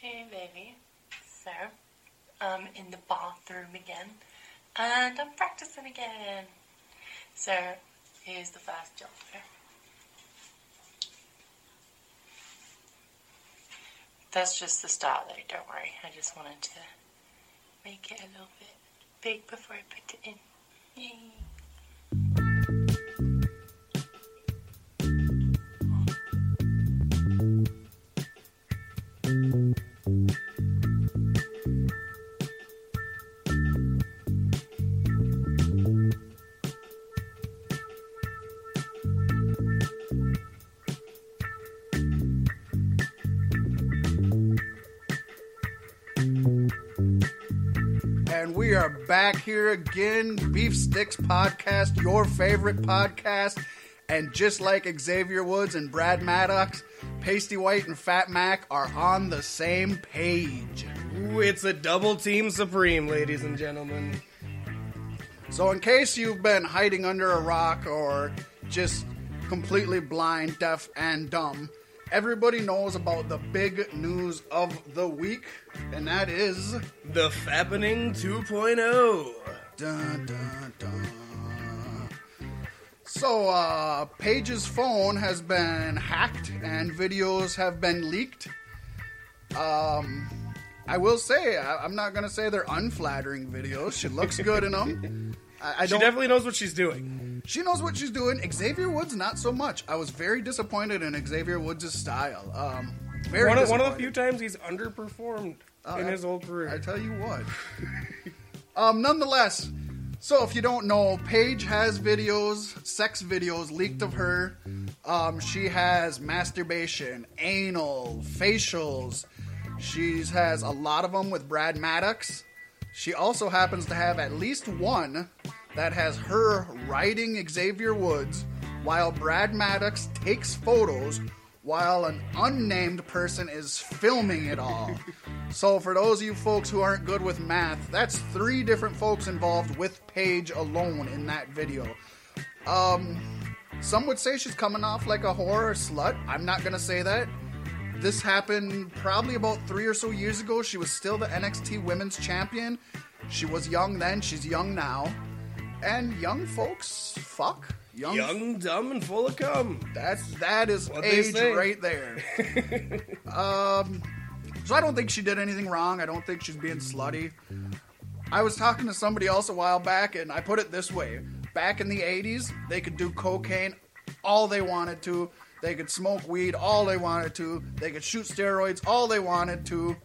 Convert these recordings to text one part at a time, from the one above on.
Hey, baby. So, I'm in the bathroom again, and I'm practicing again. So, here's the first job. That's just the start, though, don't worry. I just wanted to make it a little bit big before I put it in. Yay. Back here again, Beef Sticks Podcast, your favorite podcast. And just like Xavier Woods and Brad Maddox, Paystee Whyt and Fat Mack are on the same page. Ooh, it's a double team supreme, ladies and gentlemen. So, in case you've been hiding under a rock or just completely blind, deaf, and dumb, everybody knows about the big news of the week, and that is. The Fappening 2.0. Dun, dun, dun. So, uh, Paige's phone has been hacked and videos have been leaked. Um, I will say, I, I'm not going to say they're unflattering videos. She looks good in them. I, I She definitely knows what she's doing. She knows what she's doing. Xavier Woods, not so much. I was very disappointed in Xavier Woods' style. Um, very One of, one of the few times he's underperformed in I- his whole career. I tell you what. um, nonetheless, so if you don't know, Paige has videos, sex videos leaked of her. Um, she has masturbation, anal, facials. She has a lot of them with Brad Maddox. She also happens to have at least one that has her riding Xavier Woods while Brad Maddox takes photos while an unnamed person is filming it all. so, for those of you folks who aren't good with math, that's three different folks involved with Paige alone in that video. Um, some would say she's coming off like a horror slut. I'm not gonna say that. This happened probably about three or so years ago. She was still the NXT Women's Champion. She was young then. She's young now. And young folks, fuck. Young, Young, dumb, and full of cum. That's that is What age right there. um, so I don't think she did anything wrong. I don't think she's being slutty. I was talking to somebody else a while back, and I put it this way: back in the '80s, they could do cocaine all they wanted to. They could smoke weed all they wanted to. They could shoot steroids all they wanted to.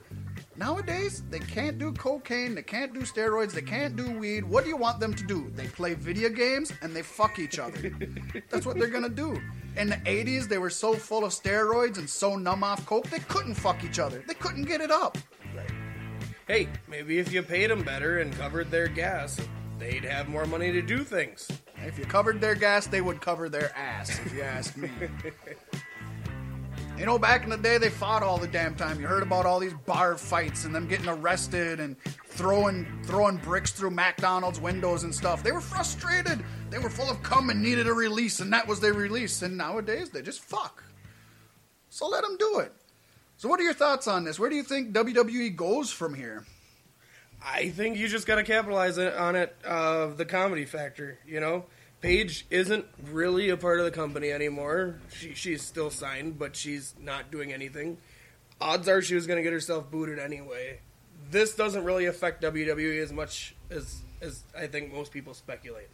Nowadays, they can't do cocaine, they can't do steroids, they can't do weed. What do you want them to do? They play video games and they fuck each other. That's what they're gonna do. In the 80s, they were so full of steroids and so numb off coke, they couldn't fuck each other. They couldn't get it up. Hey, maybe if you paid them better and covered their gas, they'd have more money to do things. If you covered their gas, they would cover their ass, if you ask me. You know, back in the day, they fought all the damn time. You heard about all these bar fights and them getting arrested and throwing throwing bricks through McDonald's windows and stuff. They were frustrated. They were full of cum and needed a release, and that was their release. And nowadays, they just fuck. So let them do it. So, what are your thoughts on this? Where do you think WWE goes from here? I think you just got to capitalize on it, uh, the comedy factor. You know, Paige isn't really a part of the company anymore. She she's still signed, but she's not doing anything. Odds are she was going to get herself booted anyway. This doesn't really affect WWE as much as as I think most people speculate.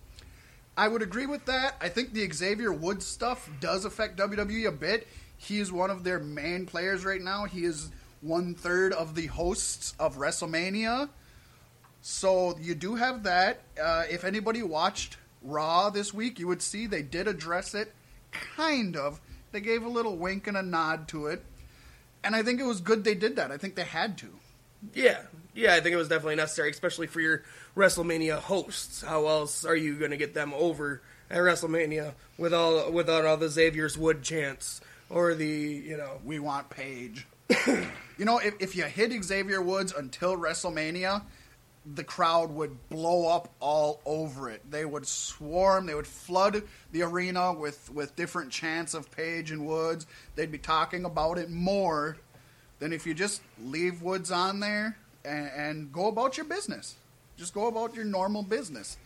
I would agree with that. I think the Xavier Woods stuff does affect WWE a bit. He is one of their main players right now. He is one third of the hosts of WrestleMania. So you do have that. Uh, if anybody watched Raw this week, you would see they did address it, kind of. They gave a little wink and a nod to it. And I think it was good they did that. I think they had to. Yeah, yeah, I think it was definitely necessary, especially for your WrestleMania hosts. How else are you going to get them over at WrestleMania with all without all the Xavier's Wood chants or the you know? we want Paige. you know, if, if you hit Xavier Woods until WrestleMania, the crowd would blow up all over it. They would swarm. They would flood the arena with with different chants of Paige and Woods. They'd be talking about it more than if you just leave Woods on there and, and go about your business. Just go about your normal business.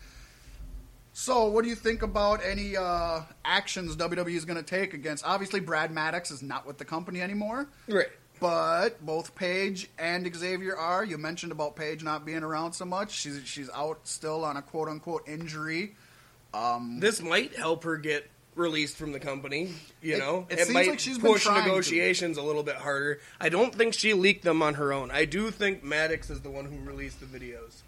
So, what do you think about any uh, actions WWE is going to take against? Obviously, Brad Maddox is not with the company anymore, Right. But both Paige and Xavier are. You mentioned about Paige not being around so much. She's she's out still on a quote unquote injury. Um, this might help her get released from the company. You It- know, it seems like she's been push trying to. negotiations a little bit harder. I don't think she leaked them on her own. I do think Maddox is the one who released the videos.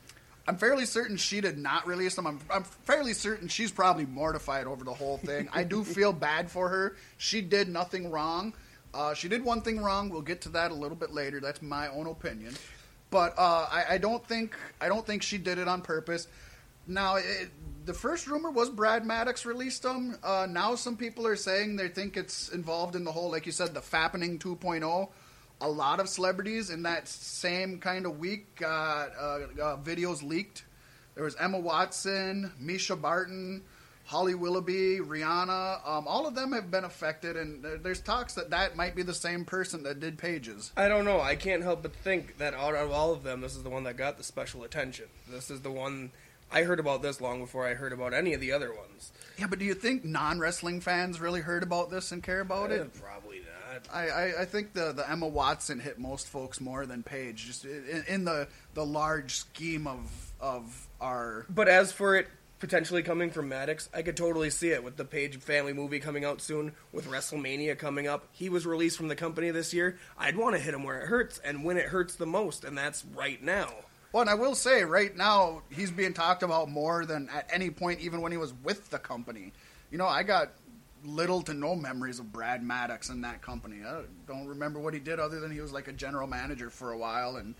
I'm fairly certain she did not release them. I'm, I'm fairly certain she's probably mortified over the whole thing. I do feel bad for her. She did nothing wrong. Uh, she did one thing wrong. We'll get to that a little bit later. That's my own opinion. But uh, I, I don't think I don't think she did it on purpose. Now, it, the first rumor was Brad Maddox released them. Uh, now, some people are saying they think it's involved in the whole, like you said, the fappening 2.0. A lot of celebrities in that same kind of week got uh, uh, videos leaked. There was Emma Watson, Mischa Barton, Holly Willoughby, Rihanna. Um, all of them have been affected, and there's talks that that might be the same person that did Paige's. I don't know. I can't help but think that out of all of them, this is the one that got the special attention. This is the one I heard about this long before I heard about any of the other ones. Yeah, but do you think non wrestling fans really heard about this and care about it? Eh, Probably not. I, I, I think the, the Emma Watson hit most folks more than Paige, just in, in the the large scheme of of our. But as for it potentially coming from Maddox, I could totally see it with the Paige family movie coming out soon, with WrestleMania coming up. He was released from the company this year. I'd want to hit him where it hurts and when it hurts the most, and that's right now. Well, and I will say, right now he's being talked about more than at any point, even when he was with the company. You know, I got little to no memories of Brad Maddox in that company. I don't remember what he did other than he was like a general manager for a while, and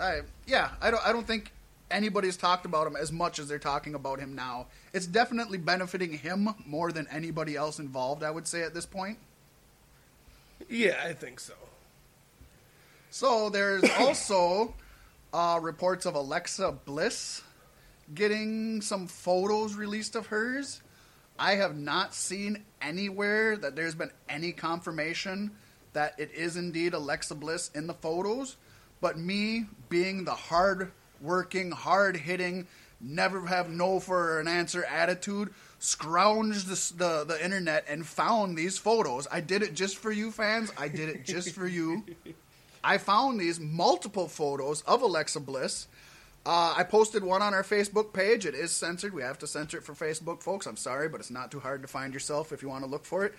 I yeah, I don't I don't think anybody's talked about him as much as they're talking about him now. It's definitely benefiting him more than anybody else involved. I would say at this point. Yeah, I think so. So there's also uh, reports of Alexa Bliss getting some photos released of hers. I have not seen anywhere that there's been any confirmation that it is indeed Alexa Bliss in the photos. But me being the hard working, hard hitting, never have no for an answer attitude, scrounged the, the, the internet and found these photos. I did it just for you fans. I did it just for you. I found these multiple photos of Alexa Bliss. Uh, I posted one on our Facebook page. It is censored. We have to censor it for Facebook, folks. I'm sorry, but it's not too hard to find yourself if you want to look for it.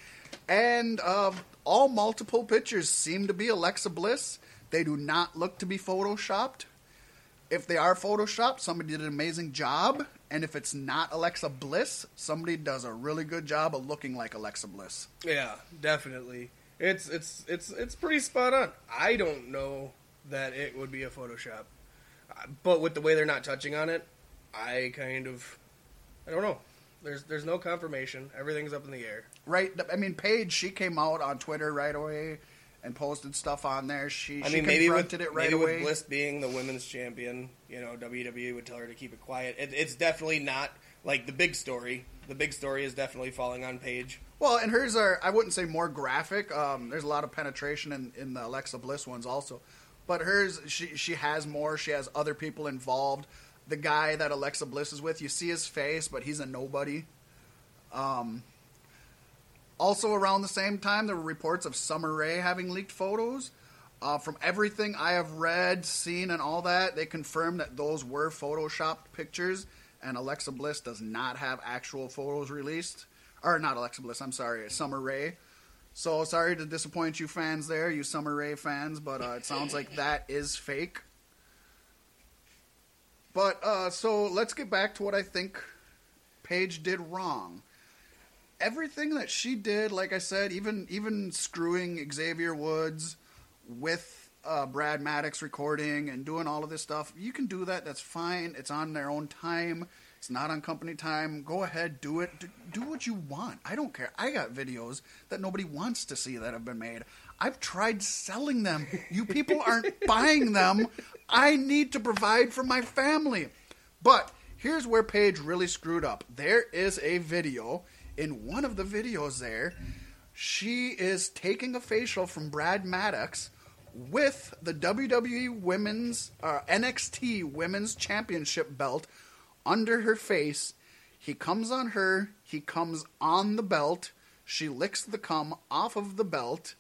And uh, all multiple pictures seem to be Alexa Bliss. They do not look to be photoshopped. If they are photoshopped, somebody did an amazing job. And if it's not Alexa Bliss, somebody does a really good job of looking like Alexa Bliss. Yeah, definitely. It's it's it's it's pretty spot on. I don't know that it would be a Photoshop, but with the way they're not touching on it, I kind of I don't know. There's there's no confirmation. Everything's up in the air. right? I mean, Paige, she came out on Twitter right away and posted stuff on there. She, I she mean, maybe with confronted it right away. maybe away. with Bliss being the women's champion, you know, WWE would tell her to keep it quiet. It, it's definitely not like the big story. The big story is definitely falling on Paige. Well, and hers are, I wouldn't say more graphic. Um, there's a lot of penetration in, in the Alexa Bliss ones also. But hers, she, she has more. She has other people involved. The guy that Alexa Bliss is with, you see his face, but he's a nobody. Um, also, around the same time, there were reports of Summer Rae having leaked photos. Uh, from everything I have read, seen, and all that, they confirmed that those were photoshopped pictures, and Alexa Bliss does not have actual photos released. Or not Alexa Bliss, I'm sorry, Summer Rae. So sorry to disappoint you fans there, you Summer Rae fans, but uh, it sounds like that is fake. But uh, so let's get back to what I think Paige did wrong. Everything that she did, like I said, even even screwing Xavier Woods with uh, Brad Maddox recording and doing all of this stuff, you can do that. That's fine. It's on their own time. It's not on company time. Go ahead, do it. Do what you want. I don't care. I got videos that nobody wants to see that have been made. I've tried selling them. You people aren't buying them. I need to provide for my family. But here's where Paige really screwed up. There is a video. In one of the videos there, she is taking a facial from Brad Maddox, with the WWE Women's uh, NXT Women's Championship belt under her face. He comes on her. He comes on the belt. She licks the cum off of the belt.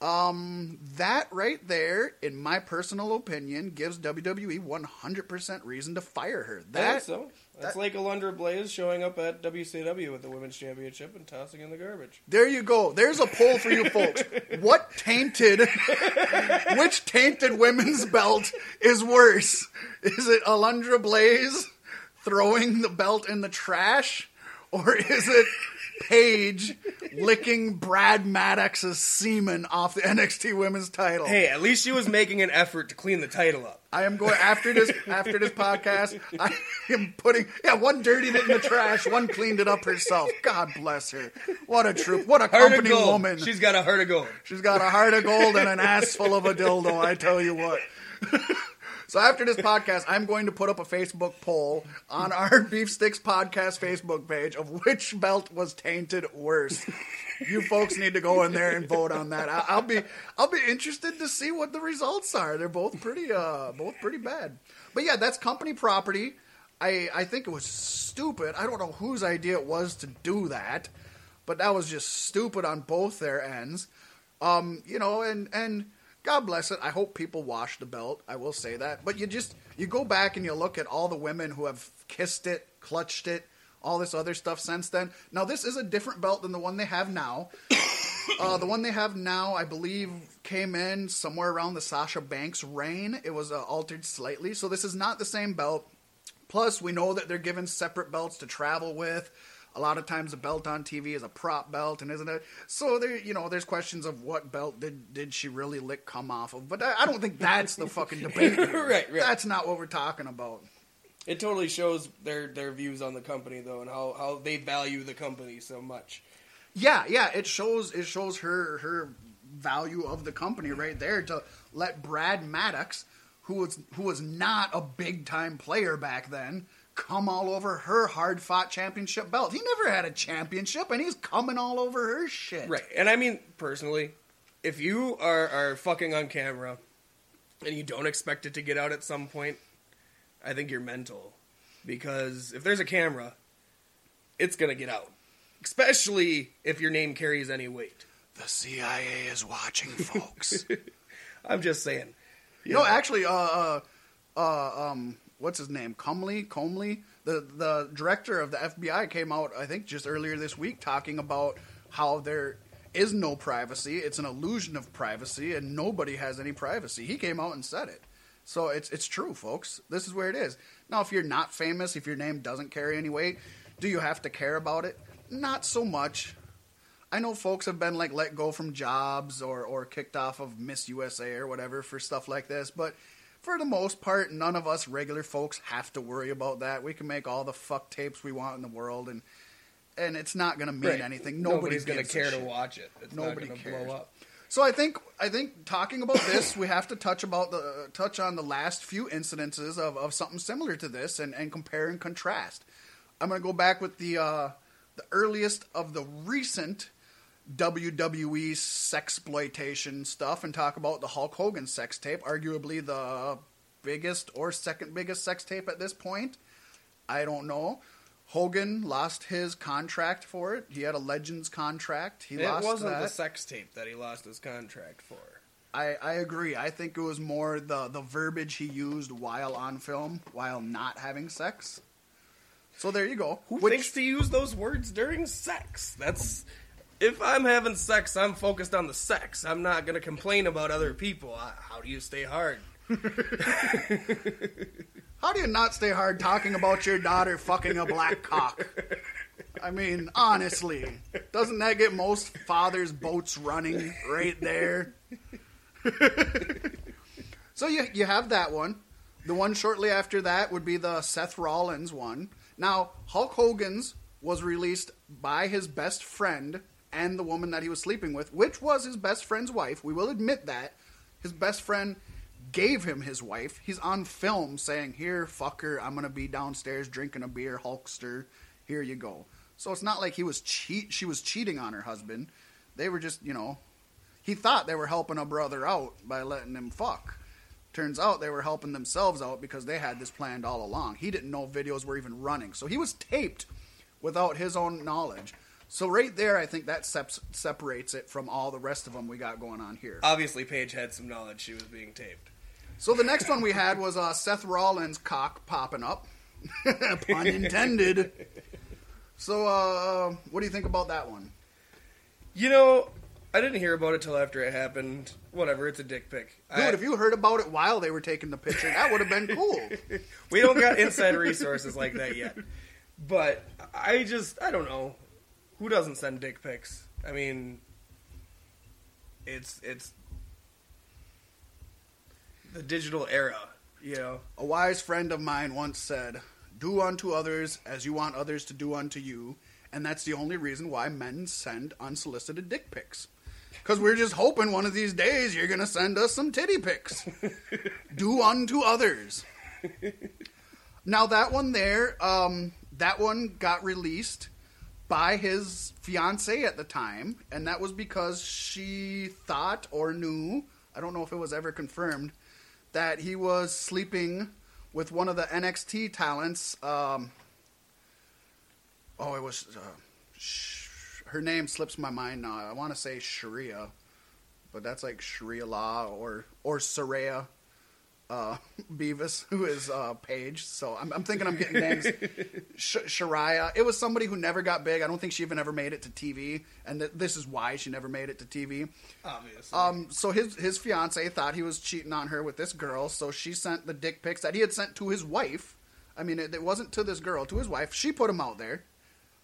Um, that right there, in my personal opinion, gives WWE 100% reason to fire her. That so. That's that- like Alundra Blayze showing up at WCW with the women's championship and tossing in the garbage. There you go. There's a poll for you folks. What tainted, which tainted women's belt is worse? Is it Alundra Blayze throwing the belt in the trash? Or is it Paige licking Brad Maddox's semen off the NXT women's title? Hey, at least she was making an effort to clean the title up. I am going after this after this podcast. I am putting yeah one dirtied it in the trash, one cleaned it up herself. God bless her. What a troop. What a Heart company woman. She's got a heart of gold. She's got a heart of gold and an ass full of a dildo, I tell you what. So after this podcast, I'm going to put up a Facebook poll on our Beef Sticks podcast Facebook page of which belt was tainted worse. You folks need to go in there and vote on that. I- I'll be I'll be interested to see what the results are. They're both pretty uh both pretty bad. But yeah, that's company property. I I think it was stupid. I don't know whose idea it was to do that, but that was just stupid on both their ends. Um, you know, and and God bless it. I hope people wash the belt. I will say that. But you just you go back and you look at all the women who have kissed it, clutched it, all this other stuff since then. Now this is a different belt than the one they have now. Uh, the one they have now, I believe, came in somewhere around the Sasha Banks reign. It was uh, altered slightly, so this is not the same belt. Plus, we know that they're given separate belts to travel with. A lot of times, the belt on TV is a prop belt, and isn't it? So there, you know, there's questions of what belt did did she really lick come off of? But I, I don't think that's the fucking debate. Right, right. That's not what we're talking about. It totally shows their their views on the company though, and how, how they value the company so much. Yeah, yeah, it shows it shows her her value of the company right there to let Brad Maddox, who was who was not a big time player back then, come all over her hard fought championship belt. He never had a championship, and he's coming all over her shit. Right, and I mean personally, if you are are fucking on camera, and you don't expect it to get out at some point, I think you're mental, because if there's a camera, it's gonna get out, especially if your name carries any weight. The CIA is watching, folks. I'm just saying. No, actually, uh, uh, uh, um, what's his name? Comley, Comley, the the director of the FBI came out, I think, just earlier this week, talking about how there is no privacy. It's an illusion of privacy, and nobody has any privacy. He came out and said it. So it's it's true, folks. This is where it is. Now, if you're not famous, if your name doesn't carry any weight, do you have to care about it? Not so much. I know folks have been like let go from jobs or or kicked off of Miss USA or whatever for stuff like this, but for the most part, none of us regular folks have to worry about that. We can make all the fuck tapes we want in the world, and and it's not going to mean Right. anything. Nobody Nobody's gonna care to watch it. It's Nobody cares. blow up. So I think I think talking about this, we have to touch about the touch on the last few incidences of, of something similar to this and, and compare and contrast. I'm going to go back with the uh, the earliest of the recent WWE sexploitation stuff and talk about the Hulk Hogan sex tape, arguably the biggest or second biggest sex tape at this point. I don't know. Hogan lost his contract for it. He had a Legends contract. He It lost wasn't that. the sex tape that he lost his contract for. I, I agree. I think it was more the, the verbiage he used while on film, while not having sex. So there you go. Who Which- thinks to use those words during sex? That's if I'm having sex, I'm focused on the sex. I'm not gonna complain about other people. How do you stay hard? how do you not stay hard talking about your daughter fucking a black cock? I mean, honestly, doesn't that get most fathers' boats running right there? so you you have that one. The one shortly after that would be the Seth Rollins one. Now, Hulk Hogan's was released by his best friend and the woman that he was sleeping with, which was his best friend's wife. We will admit that. His best friend gave him his wife. He's on film saying, Here, fucker, I'm going to be downstairs drinking a beer, Hulkster. Here you go. So it's not like he was cheat. she was cheating on her husband. They were just, you know, he thought they were helping a brother out by letting him fuck. Turns out they were helping themselves out because they had this planned all along. He didn't know videos were even running, so he was taped without his own knowledge. So right there, I think that sep- separates it from all the rest of them we got going on here. Obviously, Paige had some knowledge she was being taped. So the next one we had was uh, Seth Rollins' cock popping up, pun intended. So, uh, what do you think about that one? You know, I didn't hear about it till after it happened. Whatever, it's a dick pic. Dude, I- if you heard about it while they were taking the picture, that would have been cool. we don't got inside resources like that yet. But I just, I don't know. Who doesn't send dick pics? I mean, it's it's the digital era, you know. A wise friend of mine once said, "Do unto others as you want others to do unto you," and that's the only reason why men send unsolicited dick pics. Because we're just hoping one of these days you're gonna send us some titty pics. do unto others. Now that one there, um, that one got released by his fiance at the time, and that was because she thought or knew, I don't know if it was ever confirmed, that he was sleeping with one of the NXT talents. Um, oh, it was. Uh, sh- her name slips my mind now. I want to say Sharia, but that's like Sharia law or or Saraya uh, Beavis, who is uh, Paige. So I'm, I'm thinking I'm getting names. Sh- Shariah. It was somebody who never got big. I don't think she even ever made it to TV, and th- this is why she never made it to TV. Obviously. Um, so his his fiance thought he was cheating on her with this girl, so she sent the dick pics that he had sent to his wife. I mean, it, it wasn't to this girl, to his wife. She put him out there.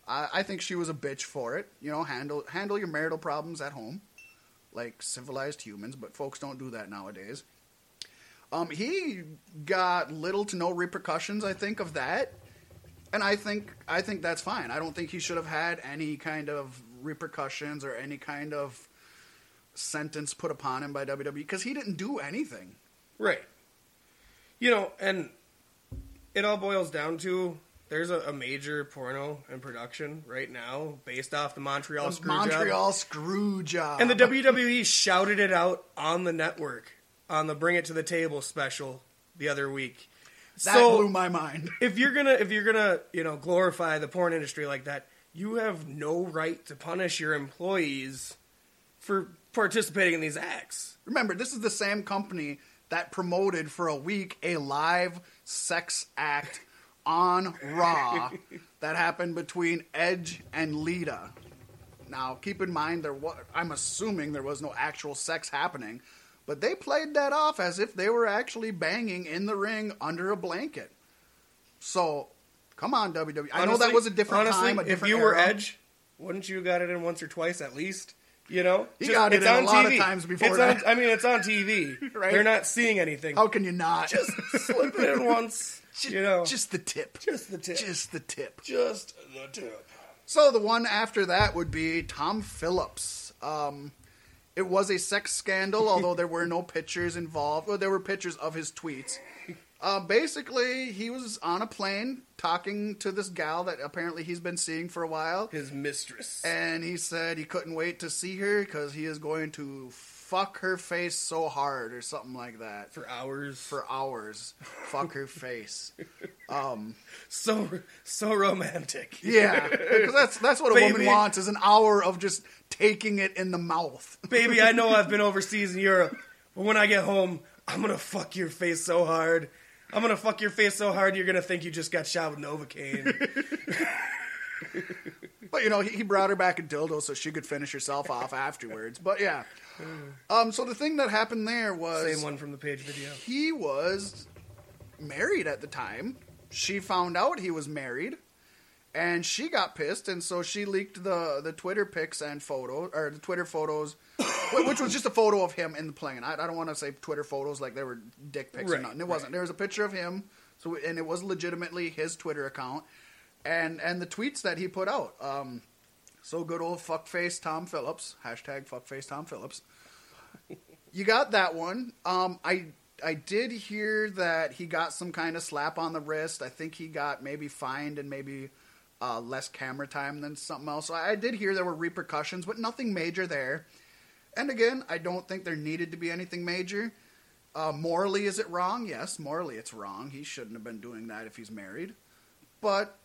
I, I think she was a bitch for it. You know, handle handle your marital problems at home, like civilized humans. But folks don't do that nowadays. Um, he got little to no repercussions, I think, of that, and I think I think that's fine. I don't think he should have had any kind of repercussions or any kind of sentence put upon him by WWE because he didn't do anything. Right. You know, and it all boils down to there's a, a major porno in production right now based off the Montreal screw job. Montreal screw job. And the WWE shouted it out on the network on the Bring It to the Table special the other week. that so blew my mind. if you're gonna if you're gonna you know glorify the porn industry like that, you have no right to punish your employees for participating in these acts. Remember, this is the same company that promoted for a week a live sex act on Raw that happened between Edge and Lita. Now, keep in mind there was I'm assuming there was no actual sex happening, but they played that off as if they were actually banging in the ring under a blanket. So, come on WWE. I know that was a different honestly, time, a if different you were era. Edge, wouldn't you have got it in once or twice at least? You know, He got it it's a on lot of TV. times before It's that. On, I mean, it's on TV. Right. They're not seeing anything. How can you not? Just slip it in once. Just, you know, just the tip. Just the tip. Just the tip. just the tip. So the one after that would be Tom Phillips. Um, it was a sex scandal, although there were no pictures involved. Well, there were pictures of his tweets. Uh, basically, he was on a plane talking to this gal that apparently he's been seeing for a while, His mistress. and he said he couldn't wait to see her because he is going to fuck her face so hard or something like that for hours. for hours. fuck her face. Um, so so romantic. Yeah, 'cause that's that's what a woman wants is an hour of just taking it in the mouth. Baby, I know I've been overseas in Europe, but when I get home, I'm gonna fuck your face so hard. I'm gonna fuck your face so hard you're gonna think you just got shot with Novocaine. But you know, he, he brought her back a dildo so she could finish herself off afterwards. But yeah, um, so the thing that happened there was Same one from the Paige video. he was married at the time. She found out he was married, and she got pissed, and so she leaked the the Twitter pics and photos, or the Twitter photos, wh- which was just a photo of him in the plane. I, I don't want to say Twitter photos like they were dick pics or Right, nothing. It wasn't. There was a picture of him, so and it was legitimately his Twitter account, and and the tweets that he put out. Um, so good old fuckface Tom Phillips hashtag fuckface Tom Phillips you got that one. Um, I I did hear that he got some kind of slap on the wrist. I think he got maybe fined and maybe uh, less camera time than something else. So I did hear there were repercussions, but nothing major there. And again, I don't think there needed to be anything major. Uh, morally, is it wrong? Yes, morally, it's wrong. He shouldn't have been doing that if he's married. But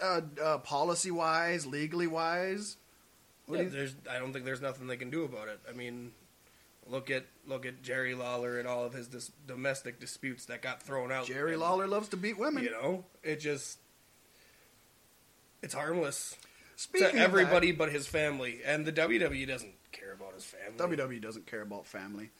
uh, uh, policy wise, legally wise, Yeah, there's, I don't think there's nothing they can do about it. I mean, look at look at Jerry Lawler and all of his dis- domestic disputes that got thrown out. Jerry And, Lawler loves to beat women. You know, it just it's harmless Speaking to everybody but his family, and the WWE doesn't care about his family. that, WWE doesn't care about family.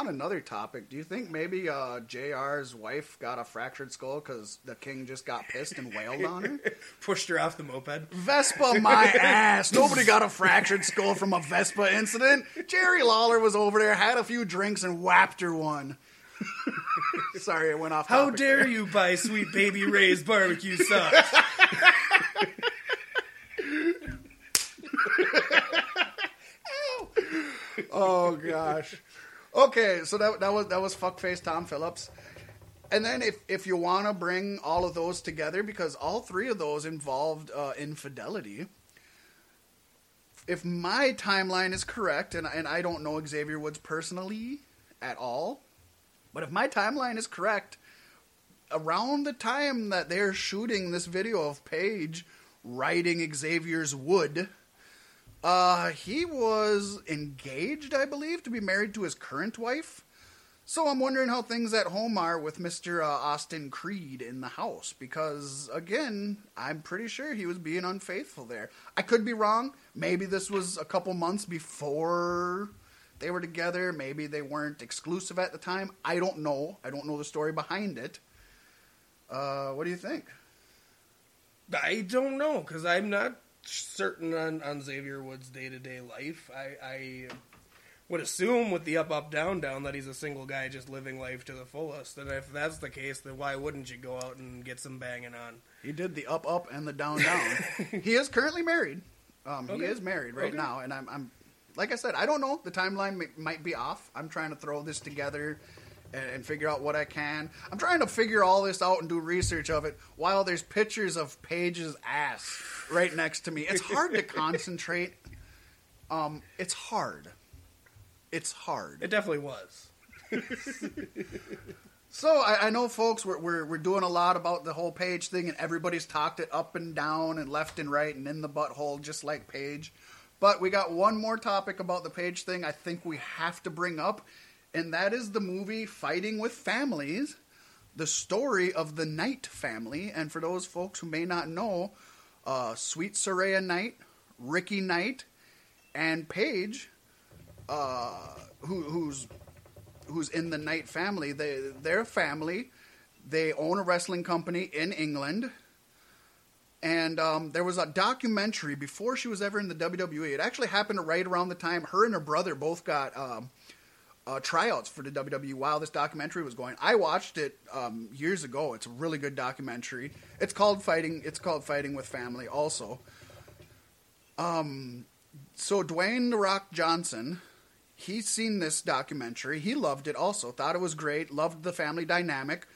On another topic, do you think maybe uh, JR's wife got a fractured skull because the king just got pissed and wailed on her? pushed her off the moped. Vespa my ass. Nobody got a fractured skull from a Vespa incident. Jerry Lawler was over there, had a few drinks, and whapped her one. Sorry, I went off. How dare there. you buy Sweet Baby Ray's barbecue sauce? Oh gosh. Okay, so that that was that was fuckface Tom Phillips. And then if if you want to bring all of those together because all three of those involved uh, infidelity. If my timeline is correct, and and I don't know Xavier Woods personally at all, but if my timeline is correct, around the time that they're shooting this video of Paige riding Xavier's wood, uh, he was engaged, I believe, to be married to his current wife. So I'm wondering how things at home are with Mr. Uh, Austin Creed in the house because, again, I'm pretty sure he was being unfaithful there. I could be wrong. Maybe this was a couple months before they were together. Maybe they weren't exclusive at the time. I don't know. I don't know the story behind it. Uh, what do you think? I don't know because I'm not certain on, on Xavier Woods' day to day life. I, I would assume with the up up down down that he's a single guy just living life to the fullest. And if that's the case, then why wouldn't you go out and get some banging on? He did the up up and the down down. he is currently married. Um, He is married right Okay. now, and I'm, I'm like I said, I don't know. The timeline may, might be off. I'm trying to throw this together and, and figure out what I can. I'm trying to figure all this out and do research of it while there's pictures of Paige's ass right next to me. It's hard to concentrate. Um, it's hard. It's hard. It definitely was. So I, I know, folks, we're, we're we're doing a lot about the whole Paige thing, and everybody's talked it up and down and left and right and in the butthole, just like Paige. But we got one more topic about the Paige thing. I think we have to bring up, and that is the movie Fighting with Families, the story of the Knight family. And for those folks who may not know, uh, Sweet Saraya Knight, Ricky Knight, and Paige, uh, who, who's who's in the Knight family. They they're family. They own a wrestling company in England. And um, there was a documentary before she was ever in the WWE. It actually happened right around the time her and her brother both got um, uh, tryouts for the WWE while this documentary was going. I watched it um, years ago. It's a really good documentary. It's called Fighting. It's called Fighting with Family. Also, um, so Dwayne the Rock Johnson he's seen this documentary. He loved it also, thought it was great, loved the family dynamic.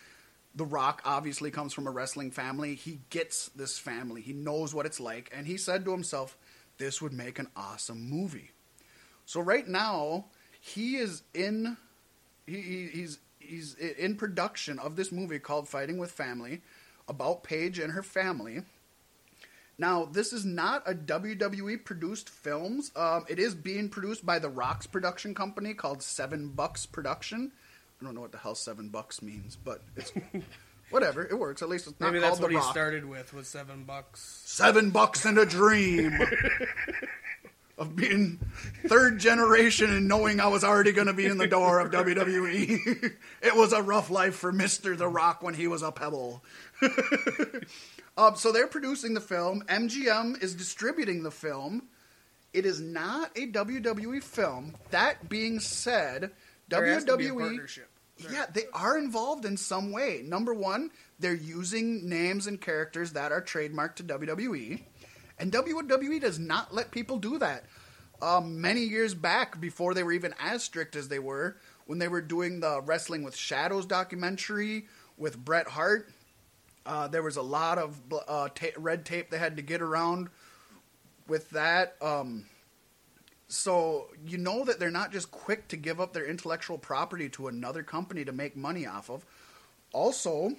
The Rock obviously comes from a wrestling family. He gets this family, he knows what it's like, and he said to himself, This would make an awesome movie. So, right now, he is in. He, he, he's he's in production of this movie called Fighting with Family, about Paige and her family. Now, this is not a WWE produced films. Um, it is being produced by the Rocks production company called Seven Bucks Production. I don't know what the hell Seven Bucks means, but it's whatever. It works. At least it's not Maybe called that's what the he Rock. started with was seven bucks. Seven bucks and a dream of being third generation and knowing I was already going to be in the door of WWE. it was a rough life for Mister The Rock when he was a pebble. um, so they're producing the film. MGM is distributing the film. It is not a WWE film. That being said, There has to be a WWE yeah, they are involved in some way. Number one, they're using names and characters that are trademarked to WWE, and WWE does not let people do that. Um, many years back, before they were even as strict as they were, when they were doing the Wrestling with Shadows documentary with Bret Hart, uh, there was a lot of uh, ta- red tape they had to get around with that. Um, So you know that they're not just quick to give up their intellectual property to another company to make money off of. Also,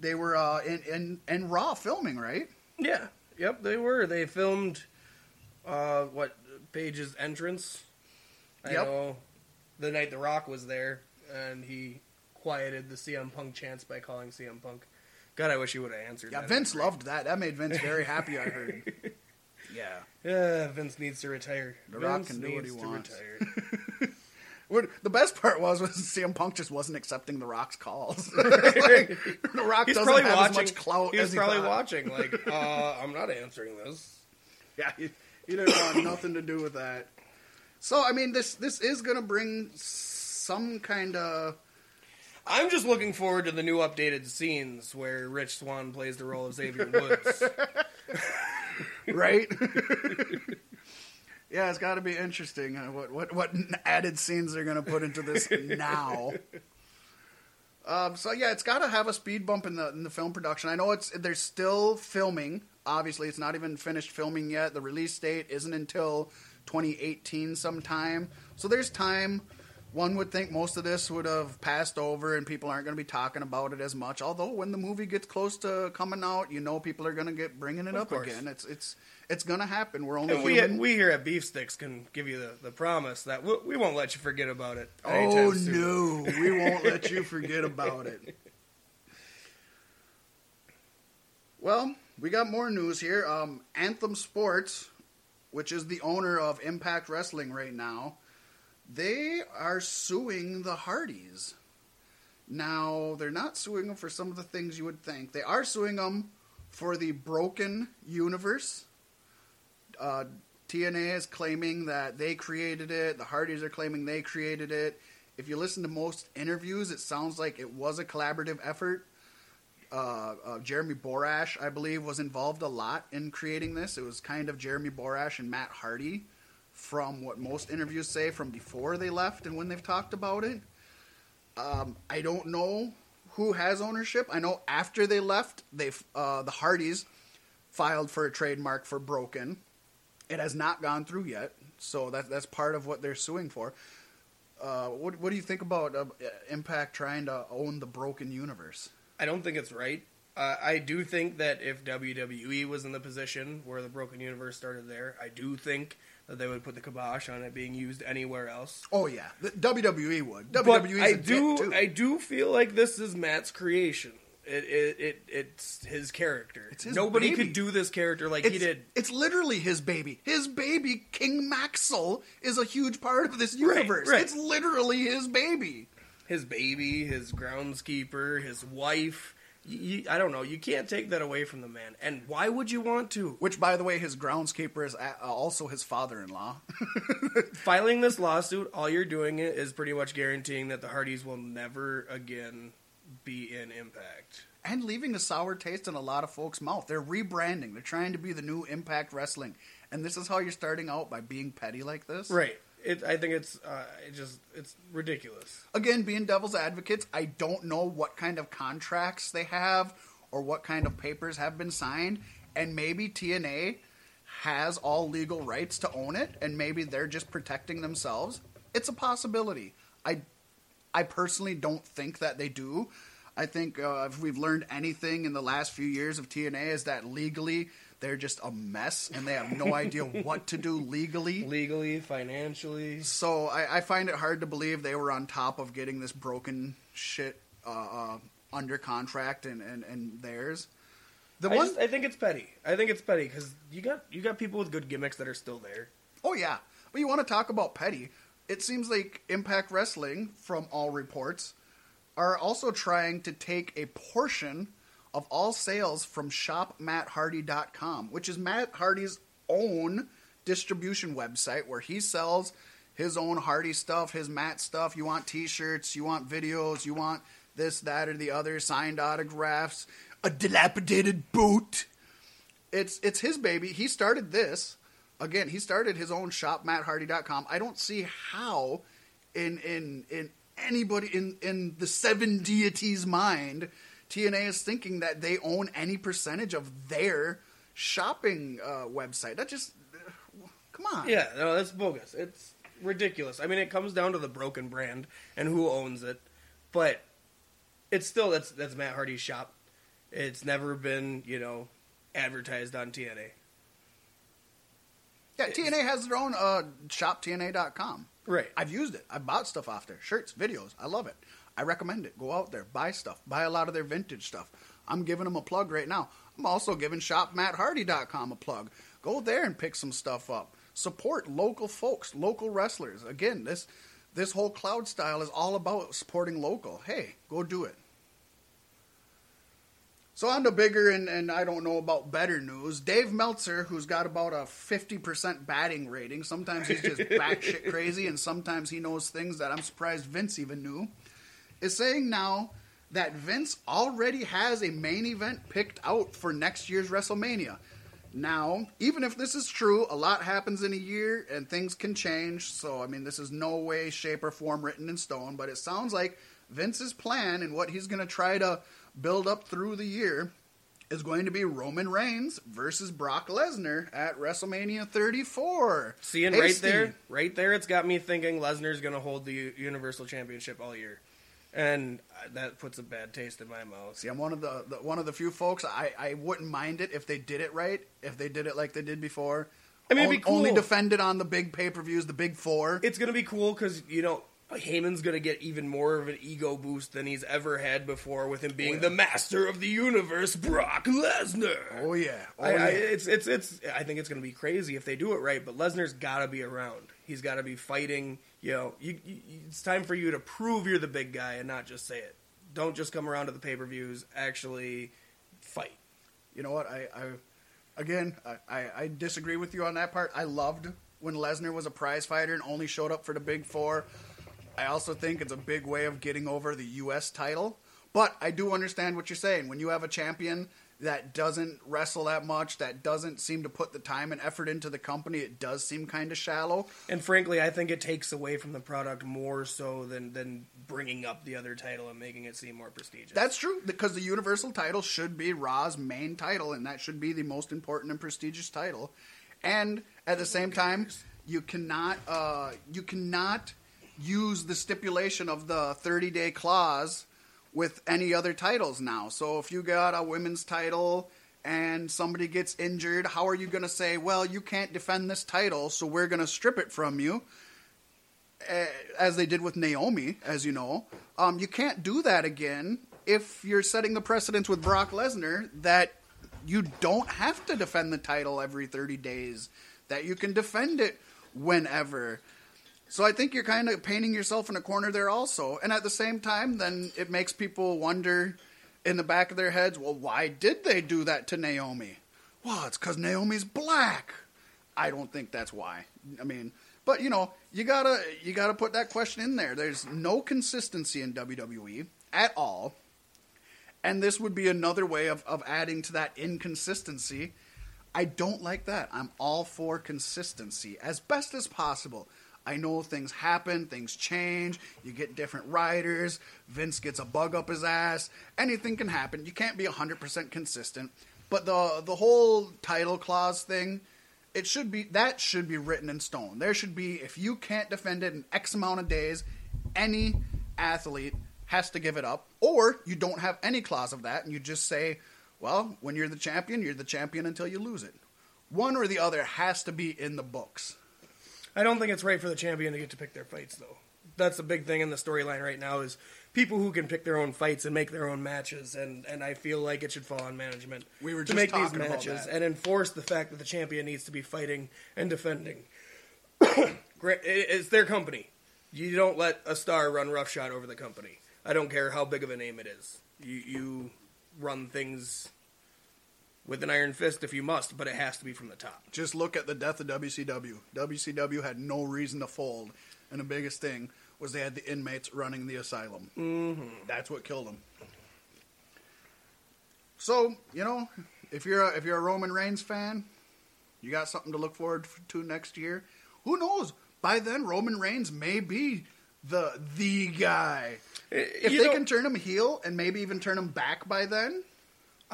they were uh, in, in in Raw filming, right? Yeah. Yep, they were. They filmed uh what Paige's entrance. I Yep. know the night The Rock was there and he quieted the CM Punk chants by calling CM Punk. God, I wish he would have answered. Yeah, that. Vince loved that. That made Vince very happy. I heard. Yeah. Yeah, Vince needs to retire. The Rock can do what he wants. the best part was was CM Punk just wasn't accepting the Rock's calls. Like, the Rock He's doesn't probably have watching. as much clout he was as he probably thought. watching. Like, uh, I'm not answering this. Yeah, he, he didn't want nothing to do with that. So I mean, this this is going to bring some kind of I'm just looking forward to the new updated scenes where Rich Swann plays the role of Xavier Woods. right. Yeah, it's got to be interesting. uh, What what what added scenes they're going to put into this now? Um, so yeah, it's got to have a speed bump in the in the film production. I know it's they're still filming. Obviously, it's not even finished filming yet. The release date isn't until 2018 sometime. So there's time. One would think most of this would have passed over and people aren't going to be talking about it as much. Although when the movie gets close to coming out, you know people are going to get bringing it Of up course. again. It's it's it's going to happen. We're only And we, we here at Beef Sticks can give you the, the promise that we, we won't let you forget about it. Oh no, we won't let you forget about it. Well, we got more news here. Um, Anthem Sports, which is the owner of Impact Wrestling right now, they are suing the Hardys. Now, they're not suing them for some of the things you would think. They are suing them for the broken universe. Uh, TNA is claiming that they created it. The Hardys are claiming they created it. If you listen to most interviews, it sounds like it was a collaborative effort. Uh, uh, Jeremy Borash, I believe, was involved a lot in creating this. It was kind of Jeremy Borash and Matt Hardy, from what most interviews say, from before they left and when they've talked about it. Um, I don't know who has ownership. I know after they left, they uh, the Hardys filed for a trademark for Broken. It has not gone through yet, so that that's part of what they're suing for. Uh, what what do you think about uh, Impact trying to own the Broken universe? I don't think it's right. Uh, I do think that if WWE was in the position where the Broken Universe started there, I do think that they would put the kibosh on it being used anywhere else. Oh yeah, the WWE would. WWE's I do, too. I do feel like this is Matt's creation. It, it, it it's his character. It's his Nobody baby. could do this character like it's, he did. It's literally his baby. His baby, King Maxwell, is a huge part of this universe. right. It's literally his baby. His baby, his groundskeeper, his wife. You, you, I don't know. You can't take that away from the man. And why would you want to? Which, by the way, his groundskeeper is uh, also his father-in-law. Filing this lawsuit, all you're doing is pretty much guaranteeing that the Hardys will never again be in Impact. and leaving a sour taste in a lot of folks' mouth. They're rebranding. They're trying to be the new Impact Wrestling, and this is how you're starting out by being petty like this. Right. It, I think it's uh, it just it's ridiculous. Again, being devil's advocates, I don't know what kind of contracts they have or what kind of papers have been signed, and maybe TNA has all legal rights to own it, and maybe they're just protecting themselves. It's a possibility. I, I personally don't think that they do. I think uh, if we've learned anything in the last few years of TNA is that legally they're just a mess and they have no idea what to do legally. Legally, financially. So I, I find it hard to believe they were on top of getting this broken shit uh, uh, under contract and, and, and theirs. The I, one, just, I think it's petty. I think it's petty because you got you got people with good gimmicks that are still there. oh yeah, but you want to talk about petty? It seems like Impact Wrestling, from all reports, are also trying to take a portion of all sales from ShopMattHardy.com, which is Matt Hardy's own distribution website where he sells his own Hardy stuff, his Matt stuff. You want T-shirts, you want videos, you want this, that, or the other, signed autographs, a dilapidated boot. It's it's his baby. He started this. Again, he started his own shop, MattHardy.com. I don't see how, in in in anybody in in the seven deities' mind, TNA is thinking that they own any percentage of their shopping uh, website. That just Come on. Yeah, no, that's bogus. It's ridiculous. I mean, it comes down to the broken brand and who owns it, but it's still that's that's Matt Hardy's shop. It's never been you know advertised on TNA. Yeah, TNA has their own uh, shop, TNA.com. Right. I've used it. I bought stuff off there. Shirts, videos. I love it. I recommend it. Go out there, buy stuff, buy a lot of their vintage stuff. I'm giving them a plug right now. I'm also giving shopmatthardy.com a plug. Go there and pick some stuff up. Support local folks, local wrestlers. Again, this this whole cloud style is all about supporting local. Hey, go do it. So on to bigger and, and I don't know about better news. Dave Meltzer, who's got about a fifty percent batting rating, sometimes he's just batshit crazy, and sometimes he knows things that I'm surprised Vince even knew, is saying now that Vince already has a main event picked out for next year's WrestleMania. Now, even if this is true, a lot happens in a year and things can change. So, I mean, this is no way, shape, or form written in stone, but it sounds like Vince's plan and what he's going to try to build up through the year is going to be Roman Reigns versus Brock Lesnar at WrestleMania 34. Seeing right Hasty. there, right there, it's got me thinking Lesnar's going to hold the Universal Championship all year, and uh, that puts a bad taste in my mouth. See, I'm one of the, the one of the few folks. I, I wouldn't mind it if they did it right. If they did it like they did before. I mean, it'd be On- only cool. defended on the big pay per views, the big four. It's going to be cool because you know Heyman's going to get even more of an ego boost than he's ever had before with him being oh, the master of the universe, Brock Lesnar. oh yeah, oh I, yeah. I, it's it's it's. I think it's going to be crazy if they do it right. But Lesnar's got to be around. He's got to be fighting. You know, you, you, it's time for you to prove you're the big guy and not just say it. Don't just come around to the pay per views. Actually, fight. you know what? I, I again, I, I, I disagree with you on that part. I loved when Lesnar was a prize fighter and only showed up for the big four. I also think it's a big way of getting over the U.S. title. But I do understand what you're saying. When you have a champion that doesn't wrestle that much, that doesn't seem to put the time and effort into the company, it does seem kind of shallow. And frankly, I think it takes away from the product more so than than bringing up the other title and making it seem more prestigious. That's true because the Universal title should be Raw's main title, and that should be the most important and prestigious title. And at the same time, you cannot uh, you cannot use the stipulation of the 30 day clause with any other titles now. So if you got a women's title and somebody gets injured, how are you going to say, well, you can't defend this title, so we're going to strip it from you? eh, as they did with Naomi, as you know. Um, you can't do that again if you're setting the precedence with Brock Lesnar that you don't have to defend the title every 30 days, that you can defend it whenever. So I think you're kind of painting yourself in a corner there also. And at the same time, then it makes people wonder in the back of their heads, well, why did they do that to Naomi? Well, it's because Naomi's black. I don't think that's why. I mean, but you know, you gotta you gotta put that question in there. There's no consistency in WWE at all, and this would be another way of, of adding to that inconsistency. I don't like that. I'm all for consistency as best as possible. I know things happen, things change, you get different writers, Vince gets a bug up his ass, anything can happen. You can't be 100% consistent. But the the whole title clause thing, it should be that should be written in stone. There should be if you can't defend it in X amount of days, any athlete has to give it up, or you don't have any clause of that, and you just say, well, when you're the champion, you're the champion until you lose it. One or the other has to be in the books. I don't think it's right for the champion to get to pick their fights, though. That's the big thing in the storyline right now is people who can pick their own fights and make their own matches, and, and I feel like it should fall on management We were to make these matches and enforce the fact that the champion needs to be fighting and defending. It's their company. You don't let a star run roughshod over the company. I don't care how big of a name it is. You you run things with an iron fist if you must, but it has to be from the top. Just look at the death of WCW. WCW had no reason to fold, and the biggest thing was they had the inmates running the asylum. Mm-hmm. That's what killed them. So you know, if you're a, if you're a Roman Reigns fan, you got something to look forward to next year. Who knows? By then, Roman Reigns may be the the guy. If You they know- can turn him heel and maybe even turn him back by then,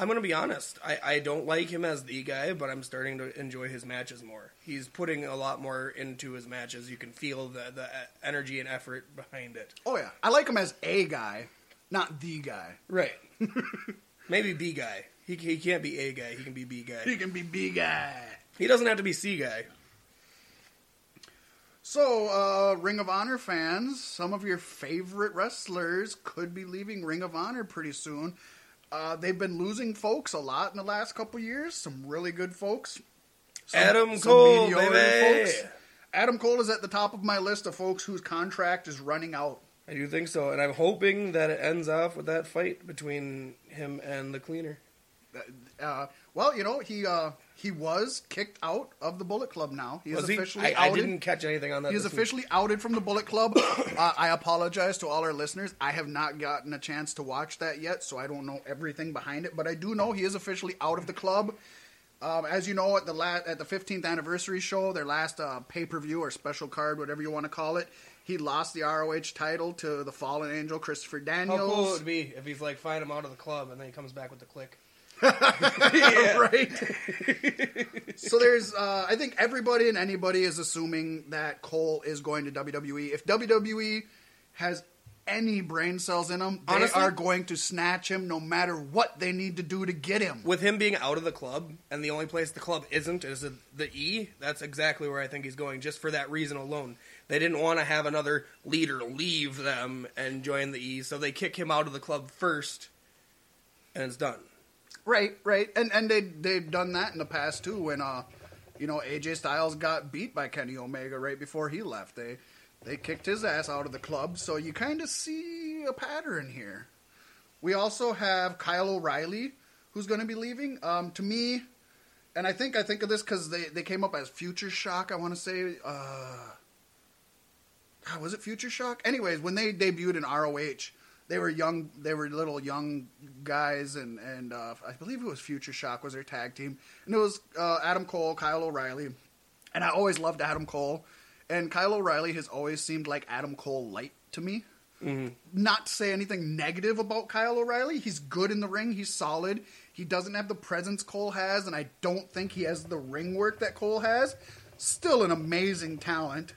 I'm gonna be honest. I, I don't like him as the guy, but I'm starting to enjoy his matches more. He's putting a lot more into his matches. You can feel the the energy and effort behind it. Oh yeah, I like him as a guy, not the guy. Right. Maybe B guy. He he can't be A guy. He can be B guy. He can be B guy. He doesn't have to be C guy. So, uh, Ring of Honor fans, some of your favorite wrestlers could be leaving Ring of Honor pretty soon. Uh, they've been losing folks a lot in the last couple years. Some really good folks. Some, Adam some Cole, baby. folks. Adam Cole is at the top of my list of folks whose contract is running out. I do think so, and I'm hoping that it ends off with that fight between him and the cleaner. Uh, well, you know he uh, he was kicked out of the Bullet Club. Now he is Was he? officially I, I outed. didn't catch anything on that. He is this week. officially outed from the Bullet Club. uh, I apologize to all our listeners. I have not gotten a chance to watch that yet, so I don't know everything behind it. But I do know he is officially out of the club. Um, as you know, at the la- at the 15th anniversary show, their last uh, pay per view or special card, whatever you want to call it, he lost the ROH title to the Fallen Angel Christopher Daniels. How cool it would be if he's like, find him out of the club, and then he comes back with the click. right? so there's, uh, I think everybody and anybody is assuming that Cole is going to WWE. If WWE has any brain cells in them, they Honestly- are going to snatch him no matter what they need to do to get him. With him being out of the club, and the only place the club isn't is the E, that's exactly where I think he's going, just for that reason alone. They didn't want to have another leader leave them and join the E, so they kick him out of the club first, and it's done. Right, right, and and they they've done that in the past too. When uh, you know, AJ Styles got beat by Kenny Omega right before he left. They they kicked his ass out of the club. So you kind of see a pattern here. We also have Kyle O'Reilly, who's going to be leaving. Um, to me, and I think I think of this because they they came up as Future Shock. I want to say, uh, God, was it Future Shock? Anyways, when they debuted in ROH they were young they were little young guys and and uh, i believe it was future shock was their tag team. And it was uh, adam cole kyle o'reilly. And i always loved adam cole. And kyle o'reilly has always seemed like adam cole light to me. Not to say anything negative about kyle o'reilly. He's good in the ring. He's solid. He doesn't have the presence cole has and i don't think he has the ring work that cole has. Still an amazing talent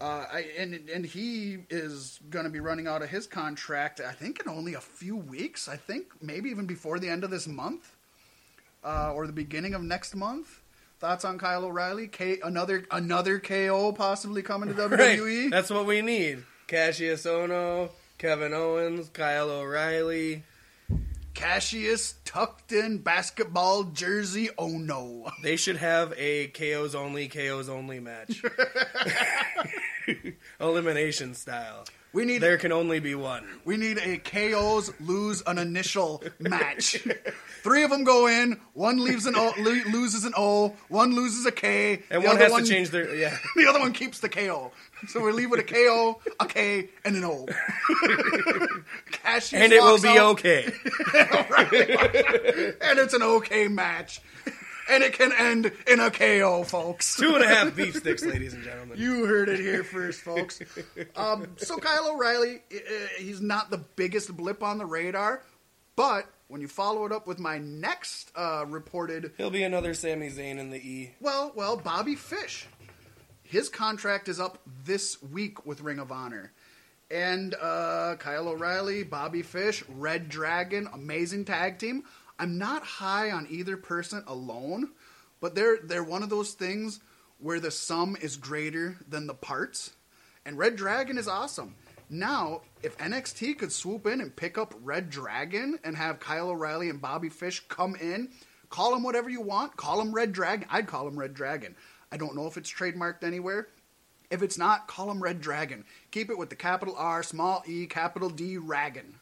uh, I, and and he is going to be running out of his contract. I think in only a few weeks. I think maybe even before the end of this month, uh, or the beginning of next month. Thoughts on Kyle O'Reilly? K, another another KO possibly coming to Right. WWE. That's what we need. Kassius Ohno, Kevin Owens, Kyle O'Reilly. Kassius tucked in basketball jersey. Oh no! They should have a KOs only, KOs only match. Elimination style. We need There can only be one. We need a KOs lose an initial match. Three of them go in. One leaves an o, lo- loses an O. One loses a K. And one has to change their yeah. The other one keeps the KO. So we leave with a KO, a K, and an O. Kassius And it will be out, okay. And it's an okay match. And it can end in a KO, folks. Two and a half beef sticks, ladies and gentlemen. You heard it here first, folks. Um, so Kyle O'Reilly, he's not the biggest blip on the radar, but when you follow it up with my next uh, reported, He'll be another Sami Zayn in the E. well, well, Bobby Fish, his contract is up this week with Ring of Honor. And uh, Kyle O'Reilly, Bobby Fish, Red Dragon, amazing tag team. I'm not high on either person alone, but they're they're one of those things where the sum is greater than the parts. And Red Dragon is awesome. Now, if NXT could swoop in and pick up Red Dragon and have Kyle O'Reilly and Bobby Fish come in, call him whatever you want, call him Red Dragon. I'd call him Red Dragon. I don't know if it's trademarked anywhere. If it's not, call him Red Dragon. Keep it with the capital R, small e, capital D, Dragon.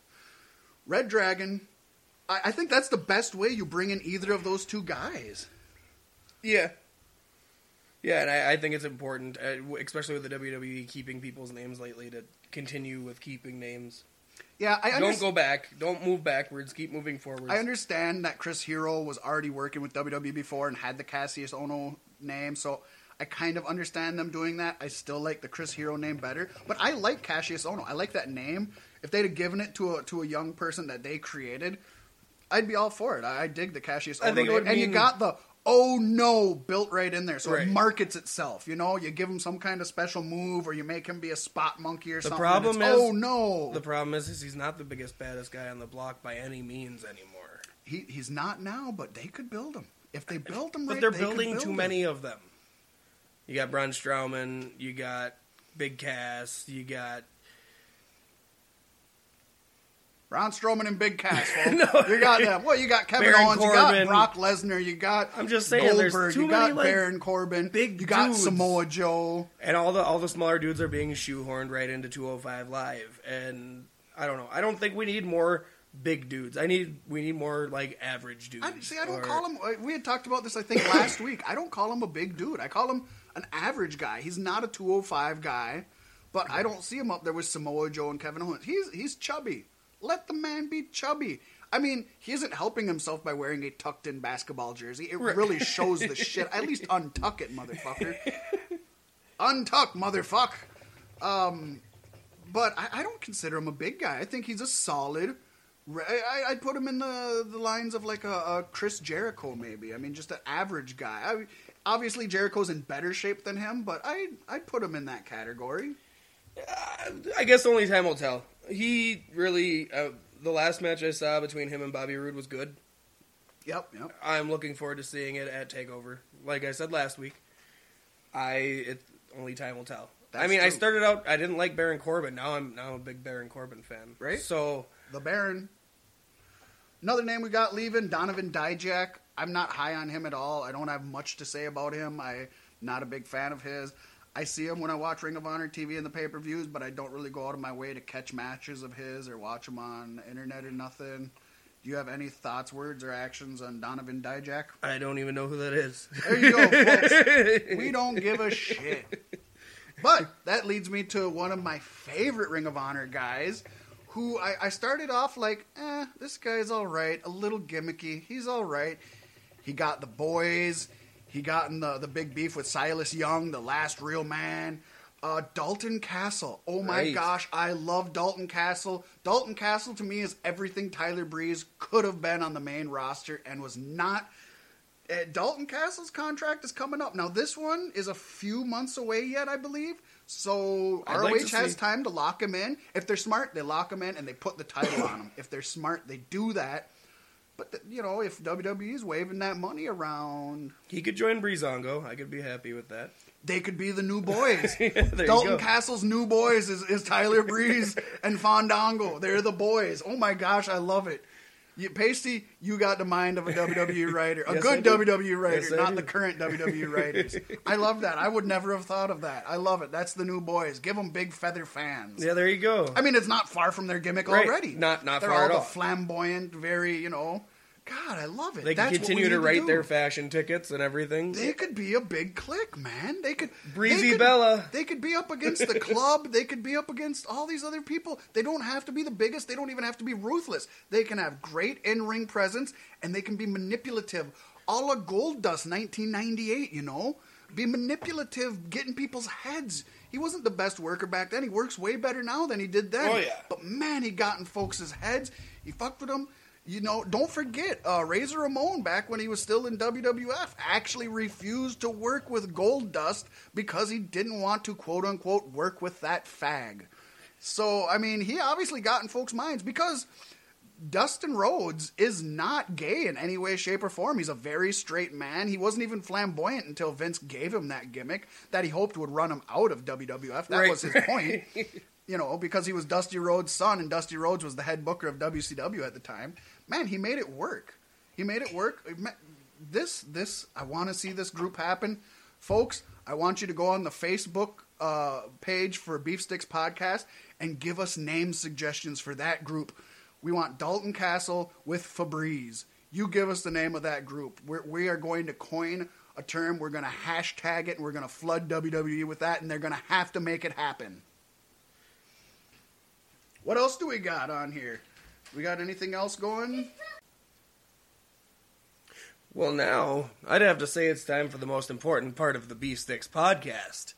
Red Dragon, I, I think that's the best way you bring in either of those two guys. Yeah. Yeah, and I, I think it's important, uh, especially with the WWE keeping people's names lately, to continue with keeping names. Yeah, I Don't go back. Don't move backwards. Keep moving forward. I understand that Chris Hero was already working with WWE before and had the Kassius Ohno name, so I kind of understand them doing that. I still like the Chris Hero name better, but I like Kassius Ohno. I like that name. If they'd have given it to a to a young person that they created, I'd be all for it. I, I dig the Kassius I Ohno think it name. would and you got the oh no built right in there, so Right. it markets itself. You know, you give him some kind of special move, or you make him be a spot monkey or The something. The problem is- oh no, The problem is, is he's not the biggest, baddest guy on the block by any means anymore. he, he's not now, but they could build him if they build him But they're they building build too him. many of them. You got Braun Strowman, you got Big Cass, you got Braun Strowman and Big Cass. No. you got them. Well, you got Kevin Baron Owens, you got Corbin. Brock Lesnar, you got I'm just saying, there's Goldberg, too you got like, Baron Corbin, big you got dudes. Samoa Joe. and all the all the smaller dudes are being shoehorned right into 205 live and I don't know. I don't think we need more big dudes. I need we need more like average dudes. I, see, I don't or- call him. uh, We had talked about this, I think, last week. I don't call him a big dude. I call him an average guy. He's not a 205 guy, but I don't see him up there with Samoa Joe and Kevin Owens. He's he's chubby. Let the man be chubby. I mean, he isn't helping himself by wearing a tucked-in basketball jersey. It Right. really shows the shit. At least untuck it, motherfucker. untuck, motherfucker. Um, but I, I don't consider him a big guy. I think he's a solid. I, I'd put him in the, the lines of like a, a Chris Jericho, maybe. I mean, just an average guy. I, obviously, Jericho's in better shape than him, but I I'd put him in that category. I guess only time will tell. He really uh, the last match I saw between him and Bobby Roode was good. Yep, yep. I'm looking forward to seeing it at Takeover. Like I said last week, I it only time will tell. I That's mean, I started out I didn't like Baron Corbin. Now I'm now I'm a big Baron Corbin fan. Right. So The Baron. Another name we got leaving, Donovan Dijak. I'm not high on him at all. I don't have much to say about him. I'm not a big fan of his. I see him when I watch Ring of Honor TV and the pay per views, but I don't really go out of my way to catch matches of his or watch him on the internet or nothing. Do you have any thoughts, words, or actions on Donovan Dijak? I don't even know who that is. There you go, folks. we don't give a shit. But that leads me to one of my favorite Ring of Honor guys, who I, I started off like, eh, this guy's all right, a little gimmicky. He's all right. He got the boys. He got in the, the big beef with Silas Young, the last real man. Uh, Dalton Castle. Oh my Right. gosh, I love Dalton Castle. Dalton Castle to me is everything Tyler Breeze could have been on the main roster and was not uh, Dalton Castle's contract is coming up. Now, this one is a few months away yet, I believe. So I'd ROH like has see- time to lock him in. If they're smart, they lock him in and they put the title on him. If they're smart, they do that. But th- you know, if WWE is waving that money around, He could join Breezango. I could be happy with that. they could be the new boys. you Dalton. Castle's new boys is, is Tyler Breeze and Fandango. They're the boys. Oh my gosh, I love it. You, Paystee, you got the mind of a WWE writer, a Yes, good. WWE writer, Yes, not the current WWE writers. I love that. I would never have thought of that. I love it. That's the new boys. Give them big feather fans. Yeah, there you go. I mean, it's not far from their gimmick Right. already. Not- not They're far all at the all. flamboyant, very you know. God, I love it. they can That's continue to write do. their fashion tickets and everything. They could be a big clique, man. They could Breezy they could- Bella. They could be up against the club. they could be up against all these other people. They don't have to be the biggest. They don't even have to be ruthless. They can have great in-ring presence and they can be manipulative. A la Goldust 1998, you know, be manipulative, getting people's heads. He wasn't the best worker back then. He works way better now than he did then. Oh, yeah. But man, he got in folks' heads. He fucked with them. You know, don't forget, uh, Razor Ramon, back when he was still in WWF, actually refused to work with Goldust because he didn't want to, quote unquote, work with that fag. So, I mean, he obviously got in folks' minds because Dustin Rhodes is not gay in any way, shape, or form. He's a very straight man. He wasn't even flamboyant until Vince gave him that gimmick that he hoped would run him out of WWF. That Right. was his point. you know, because he was Dusty Rhodes' son, and Dusty Rhodes was the head booker of WCW at the time. Man, he made it work. He made it work. This, this, I want to see this group happen, folks. I want you to go on the Facebook uh, page for Beef Sticks Podcast and give us name suggestions for that group. We want Dalton Castle with Febreze. You give us the name of that group. We're, we are going to coin a term. We're going to hashtag it, and we're going to flood WWE with that, and they're going to have to make it happen. What else do we got on here? We got anything else going? Well, now I'd have to say it's time for the most important part of the Beef Sticks podcast.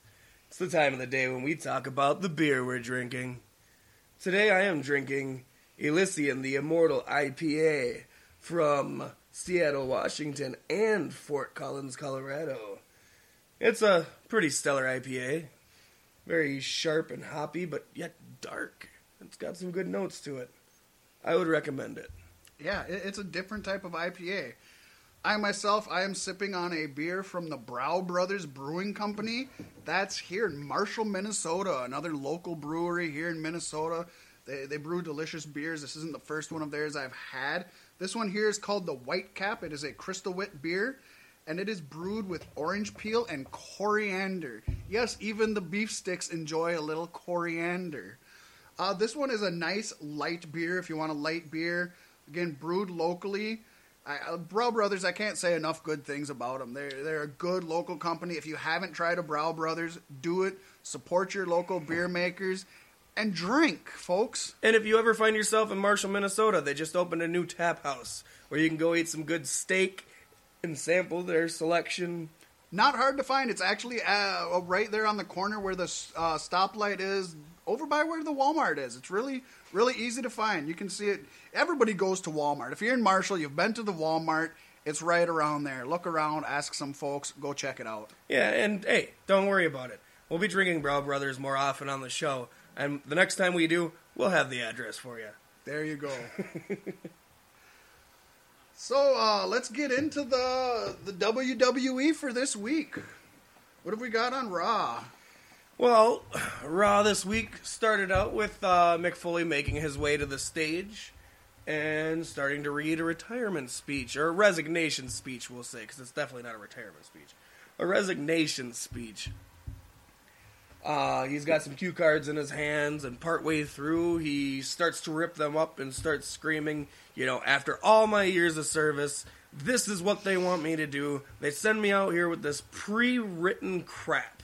It's the time of the day when we talk about the beer we're drinking. Today I am drinking Elysian the Immortal IPA from Seattle, Washington, and Fort Collins, Colorado. It's a pretty stellar IPA. Very sharp and hoppy, but yet dark. It's got some good notes to it. I would recommend it. Yeah, it's a different type of IPA. I myself, I am sipping on a beer from the Brau Brothers Brewing Company. That's here in Marshall, Minnesota, another local brewery here in Minnesota. They, they brew delicious beers. This isn't the first one of theirs I've had. This one here is called the White Cap. It is a crystal wit beer, and it is brewed with orange peel and coriander. Yes, even the beef sticks enjoy a little coriander. Uh, this one is a nice light beer if you want a light beer. Again, brewed locally. I, uh, Brau Brothers, I can't say enough good things about them. They're, they're a good local company. If you haven't tried a Brau Brothers, do it. Support your local beer makers and drink, folks. And if you ever find yourself in Marshall, Minnesota, they just opened a new tap house where you can go eat some good steak and sample their selection. Not hard to find. It's actually uh, right there on the corner where the uh, stoplight is, over by where the Walmart is. It's really, really easy to find. You can see it. Everybody goes to Walmart. If you're in Marshall, you've been to the Walmart. It's right around there. Look around, ask some folks, go check it out. Yeah, and hey, don't worry about it. We'll be drinking Brau Brothers more often on the show, and the next time we do, we'll have the address for you. There you go. so uh, let's get into the the WWE for this week. What have we got on Raw? Well, Raw this week started out with uh, Mick Foley making his way to the stage and starting to read a retirement speech, or a resignation speech, we'll say, because it's definitely not a retirement speech. A resignation speech. Uh, he's got some cue cards in his hands, and partway through, he starts to rip them up and starts screaming, you know, after all my years of service, this is what they want me to do. They send me out here with this pre written crap,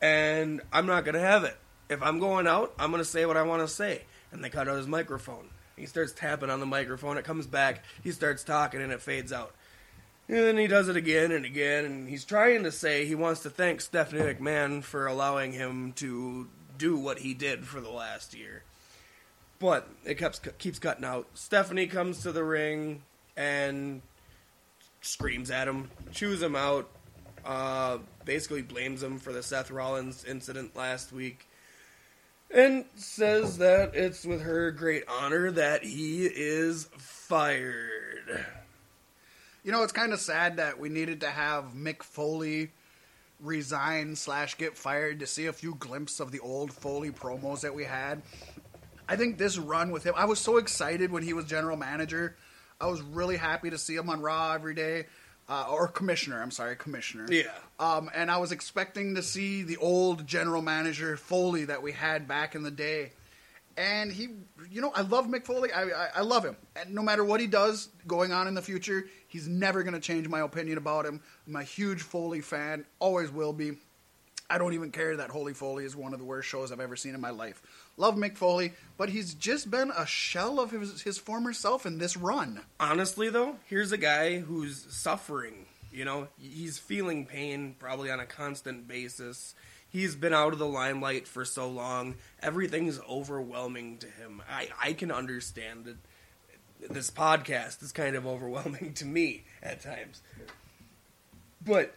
and I'm not to have it. If I'm going out, I'm to say what I want to say. And they cut out his microphone. He starts tapping on the microphone. It comes back. He starts talking, and it fades out. And then he does it again and again, and he's trying to say he wants to thank Stephanie McMahon for allowing him to do what he did for the last year. But it keeps keeps cutting out. Stephanie comes to the ring and screams at him, chews him out, uh, basically blames him for the Seth Rollins incident last week, and says that it's with her great honor that he is fired. You know, it's kind of sad that we needed to have Mick Foley resign slash get fired to see a few glimpses of the old Foley promos that we had. I think this run with him, I was so excited when he was general manager. I was really happy to see him on Raw every day. Uh, or commissioner, I'm sorry, commissioner. Yeah. Um, and I was expecting to see the old general manager Foley that we had back in the day. And he, you know, I love Mick Foley. I, I, I love him. And no matter what he does going on in the future, he's never going to change my opinion about him. I'm a huge Foley fan, always will be. I don't even care that Holy Foley is one of the worst shows I've ever seen in my life. Love Mick Foley, but he's just been a shell of his, his former self in this run. Honestly, though, here's a guy who's suffering. You know, he's feeling pain probably on a constant basis. He's been out of the limelight for so long. Everything's overwhelming to him. I, I can understand it. This podcast is kind of overwhelming to me at times. But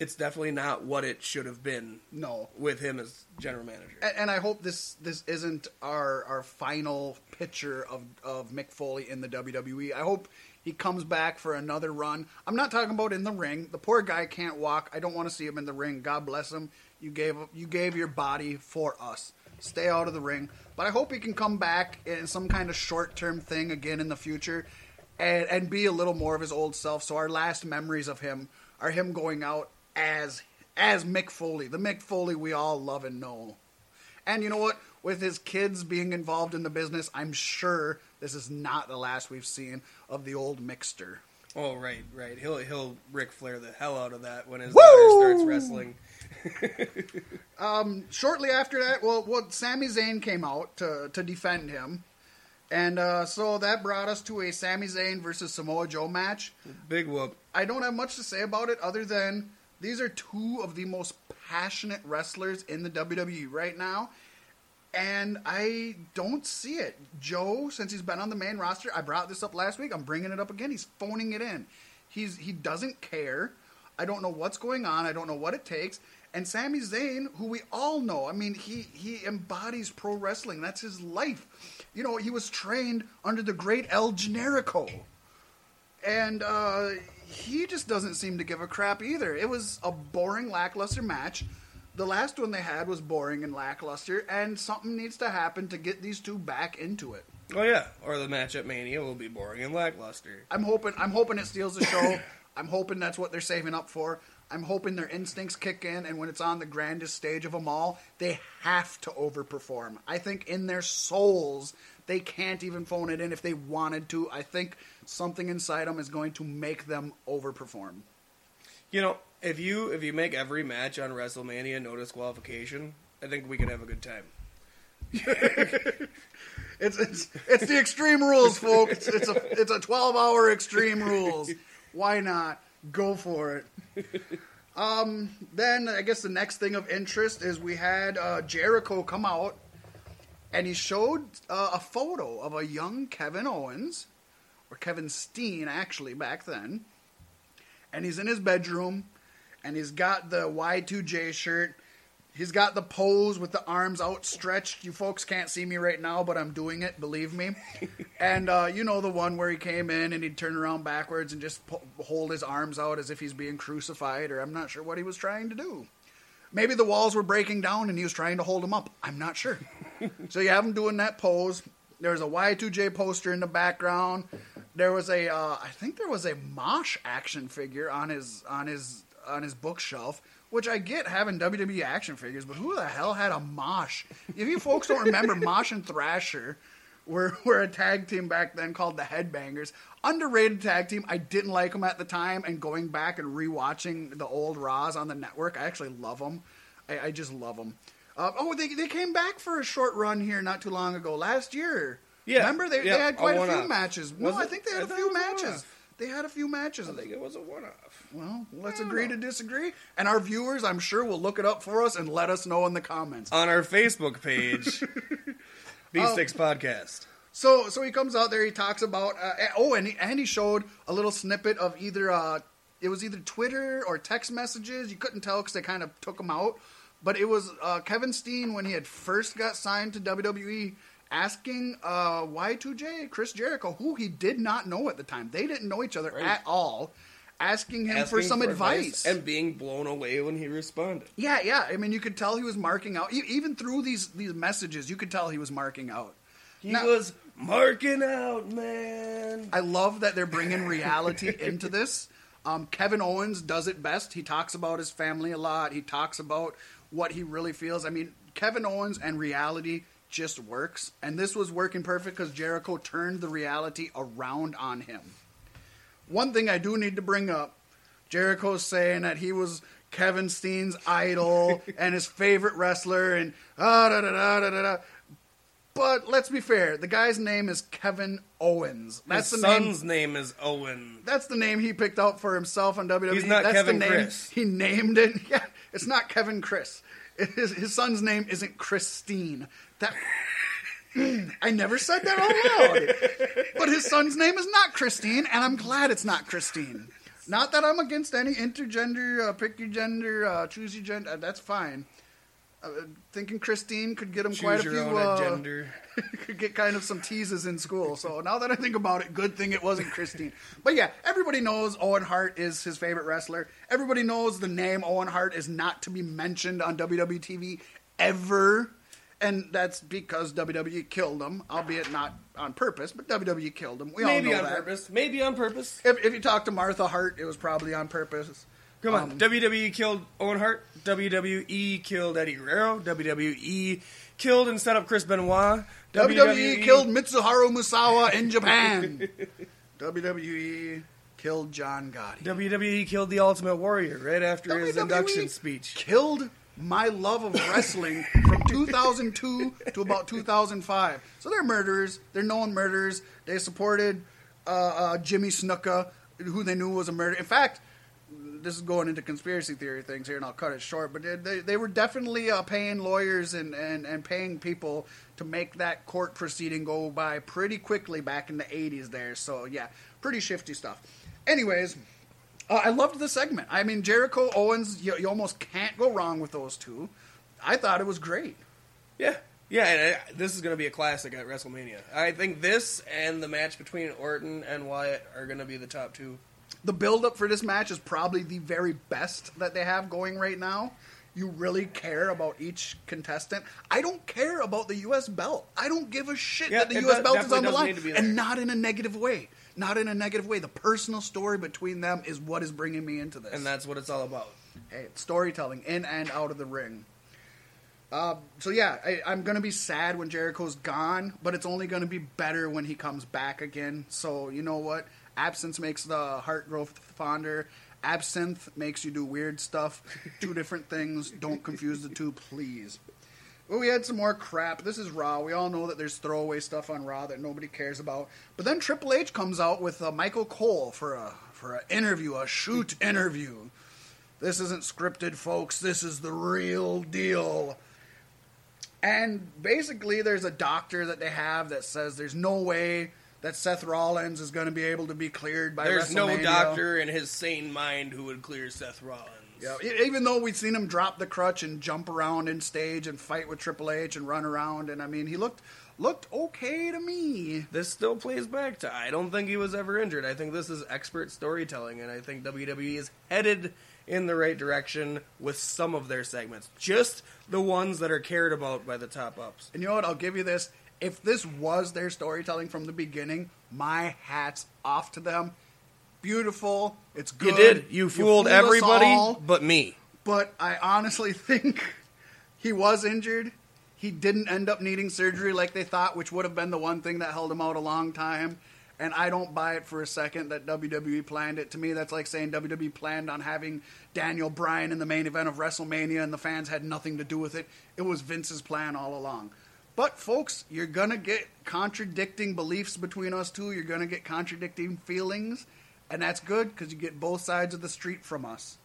it's definitely not what it should have been No. with him as general manager. And, and I hope this this isn't our our final picture of of Mick Foley in the WWE. I hope he comes back for another run. I'm not talking about in the ring. The poor guy can't walk. I don't want to see him in the ring. God bless him. You gave you gave your body for us. Stay out of the ring. But I hope he can come back in some kind of short term thing again in the future, and and be a little more of his old self. So our last memories of him are him going out as as Mick Foley, the Mick Foley we all love and know. And you know what? With his kids being involved in the business, I'm sure this is not the last we've seen of the old Mixter. Oh right, right. He'll he'll Ric Flair the hell out of that when his Woo! daughter starts wrestling. um, Shortly after that, well, what Sami Zayn came out to to defend him, and uh, so that brought us to a Sami Zayn versus Samoa Joe match. Big whoop. I don't have much to say about it other than these are two of the most passionate wrestlers in the WWE right now. and I don't see it. Joe, since he's been on the main roster, I brought this up last week. I'm bringing it up again. He's phoning it in. He's he doesn't care. I don't know what's going on. I don't know what it takes. And Sami Zayn, who we all know, I mean, he he embodies pro wrestling. That's his life. You know, he was trained under the great El Generico, and uh, he just doesn't seem to give a crap either. It was a boring, lackluster match. The last one they had was boring and lackluster, and something needs to happen to get these two back into it. Oh yeah, or the match at Mania will be boring and lackluster. I'm hoping I'm hoping it steals the show. I'm hoping that's what they're saving up for. I'm hoping their instincts kick in, and when it's on the grandest stage of them all, they have to overperform. I think in their souls, they can't even phone it in if they wanted to. I think something inside them is going to make them overperform. You know, if you if you make every match on WrestleMania no disqualification, I think we can have a good time. It's it's it's the extreme rules, folks. It's a it's a 12 hour extreme rules. Why not go for it? Um, then I guess the next thing of interest is we had uh, Jericho come out, and he showed uh, a photo of a young Kevin Owens, or Kevin Steen actually back then, and he's in his bedroom, and he's got the Y2J shirt. He's got the pose with the arms outstretched. You folks can't see me right now, but I'm doing it, believe me. and uh, you know the one where he came in and he'd turn around backwards and just po- hold his arms out as if he's being crucified, or I'm not sure what he was trying to do. Maybe the walls were breaking down and he was trying to hold them up. I'm not sure. so you have him doing that pose. There's a Y2J poster in the background. There was a, uh, I think there was a Mosh action figure on his on his on his bookshelf, which I get having WWE action figures, but who the hell had a Mosh? If you folks don't remember, Mosh and Thrasher were were a tag team back then called the Headbangers. Underrated tag team. I didn't like them at the time, and going back and rewatching the old Raws on the network, I actually love them. I, I just love them. Uh, oh, they they came back for a short run here not too long ago, last year. Yeah, remember they, yeah, they had quite a, few one-off. matches. Was no, I think they had I a few it a matches. They had a few matches. I think it was a one-off. Well, let's agree know. to disagree, and our viewers, I'm sure, will look it up for us and let us know in the comments. On our Facebook page, Beef Sticks Podcast. So, so he comes out there. He talks about uh, oh, and he, and he showed a little snippet of either uh, it was either Twitter or text messages. You couldn't tell because they kind of took them out. But it was uh, Kevin Steen when he had first got signed to WWE, asking uh, Y2J Chris Jericho, who he did not know at the time. They didn't know each other Right. at all. Asking him for Asking some advice. and being blown away when he responded. Yeah, yeah. I mean, you could tell he was marking out. Even through these these messages, you could tell he was marking out. He Now- was marking out, man. I love that they're bringing reality into this. Um, Kevin Owens does it best. He talks about his family a lot. He talks about what he really feels. I mean, Kevin Owens and reality just works. And this was working perfect because Jericho turned the reality around on him. One thing I do need to bring up Jericho's saying that he was Kevin Steen's idol and his favorite wrestler and ah da da da da da da. But let's be fair, the guy's name is Kevin Owens. That's His the name son's name is Owen. that's the name he picked out for himself on WWE. He's not That's Kevin the name Chris. He named it. Yeah, it's not Kevin Chris. His, his son's name isn't Christine. That I never said that out loud. But his son's name is not Christine, and I'm glad it's not Christine. Not that I'm against any intergender, uh, pick your gender, uh, choose your gender. Uh, that's fine. Uh, thinking Christine could get him Choose quite a your few. own uh, gender. could get kind of some teases in school. So now that I think about it, good thing it wasn't Christine. But yeah, everybody knows Owen Hart is his favorite wrestler. Everybody knows the name Owen Hart is not to be mentioned on WWE TV ever. And that's because WWE killed him, albeit not on purpose, but WWE killed him. We Maybe all know on that. purpose. Maybe on purpose. If, if you talk to Martha Hart, it was probably on purpose. Come on. Um, WWE killed Owen Hart. WWE killed Eddie Guerrero. WWE killed and set up Chris Benoit. WWE E killed Mitsuharu Misawa in Japan. WWE killed John Gotti. WWE killed the Ultimate Warrior right after his induction speech. killed my love of wrestling from 2002 to about 2005. So they're murderers. They're known murderers. They supported uh, uh, Jimmy Snuka, who they knew was a murderer. In fact, this is going into conspiracy theory things here, and I'll cut it short. But they, they, were definitely uh, paying lawyers and, and, and paying people to make that court proceeding go by pretty quickly back in the 80s there. So, yeah, pretty shifty stuff. Anyways, uh, I loved the segment. I mean, Jericho Owens, you, you almost can't go wrong with those two. I thought it was great. Yeah, yeah, and uh, this is going to be a classic at WrestleMania. I think this and the match between Orton and Wyatt are going to be the top two. The build up for this match is probably the very best that they have going right now. You really care about each contestant. I don't care about the U.S. belt. I don't give a shit Yeah, that the U.S. does- belt is on the line, need to be and not in a negative way. Not in a negative way. The personal story between them is what is bringing me into this. And that's what it's all about. Hey, storytelling in and out of the ring. Uh, so yeah, I, I'm gonna be sad when Jericho's gone, but it's only gonna be better when he comes back again. So you know what? Absence makes the heart grow fonder. Absinthe makes you do weird stuff. Two different things. Don't confuse the two, please. Well, we had some more crap. This is Raw. We all know that there's throwaway stuff on Raw that nobody cares about. But then Triple H comes out with uh, Michael Cole for a for an interview, a shoot interview. This isn't scripted, folks. This is the real deal. And basically, there's a doctor that they have that says there's no way that Seth Rollins is going to be able to be cleared by There's no doctor in his sane mind who would clear Seth Rollins. Yeah, even though we've seen him drop the crutch and jump around in stage and fight with Triple H and run around, and I mean, he looked looked okay to me. This still plays back to I don't think he was ever injured. I think this is expert storytelling, and I think WWE is headed in the right direction with some of their segments. Just the ones that are cared about by the top ups. And you know what? I'll give you this. If this was their storytelling from the beginning, my hat's off to them. Beautiful. It's good. You did. You fooled us everybody all. but me. but I honestly think he was injured. He didn't end up needing surgery like they thought, which would have been the one thing that held him out a long time. And I don't buy it for a second that WWE planned it. To me, that's like saying WWE planned on having Daniel Bryan in the main event of WrestleMania and the fans had nothing to do with it. It was Vince's plan all along. But, folks, you're going to get contradicting beliefs between us two. You're going to get contradicting feelings. And that's good because you get both sides of the street from us.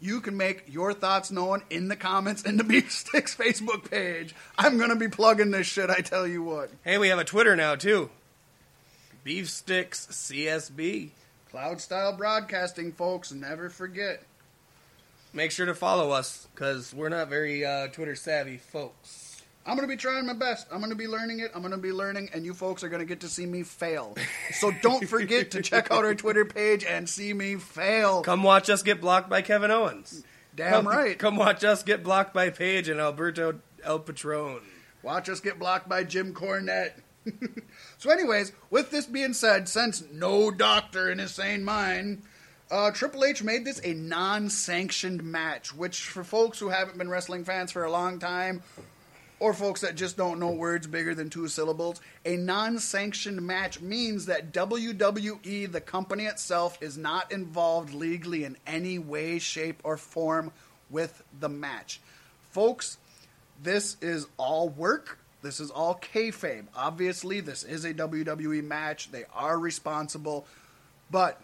You can make your thoughts known in the comments in the Beef Sticks Facebook page. I'm going to be plugging this shit, I tell you what. Hey, we have a Twitter now too. Beef Sticks CSB. Cloud style broadcasting, folks, never forget. Make sure to follow us because we're not very uh, Twitter savvy folks. I'm going to be trying my best. I'm going to be learning it. I'm going to be learning, and you folks are going to get to see me fail. So don't forget to check out our Twitter page and see me fail. Come watch us get blocked by Kevin Owens. Damn come, right. Come watch us get blocked by Paige and Alberto El Patron. Watch us get blocked by Jim Cornette. so, anyways, with this being said, since no doctor in his sane mind, uh, Triple H made this a non sanctioned match, which for folks who haven't been wrestling fans for a long time, or folks that just don't know words bigger than two syllables, a non sanctioned match means that WWE, the company itself, is not involved legally in any way, shape, or form with the match. Folks, this is all work. This is all kayfabe. Obviously, this is a WWE match. They are responsible, but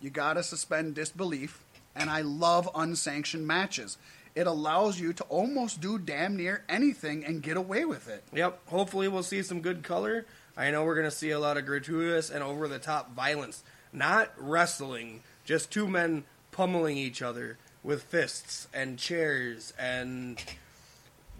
you gotta suspend disbelief. And I love unsanctioned matches. It allows you to almost do damn near anything and get away with it. Yep. Hopefully, we'll see some good color. I know we're going to see a lot of gratuitous and over the top violence. Not wrestling, just two men pummeling each other with fists and chairs and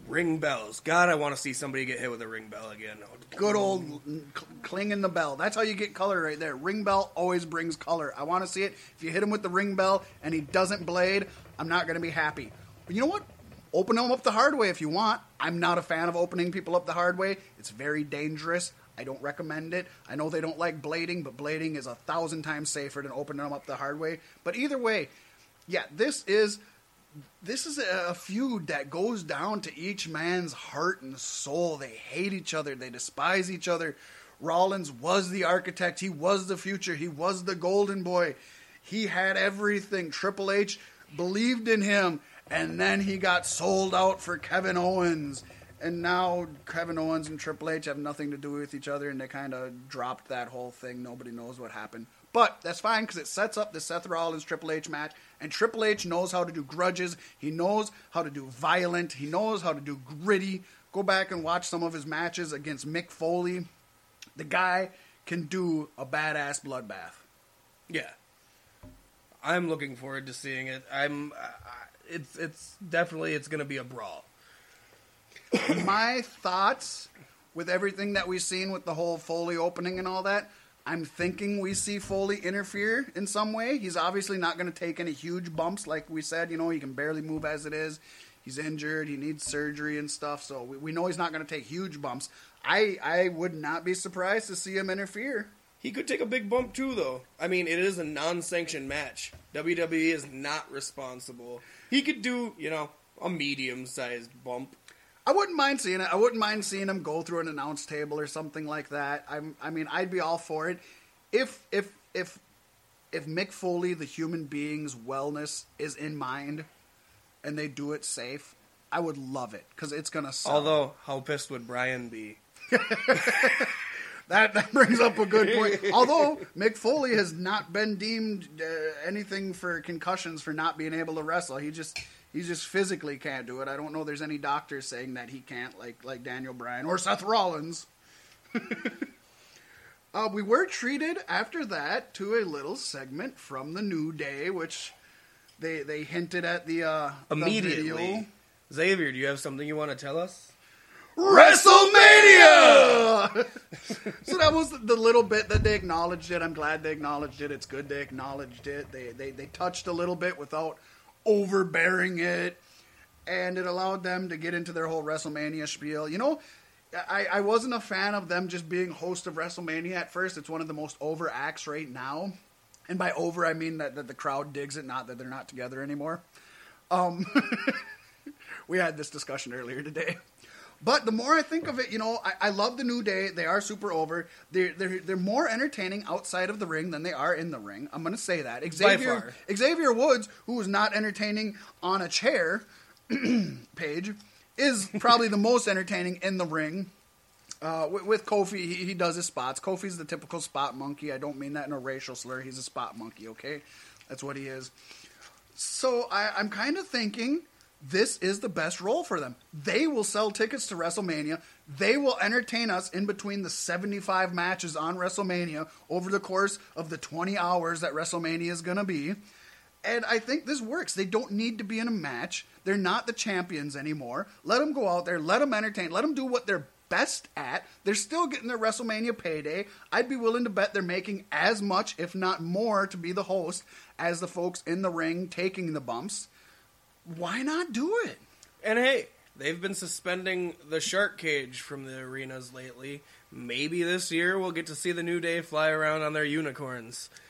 ring bells. God, I want to see somebody get hit with a ring bell again. Good old cl- clinging the bell. That's how you get color right there. Ring bell always brings color. I want to see it. If you hit him with the ring bell and he doesn't blade, I'm not going to be happy. You know what? Open them up the hard way if you want. I'm not a fan of opening people up the hard way. It's very dangerous. I don't recommend it. I know they don't like blading, but blading is a thousand times safer than opening them up the hard way. But either way, yeah, this is this is a feud that goes down to each man's heart and soul. They hate each other. They despise each other. Rollins was the architect. He was the future. He was the golden boy. He had everything. Triple H believed in him, and then he got sold out for Kevin Owens. And now Kevin Owens and Triple H have nothing to do with each other, and they kind of dropped that whole thing. Nobody knows what happened. But that's fine because it sets up the Seth Rollins Triple H match, and Triple H knows how to do grudges. He knows how to do violent. He knows how to do gritty. Go back and watch some of his matches against Mick Foley. The guy can do a badass bloodbath. Yeah, I'm looking forward to seeing it. I'm. It's it's definitely it's going to be a brawl. My thoughts with everything that we've seen with the whole Foley opening and all that. I'm thinking we see Foley interfere in some way. He's obviously not going to take any huge bumps, like we said. You know, he can barely move as it is. He's injured. He needs surgery and stuff. So we, we know he's not going to take huge bumps. I I would not be surprised to see him interfere. He could take a big bump too, though. I mean, it is a non-sanctioned match. WWE is not responsible. He could do, you know, a medium-sized bump. I wouldn't mind seeing it. I wouldn't mind seeing him go through an announce table or something like that. I'm, I mean, I'd be all for it. If if if if Mick Foley, the human being's wellness, is in mind, and they do it safe, I would love it because it's gonna. Sell. Although, how pissed would Brian be? That, that brings up a good point. Although Mick Foley has not been deemed uh, anything for concussions for not being able to wrestle, he just he just physically can't do it. I don't know. There's any doctors saying that he can't, like like Daniel Bryan or Seth Rollins. uh, we were treated after that to a little segment from the New Day, which they they hinted at the uh, the Immediately. video. Xavier, do you have something you want to tell us? WrestleMania! so that was the little bit that they acknowledged it. I'm glad they acknowledged it. It's good they acknowledged it. They they, they touched a little bit without overbearing it, and it allowed them to get into their whole WrestleMania spiel. You know, I, I wasn't a fan of them just being host of WrestleMania at first. It's one of the most over acts right now. And by over, I mean that, that the crowd digs it, not that they're not together anymore. Um, we had this discussion earlier today. But the more I think of it, you know, I, I love the New Day. They are super over. They're, they're they're more entertaining outside of the ring than they are in the ring. I'm going to say that. Xavier Xavier Woods, who is not entertaining on a chair, page, is probably the most entertaining in the ring. Uh, with, with Kofi, he, he does his spots. Kofi's the typical spot monkey. I don't mean that in a racial slur. He's a spot monkey. Okay, that's what he is. So I, I'm kind of thinking this is the best role for them. They will sell tickets to WrestleMania. They will entertain us in between the 75 matches on WrestleMania over the course of the 20 hours that WrestleMania is going to be. And I think this works. They don't need to be in a match. They're not the champions anymore. Let them go out there. Let them entertain. Let them do what they're best at. They're still getting their WrestleMania payday. I'd be willing to bet they're making as much, if not more, to be the host as the folks in the ring taking the bumps why not do it? And hey, they've been suspending the shark cage from the arenas lately. Maybe this year we'll get to see the New Day fly around on their unicorns.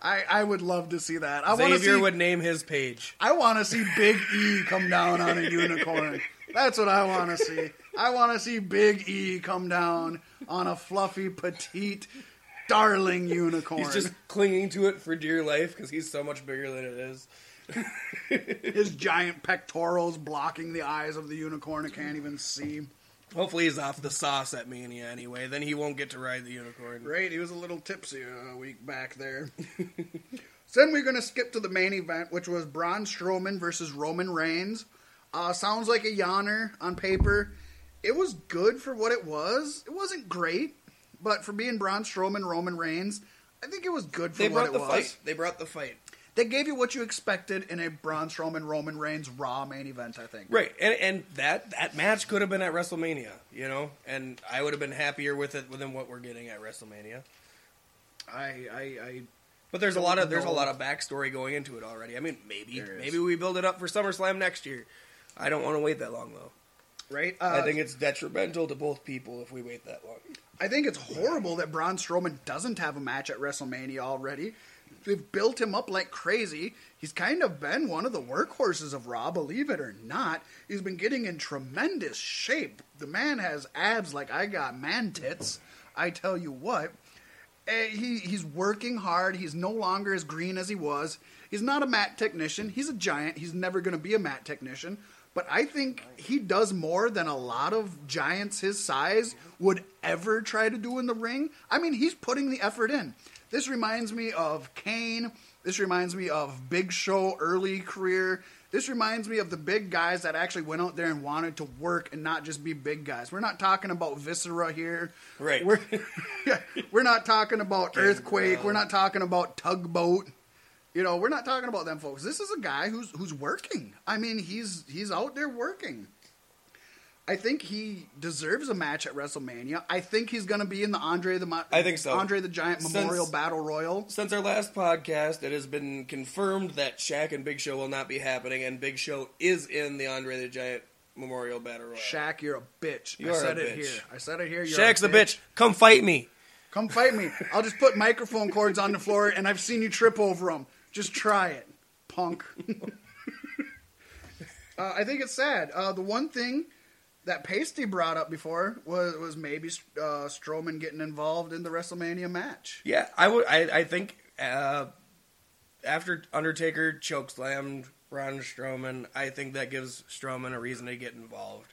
I, I would love to see that. I want to Xavier see. would name his page. I want to see Big E come down on a unicorn. That's what I want to see. I want to see Big E come down on a fluffy, petite, darling unicorn. He's just clinging to it for dear life because he's so much bigger than it is. His giant pectorals blocking the eyes of the unicorn. It can't even see. Hopefully he's off the sauce at Mania anyway. Then he won't get to ride the unicorn. Right, he was a little tipsy a week back there. so then we're going to skip to the main event, which was Braun Strowman versus Roman Reigns. Uh, sounds like a yawner on paper. It was good for what it was. It wasn't great, but for being Braun Strowman, Roman Reigns, I think it was good for They what brought it the was. fight. They brought the fight. They gave you what you expected in a Braun Strowman, Roman Reigns Raw main event, I think. Right, and and that that match could have been at WrestleMania, you know, and I would have been happier with it than what we're getting at WrestleMania. I, I, I But there's a lot of there's a lot of backstory going into it already. I mean, maybe maybe we build it up for SummerSlam next year. I don't want to wait that long though. Right. I Uh, think it's detrimental to both people if we wait that long. I think it's horrible that Braun Strowman doesn't have a match at WrestleMania already. They've built him up like crazy. He's kind of been one of the workhorses of Raw, believe it or not. He's been getting in tremendous shape. The man has abs like I got man tits. I tell you what. Eh, He, he's working hard. He's no longer as green as he was. He's not a mat technician. He's a giant. He's never going to be a mat technician. But I think he does more than a lot of giants his size would ever try to do in the ring. I mean, he's putting the effort in. This reminds me of Kane. This reminds me of Big Show early career. This reminds me of the big guys that actually went out there and wanted to work and not just be big guys. We're not talking about Viscera here. Right. We're, we're not talking about Earthquake. We're uh, not talking about Tugboat. You know, we're not talking about them folks. This is a guy who's who's working. I mean, he's he's out there working. I think he deserves a match at WrestleMania. I think he's going to be in the Andre the Mo- I think so. Andre the Giant Since- Memorial Battle Royal. Since our last podcast, it has been confirmed that Shaq and Big Show will not be happening, and Big Show is in the Andre the Giant Memorial Battle Royal. Shaq, you're a bitch. You I said a it bitch. here. I said it here. You're Shaq's a bitch. Come fight me. Come fight me. I'll just put microphone cords on the floor, and I've seen you trip over them. Just try it, punk. uh, I think it's sad. Uh, the one thing that Paystee brought up before was was maybe uh, Strowman getting involved in the WrestleMania match. Yeah, I would. I, I think uh, after Undertaker chokeslammed Braun Strowman, I think that gives Strowman a reason to get involved.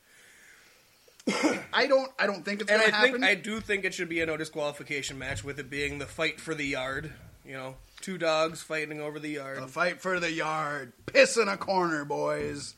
I don't. I don't think it's And going I to happen. think I do think it should be a no disqualification match, with it being the fight for the yard. You know, two dogs fighting over the yard. A fight for the yard. Piss in a corner, boys.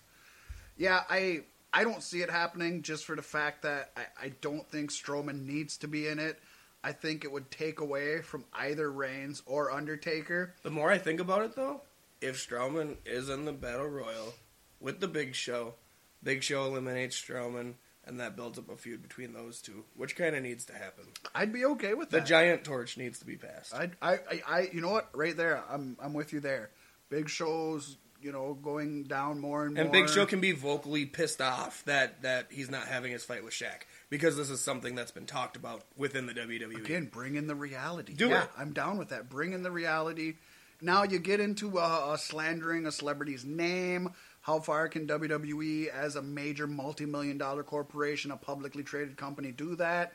Yeah, I I don't see it happening just for the fact that I, I don't think Strowman needs to be in it. I think it would take away from either Reigns or Undertaker. The more I think about it, though, if Strowman is in the Battle Royal with the Big Show, Big Show eliminates Strowman, and that builds up a feud between those two, which kind of needs to happen. I'd be okay with that. The giant torch needs to be passed. I, I, I, I, you know what? Right there, I'm, I'm with you there. Big shows, you know, going down more and, and more. Big Show can be vocally pissed off that that he's not having his fight with Shaq because this is something that's been talked about within the. WWE. Again, bring in the reality. Do yeah, it. I'm down with that. Bring in the reality. Now you get into uh, uh, slandering a celebrity's name. How far can WWE, as a major multi-million dollar corporation, a publicly traded company, do that?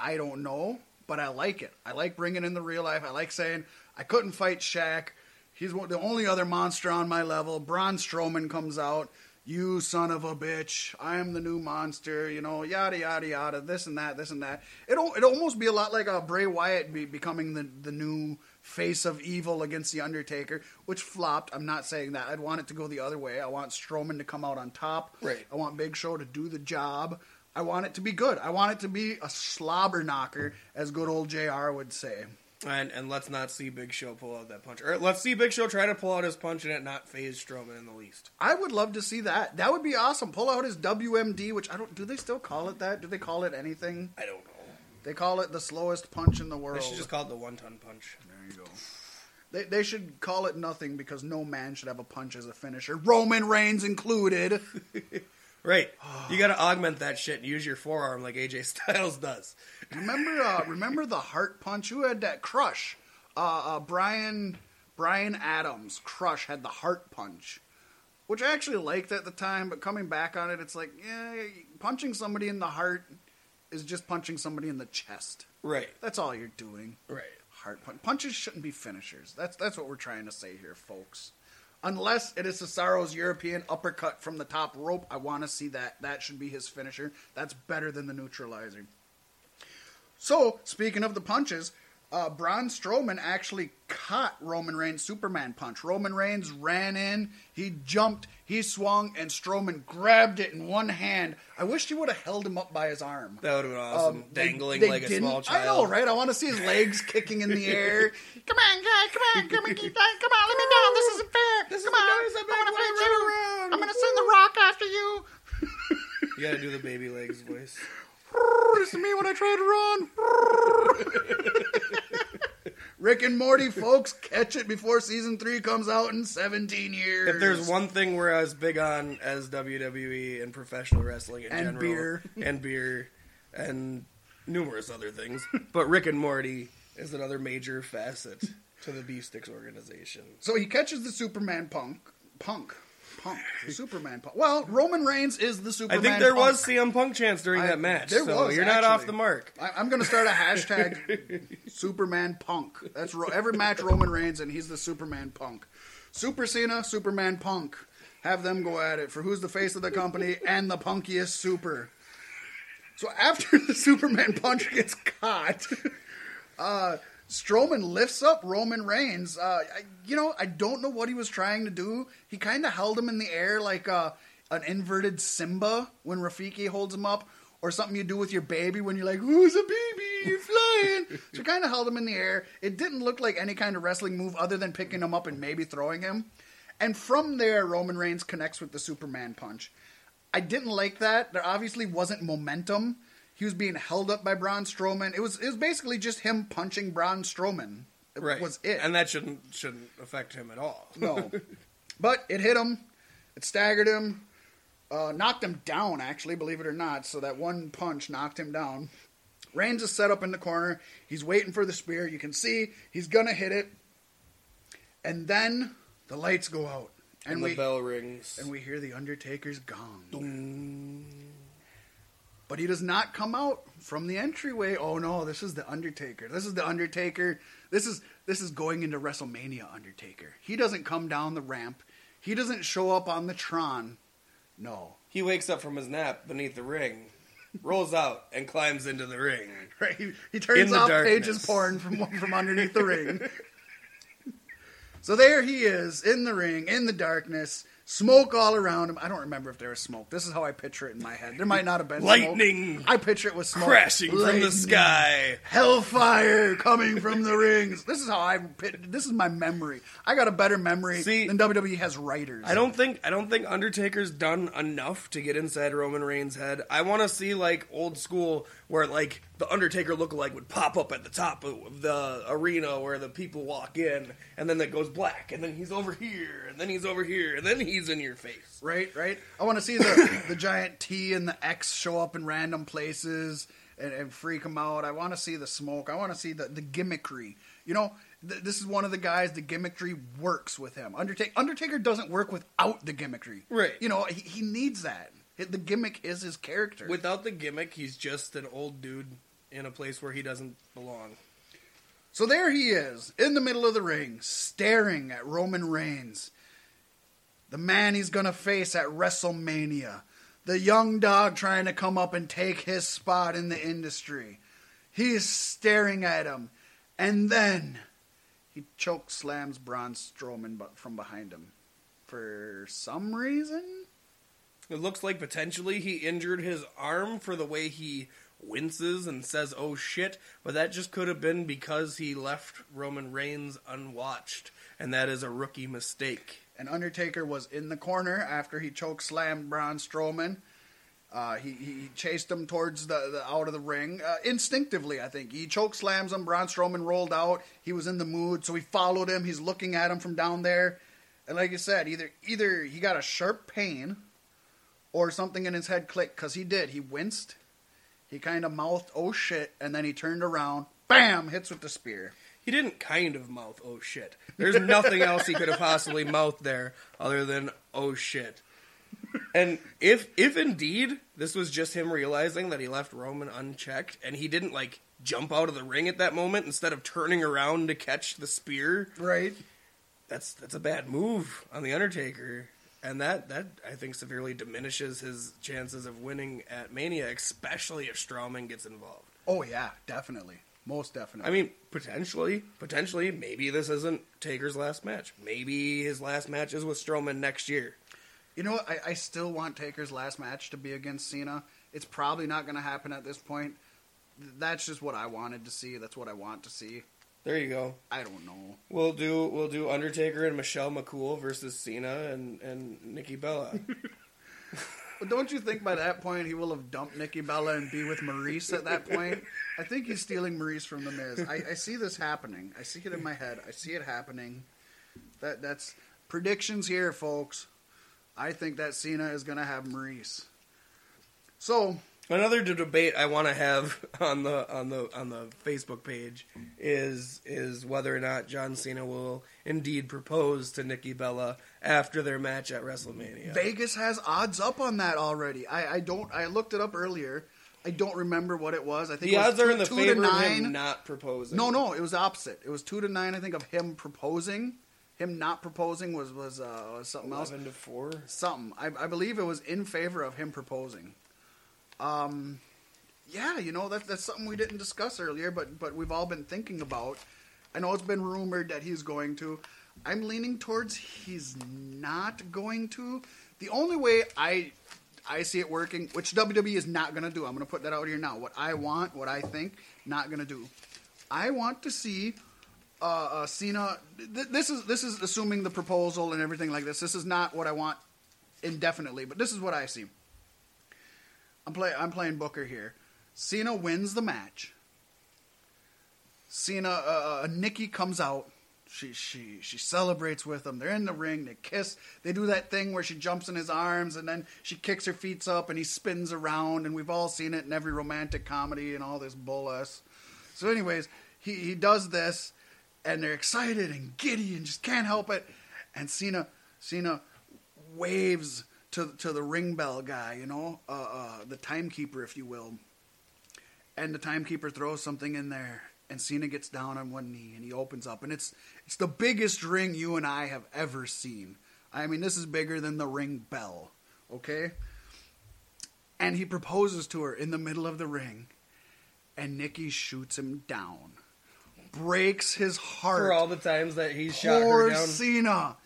I don't know, but I like it. I like bringing in the real life. I like saying I couldn't fight Shaq. He's the only other monster on my level. Braun Strowman comes out. You son of a bitch! I am the new monster. You know, yada yada yada. This and that. This and that. It'll it almost be a lot like a Bray Wyatt be, becoming the the new face of evil against the Undertaker, which flopped. I'm not saying that. I'd want it to go the other way. I want Strowman to come out on top. Right. I want Big Show to do the job. I want it to be good. I want it to be a slobber knocker, as good old JR would say. And and let's not see Big Show pull out that punch. Or let's see Big Show try to pull out his punch and it not phase Strowman in the least. I would love to see that. That would be awesome. Pull out his WMD, which I don't. Do they still call it that? Do they call it anything? I don't know. They call it the slowest punch in the world. They should just call it the one ton punch. there you go. They, they should call it nothing because no man should have a punch as a finisher, Roman Reigns included. Right. You got to augment that shit and use your forearm like AJ Styles does. remember, uh, remember the heart punch? Who had that crush? Uh, uh, Brian Brian Adams. Crush had the heart punch, which I actually liked at the time. But coming back on it, it's like, yeah, punching somebody in the heart is just punching somebody in the chest. Right. That's all you're doing. Right. Heart punch. Punches shouldn't be finishers. That's that's what we're trying to say here, folks. Unless it is Cesaro's European uppercut from the top rope, I want to see that. That should be his finisher. That's better than the neutralizer. So, speaking of the punches, uh, Braun Strowman actually caught Roman Reigns' Superman punch. Roman Reigns ran in, he jumped, he swung, and Strowman grabbed it in one hand. I wish he would have held him up by his arm. That would have been awesome. Um, Dangling they like a small child. I know, right? I want to see his legs kicking in the air. Come on, guy. Come on. Come on. Come on. Let me down. This isn't fair. This come is on. the I'm gonna fight you. around. I'm gonna send the rock after you. You got to do the baby legs voice. This is me when I try to run. Rick and Morty, folks, catch it before season three comes out in 17 years. If there's one thing we're as big on as WWE and professional wrestling in And general, beer. and beer, and numerous other things, but Rick and Morty is another major facet to the Beef Sticks organization. So he catches the Superman punk. Punk. Punk. The Superman punk. Well, Roman Reigns is the Superman. Punk. I think there punk. was CM Punk chance during I- that match. there so was, you're not off the mark. I, I'm going to start a hashtag Superman Punk. That's ro- every match Roman Reigns, and he's the Superman Punk. Super Cena, Superman Punk. have them go at it for who's the face of the company and the punkiest super. So after the Superman punch gets caught, uh, Strowman lifts up Roman Reigns. Uh, I, you know, I don't know what he was trying to do. He kind of held him in the air like uh, an inverted Simba when Rafiki holds him up, or something you do with your baby when you're like, "Who's a baby? You're flying." so kind of held him in the air. It didn't look like any kind of wrestling move other than picking him up and maybe throwing him. And from there, Roman Reigns connects with the Superman punch. I didn't like that. There obviously wasn't momentum. He was being held up by Braun Strowman. It was it was basically just him punching Braun Strowman. It Right. was it. And that shouldn't shouldn't affect him at all. no. But it hit him. It staggered him. Uh, knocked him down, actually, believe it or not. So that one punch knocked him down. Reigns is set up in the corner. He's waiting for the spear. You can see he's going to hit it. And then the lights go out. and, And, the we, bell rings. and we hear the Undertaker's gong. But he does not come out from the entryway. Oh no, this is the Undertaker. This is the Undertaker. This is this is going into WrestleMania Undertaker. He doesn't come down the ramp. He doesn't show up on the Tron. No. He wakes up from his nap beneath the ring, rolls out, and climbs into the ring. Right? He, he turns off darkness. Paige's porn from from underneath the ring. So there he is in the ring, in the darkness, smoke all around him. I don't remember if there was smoke. This is how I picture it in my head. There might not have been Lightning Smoke. I picture it with smoke Crashing from the sky. Hellfire coming from the rings. This is how I. This is my memory. I got a better memory See, than WWE has writers. I don't think I don't think Undertaker's done enough to get inside Roman Reigns' head. I want to see like old school where like the Undertaker lookalike would pop up at the top of the arena where the people walk in, and then it goes black, and then he's over here, and then he's over here, and then he's in your face. Right, right. I want to see the the giant T and the X show up in random places and, and freak them out. I want to see the smoke. I want to see the the gimmickry. You know, th- this is one of the guys. The gimmickry works with him. Undertaker Undertaker doesn't work without the gimmickry. Right. You know, he, he needs that. The gimmick is his character. Without the gimmick, he's just an old dude in a place where he doesn't belong. So there he is, in the middle of the ring, staring at Roman Reigns, the man he's going to face at WrestleMania, the young dog trying to come up and take his spot in the industry. He's staring at him, and then he choke slams Braun Strowman from behind him. For some reason? It looks like potentially he injured his arm for the way he winces and says, oh shit, but that just could have been because he left Roman Reigns unwatched, and that is a rookie mistake. And Undertaker was in the corner after he choke slammed Braun Strowman. Uh, he, he chased him towards the, the out of the ring uh, instinctively. I think he choke slams him. Braun Strowman rolled out. He was in the mood, so he followed him. He's looking at him from down there, and like I said, either either he got a sharp pain, or something in his head clicked because he did. He winced. He kind of mouthed "Oh shit," and then he turned around. Bam! Hits with the spear. He didn't kind of mouth, oh shit. There's nothing else he could have possibly mouthed there other than, oh shit. And if if indeed this was just him realizing that he left Roman unchecked and he didn't like jump out of the ring at that moment instead of turning around to catch the spear, Right. that's that's a bad move on the Undertaker, and that that I think severely diminishes his chances of winning at Mania, especially if Strowman gets involved. Oh yeah, definitely, most definitely. I mean, potentially, potentially, maybe this isn't Taker's last match. Maybe his last match is with Strowman next year. You know what? I, I still want Taker's last match to be against Cena. It's probably not going to happen at this point. That's just what I wanted to see. That's what I want to see. There you go. I don't know. We'll do we'll do Undertaker and Michelle McCool versus Cena and and Nikki Bella. But don't you think by that point he will have dumped Nikki Bella and be with Maryse at that point? I think he's stealing Maryse from the Miz. I, I see this happening. I see it in my head. I see it happening. That that's predictions here, folks. I think that Cena is going to have Maryse. So Another debate I want to have on the on the on the Facebook page is is whether or not John Cena will indeed propose to Nikki Bella after their match at WrestleMania. Vegas has odds up on that already. I, I don't. I looked it up earlier. I don't remember what it was. I think the it was odds are two, in the favor to of him not proposing. no, no, it was opposite. It was two to nine. I think of him proposing, him not proposing was was, uh, was something else. Eleven to four. Something. I, I believe it was in favor of him proposing. Um, yeah, you know that that's something we didn't discuss earlier, but but we've all been thinking about. I know it's been rumored that he's going to. I'm leaning towards he's not going to. The only way I I see it working, which WWE is not going to do. I'm going to put that out here now. What I want, what I think, not going to do. I want to see uh, uh, Cena. Th- this is this is assuming the proposal and everything like this. This is not what I want indefinitely, but this is what I see. I'm play I'm playing Booker here. Cena wins the match. Cena, uh, uh, Nikki comes out. She she she celebrates with him. They're in the ring. They kiss. They do that thing where she jumps in his arms and then she kicks her feet up and he spins around. And we've all seen it in every romantic comedy and all this bull. So, anyways, he he does this, and they're excited and giddy and just can't help it. And Cena Cena waves to to the ring bell guy, you know, uh, uh, the timekeeper, if you will. And the timekeeper throws something in there, and Cena gets down on one knee and he opens up, and it's it's the biggest ring you and I have ever seen. I mean, this is bigger than the ring bell, okay? And he proposes to her in the middle of the ring, and Nikki shoots him down, breaks his heart. For all the times that he shot her down. Cena.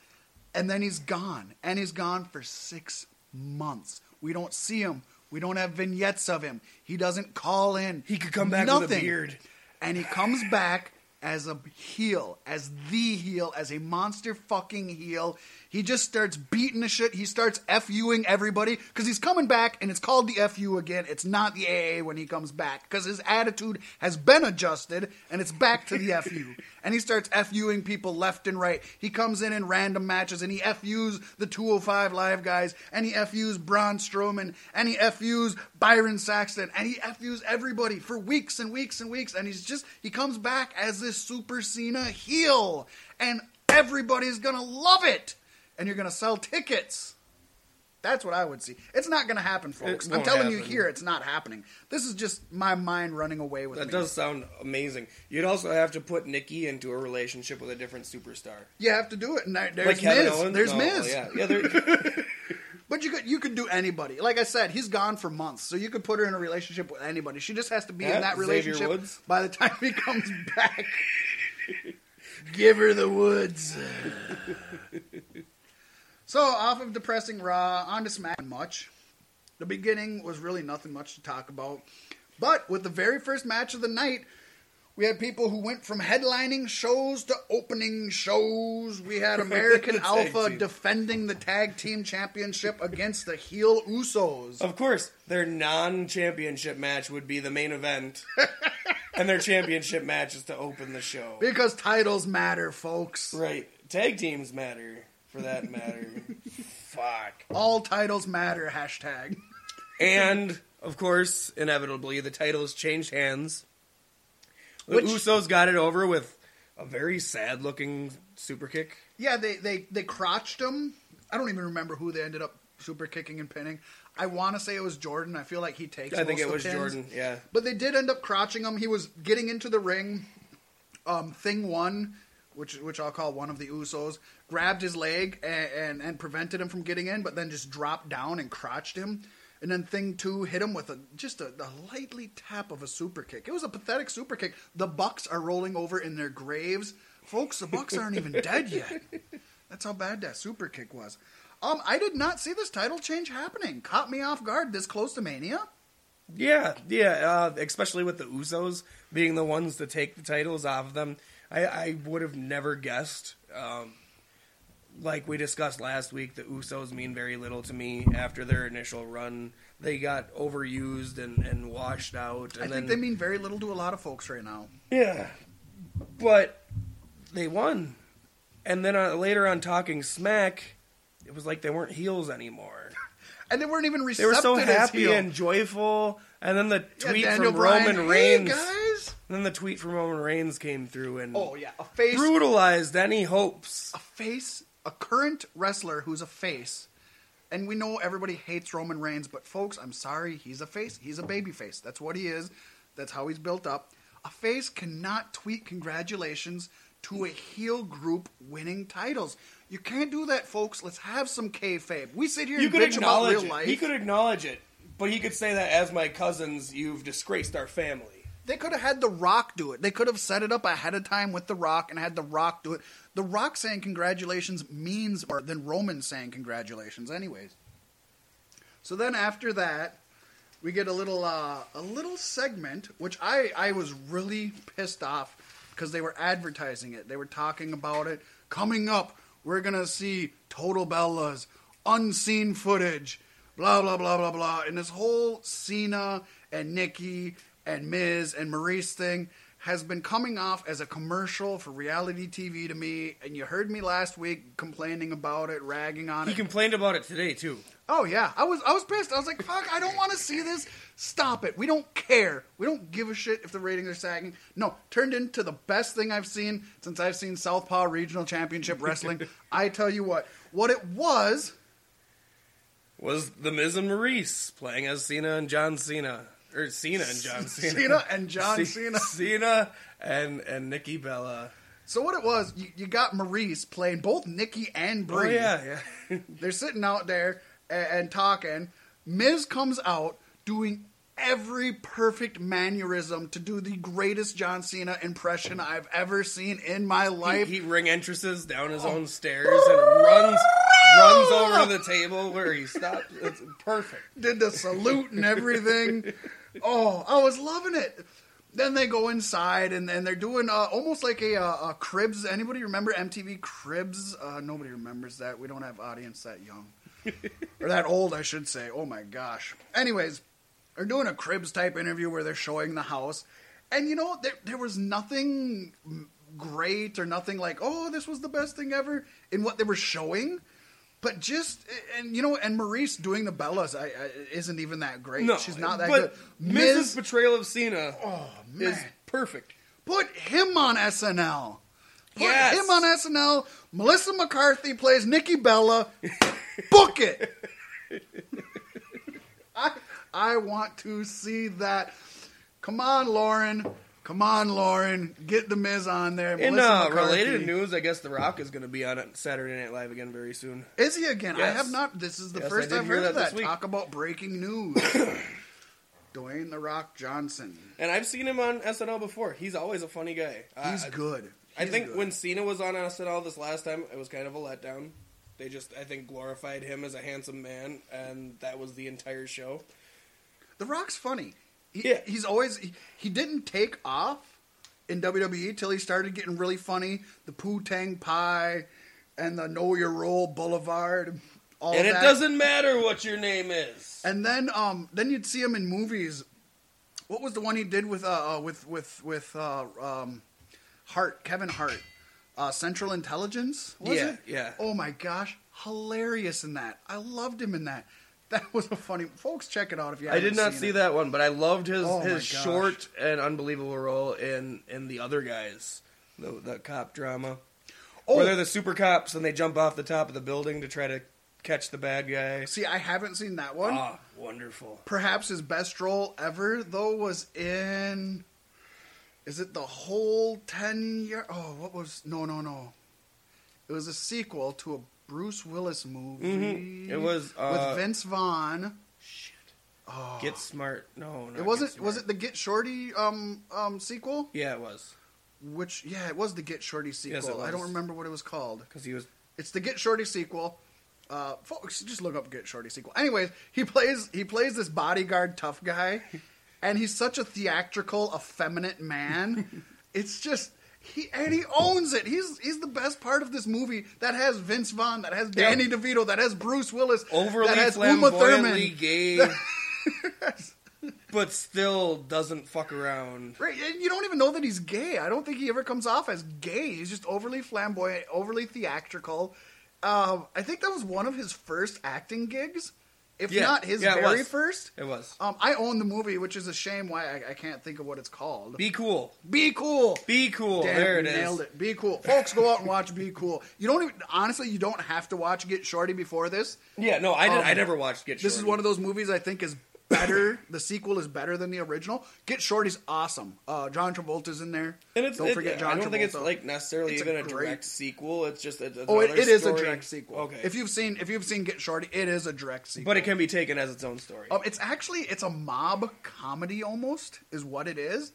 And then he's gone. And he's gone for six months. We don't see him. We don't have vignettes of him. He doesn't call in. He could come back with a Nothing. beard. And he comes back as a heel, as the heel, as a monster fucking heel. He just starts beating the shit. He starts FUing everybody because he's coming back and it's called the FU again. It's not the AA when he comes back because his attitude has been adjusted and it's back to the FU. And he starts FUing people left and right. He comes in in random matches and he FUs the 205 Live guys and he FUs Braun Strowman and he FUs Byron Saxton and he FUs everybody for weeks and weeks and weeks. And he's just, he comes back as this Super Cena heel and everybody's gonna love it and you're gonna sell tickets. That's what I would see. It's not going to happen, folks. I'm telling you here, it's not happening. This is just my mind running away with That me. does sound amazing. You'd also have to put Nikki into a relationship with a different superstar. You have to do it. And there's like Miz. Owens. There's No, Miz. Yeah, yeah. there- But you could you could do anybody. Like I said, he's gone for months, so you could put her in a relationship with anybody. She just has to be Yeah, in that relationship by the time he comes back. Give her the woods. So off of depressing Raw, on to Smack. Much. The beginning was really nothing much to talk about, but with the very first match of the night. We had people who went from headlining shows to opening shows. We had American Alpha team. defending the tag team championship against the heel Usos. of course, their non-championship match would be the main event, and their championship match is to open the show. Because titles matter, folks. Right. Tag teams matter, for that matter. Fuck. All titles matter, hashtag. And, of course, inevitably, the titles changed hands. The Which- Usos got it over with a very sad looking super kick. Yeah, they, they, they crotched him. I don't even remember who they ended up super kicking and pinning. I want to say it was Jordan. I feel like he takes I think it was pins. Jordan, yeah. But they did end up crotching him. He was getting into the ring. Um, thing one, which which I'll call one of the Usos, grabbed his leg and, and, and prevented him from getting in, but then just dropped down and crotched him. And then thing two hit him with a just a, a lightly tap of a super kick. It was a pathetic super kick. The Bucks are rolling over in their graves, folks. The Bucks aren't even dead yet. That's how bad that super kick was. Um, I did not see this title change happening. Caught me off guard this close to Mania. Yeah, yeah, uh, especially with the Usos being the ones to take the titles off of them. I, I would have never guessed. Um, like we discussed last week, the Usos mean very little to me after their initial run. They got overused and, and washed out. And I then, think they mean very little to a lot of folks right now. Yeah, but they won. And then uh, later on, talking smack, it was like they weren't heels anymore. And they weren't even They receptive were so happy and joyful. And then the tweet Daniel from Bryan, Roman "Hey, Guys. Then the tweet from Roman Reigns came through and Oh yeah, a face, brutalized any hopes. a face, a current wrestler who's a face. And we know everybody hates Roman Reigns, but folks, I'm sorry, he's a face. He's a baby face. That's what he is. That's how he's built up. A face cannot tweet congratulations to a heel group winning titles. You can't do that, folks. Let's have some kayfabe. We sit here You and could bitch about acknowledge real it. life. He could acknowledge it, but he could say that as my cousins, you've disgraced our family. They could have had The Rock do it. They could have set it up ahead of time with The Rock and had The Rock do it. The Rock saying congratulations means more than Roman saying congratulations, anyways. So then after that, we get a little uh, a little segment, which I I was really pissed off because they were advertising it. They were talking about it coming up. We're gonna see Total Bellas unseen footage, blah blah blah blah blah, and this whole Cena and Nikki and Miz and Maryse thing has been coming off as a commercial for reality TV to me. And you heard me last week complaining about it, ragging on He it. He complained about it today too. Oh yeah, I was I was pissed. I was like, "Fuck! I don't want to see this. Stop it. We don't care. We don't give a shit if the ratings are sagging." No, turned into the best thing I've seen since I've seen Southpaw Regional Championship Wrestling. I tell you what, what it was. Was the Miz and Maurice playing as Cena and John Cena, or Cena and John Cena, Cena and John Cena. Cena and and Nikki Bella. So what it was, you, you got Maryse playing both Nikki and Oh yeah, yeah. They're sitting out there and, and talking. Miz comes out doing every perfect mannerism to do the greatest John Cena impression I've ever seen in my life. he ring entrances down his oh. own stairs and runs runs over to the table where he stops. It's perfect. did the salute and everything. Oh, I was loving it. Then they go inside and then they're doing uh, almost like a, uh, a Cribs. Anybody remember MTV Cribs? Uh, nobody remembers that. We don't have audience that young or that old, I should say. Oh my gosh. Anyways, they're doing a Cribs type interview where they're showing the house, and you know there there was nothing great or nothing like oh this was the best thing ever in what they were showing. But just and you know, and Maryse doing the Bellas I, I, isn't even that great. No, she's not that but good. Mrs. Miz, portrayal of Cena oh is man, perfect. put him on SNL. Put Yes. him on SNL. Melissa McCarthy plays Nikki Bella. Book it. I I want to see that. Come on, Lorne. Come on, Lorne. Get the Miz on there. In uh, related news, I guess The Rock is going to be on Saturday Night Live again very soon. Is he again? I have not. This is the Yes, first I've hear heard of that this that. Talk about breaking news. Dwayne the Rock Johnson. And I've seen him on SNL before. He's always a funny guy. He's good. I think good. when Cena was on SNL this last time, it was kind of a letdown. They just, I think, glorified him as a handsome man, and that was the entire show. The Rock's funny. He, Yeah. he's always he, he didn't take off in WWE till he started getting really funny. The Poo Tang Pie and the Know Your Role Boulevard. All and it that. doesn't matter what your name is. And then um then you'd see him in movies. What was the one he did with uh uh, with with with uh um Hart Kevin Hart? Uh, Central Intelligence was Yeah, it? yeah. Oh my gosh, hilarious in that. I loved him in that. That was a funny. Folks, check it out if you. I did not see it. that one, but I loved his Oh his short and unbelievable role in in the other guys, the the cop drama, Oh, where they're the super cops and they jump off the top of the building to try to catch the bad guy. see, I haven't seen that one. Ah, wonderful. Perhaps his best role ever, though, was in. Is it the whole ten year? Oh, what was? No, no, no. It was a sequel to a Bruce Willis movie. Mhm. It was, uh, with Vince Vaughn. Shit. Oh. Get smart. No, it wasn't. Was it the Get Shorty um um sequel? Yeah, it was Which yeah, it was the Get Shorty sequel. Yes, I don't remember what it was called. because he was. It's the Get Shorty sequel. Uh, folks, just look up Get Shorty sequel. Anyways, he plays he plays this bodyguard tough guy, and he's such a theatrical, effeminate man. it's just he and he owns it. He's he's the best part of this movie. That has Vince Vaughn, that has Danny DeVito, that has Bruce Willis, overly that has Uma Thurman. gay, but still doesn't fuck around. Right, and you don't even know that he's gay. I don't think he ever comes off as gay. He's just overly flamboyant, overly theatrical. Um, I think that was one of his first acting gigs, if Yeah, not his yeah, very was. first. It was. Um, I own the movie, which is a shame why I, I can't think of what it's called. Be cool. Be cool. Be cool. Damn, there it you is. nailed it. Be cool, folks. Go out and watch Be Cool. You don't even honestly, you don't have to watch Get Shorty before this. Yeah, no, I did. Um, I never watched Get. Shorty. This is one of those movies I think is better. the sequel is better than the original. Get Shorty's awesome. Uh, John Travolta's in there. And it's, don't it- forget John Travolta. I don't Travolta. think it's like necessarily It's a even a, great- direct sequel. It's just a, Oh, it, it is a direct sequel. Okay, If you've seen if you've seen Get Shorty, it is a direct sequel. but it can be taken as its own story. Um, it's actually it's a mob comedy almost is what it is.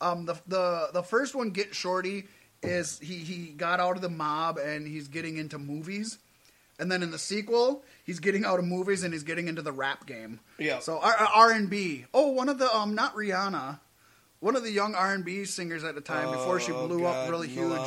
Um, the the the first one, Get Shorty, is he he got out of the mob and he's getting into movies, and then in the sequel, he's getting out of movies and he's getting into the rap game. Yeah. So R and B. Oh, one of the um not Rihanna. One of the young R and B singers at the time before she Oh, blew up God, really huge.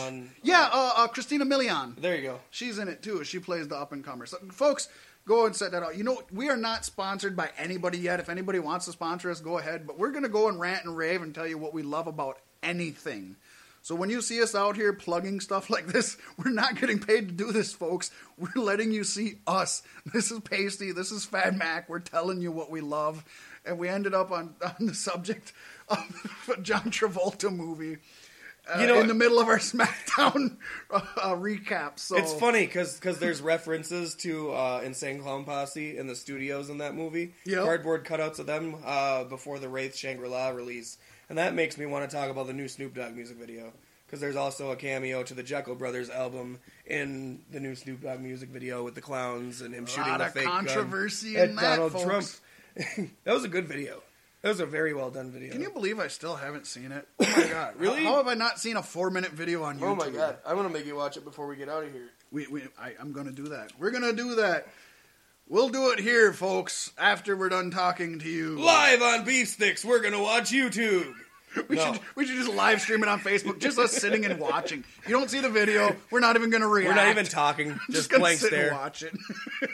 Yeah, uh, uh, Christina Milian. there you go. She's in it too. She plays the up and comer. So, folks, go and set that out. You know, we are not sponsored by anybody yet. If anybody wants to sponsor us, go ahead. But we're going to go and rant and rave and tell you what we love about anything. So when you see us out here plugging stuff like this, we're not getting paid to do this, folks. We're letting you see us. This is Paystee. This is Fat Mack. We're telling you what we love. And we ended up on, on the subject of a John Travolta movie. Uh, You know- in the middle of our SmackDown uh, uh, recap. So It's funny because there's references to uh, Insane Clown Posse in the studios in that movie. Yep. Cardboard cutouts of them uh, before the Wraith Shangri La release, and that makes me want to talk about the new Snoop Dogg music video because there's also a cameo to the Jeckel Brothers album in the new Snoop Dogg music video with the clowns and him shooting lot the of fake gun controversy at that, Donald folks. Trump. that was a good video. That was a very well done video. Can you believe I still haven't seen it? Oh my god! Really? How, how have I not seen a four-minute video on YouTube? Oh my god! I'm gonna make you watch it before we get out of here. We, we, I, I'm going to do that. We're going to do that. We'll do it here, folks. After we're done talking to you, Live on Beef Sticks, we're gonna watch YouTube. we No. should we should just live stream it on Facebook. Just us sitting and watching. You don't see the video. We're not even going to react. We're not even talking, just, just gonna blank sit and stare. watch it.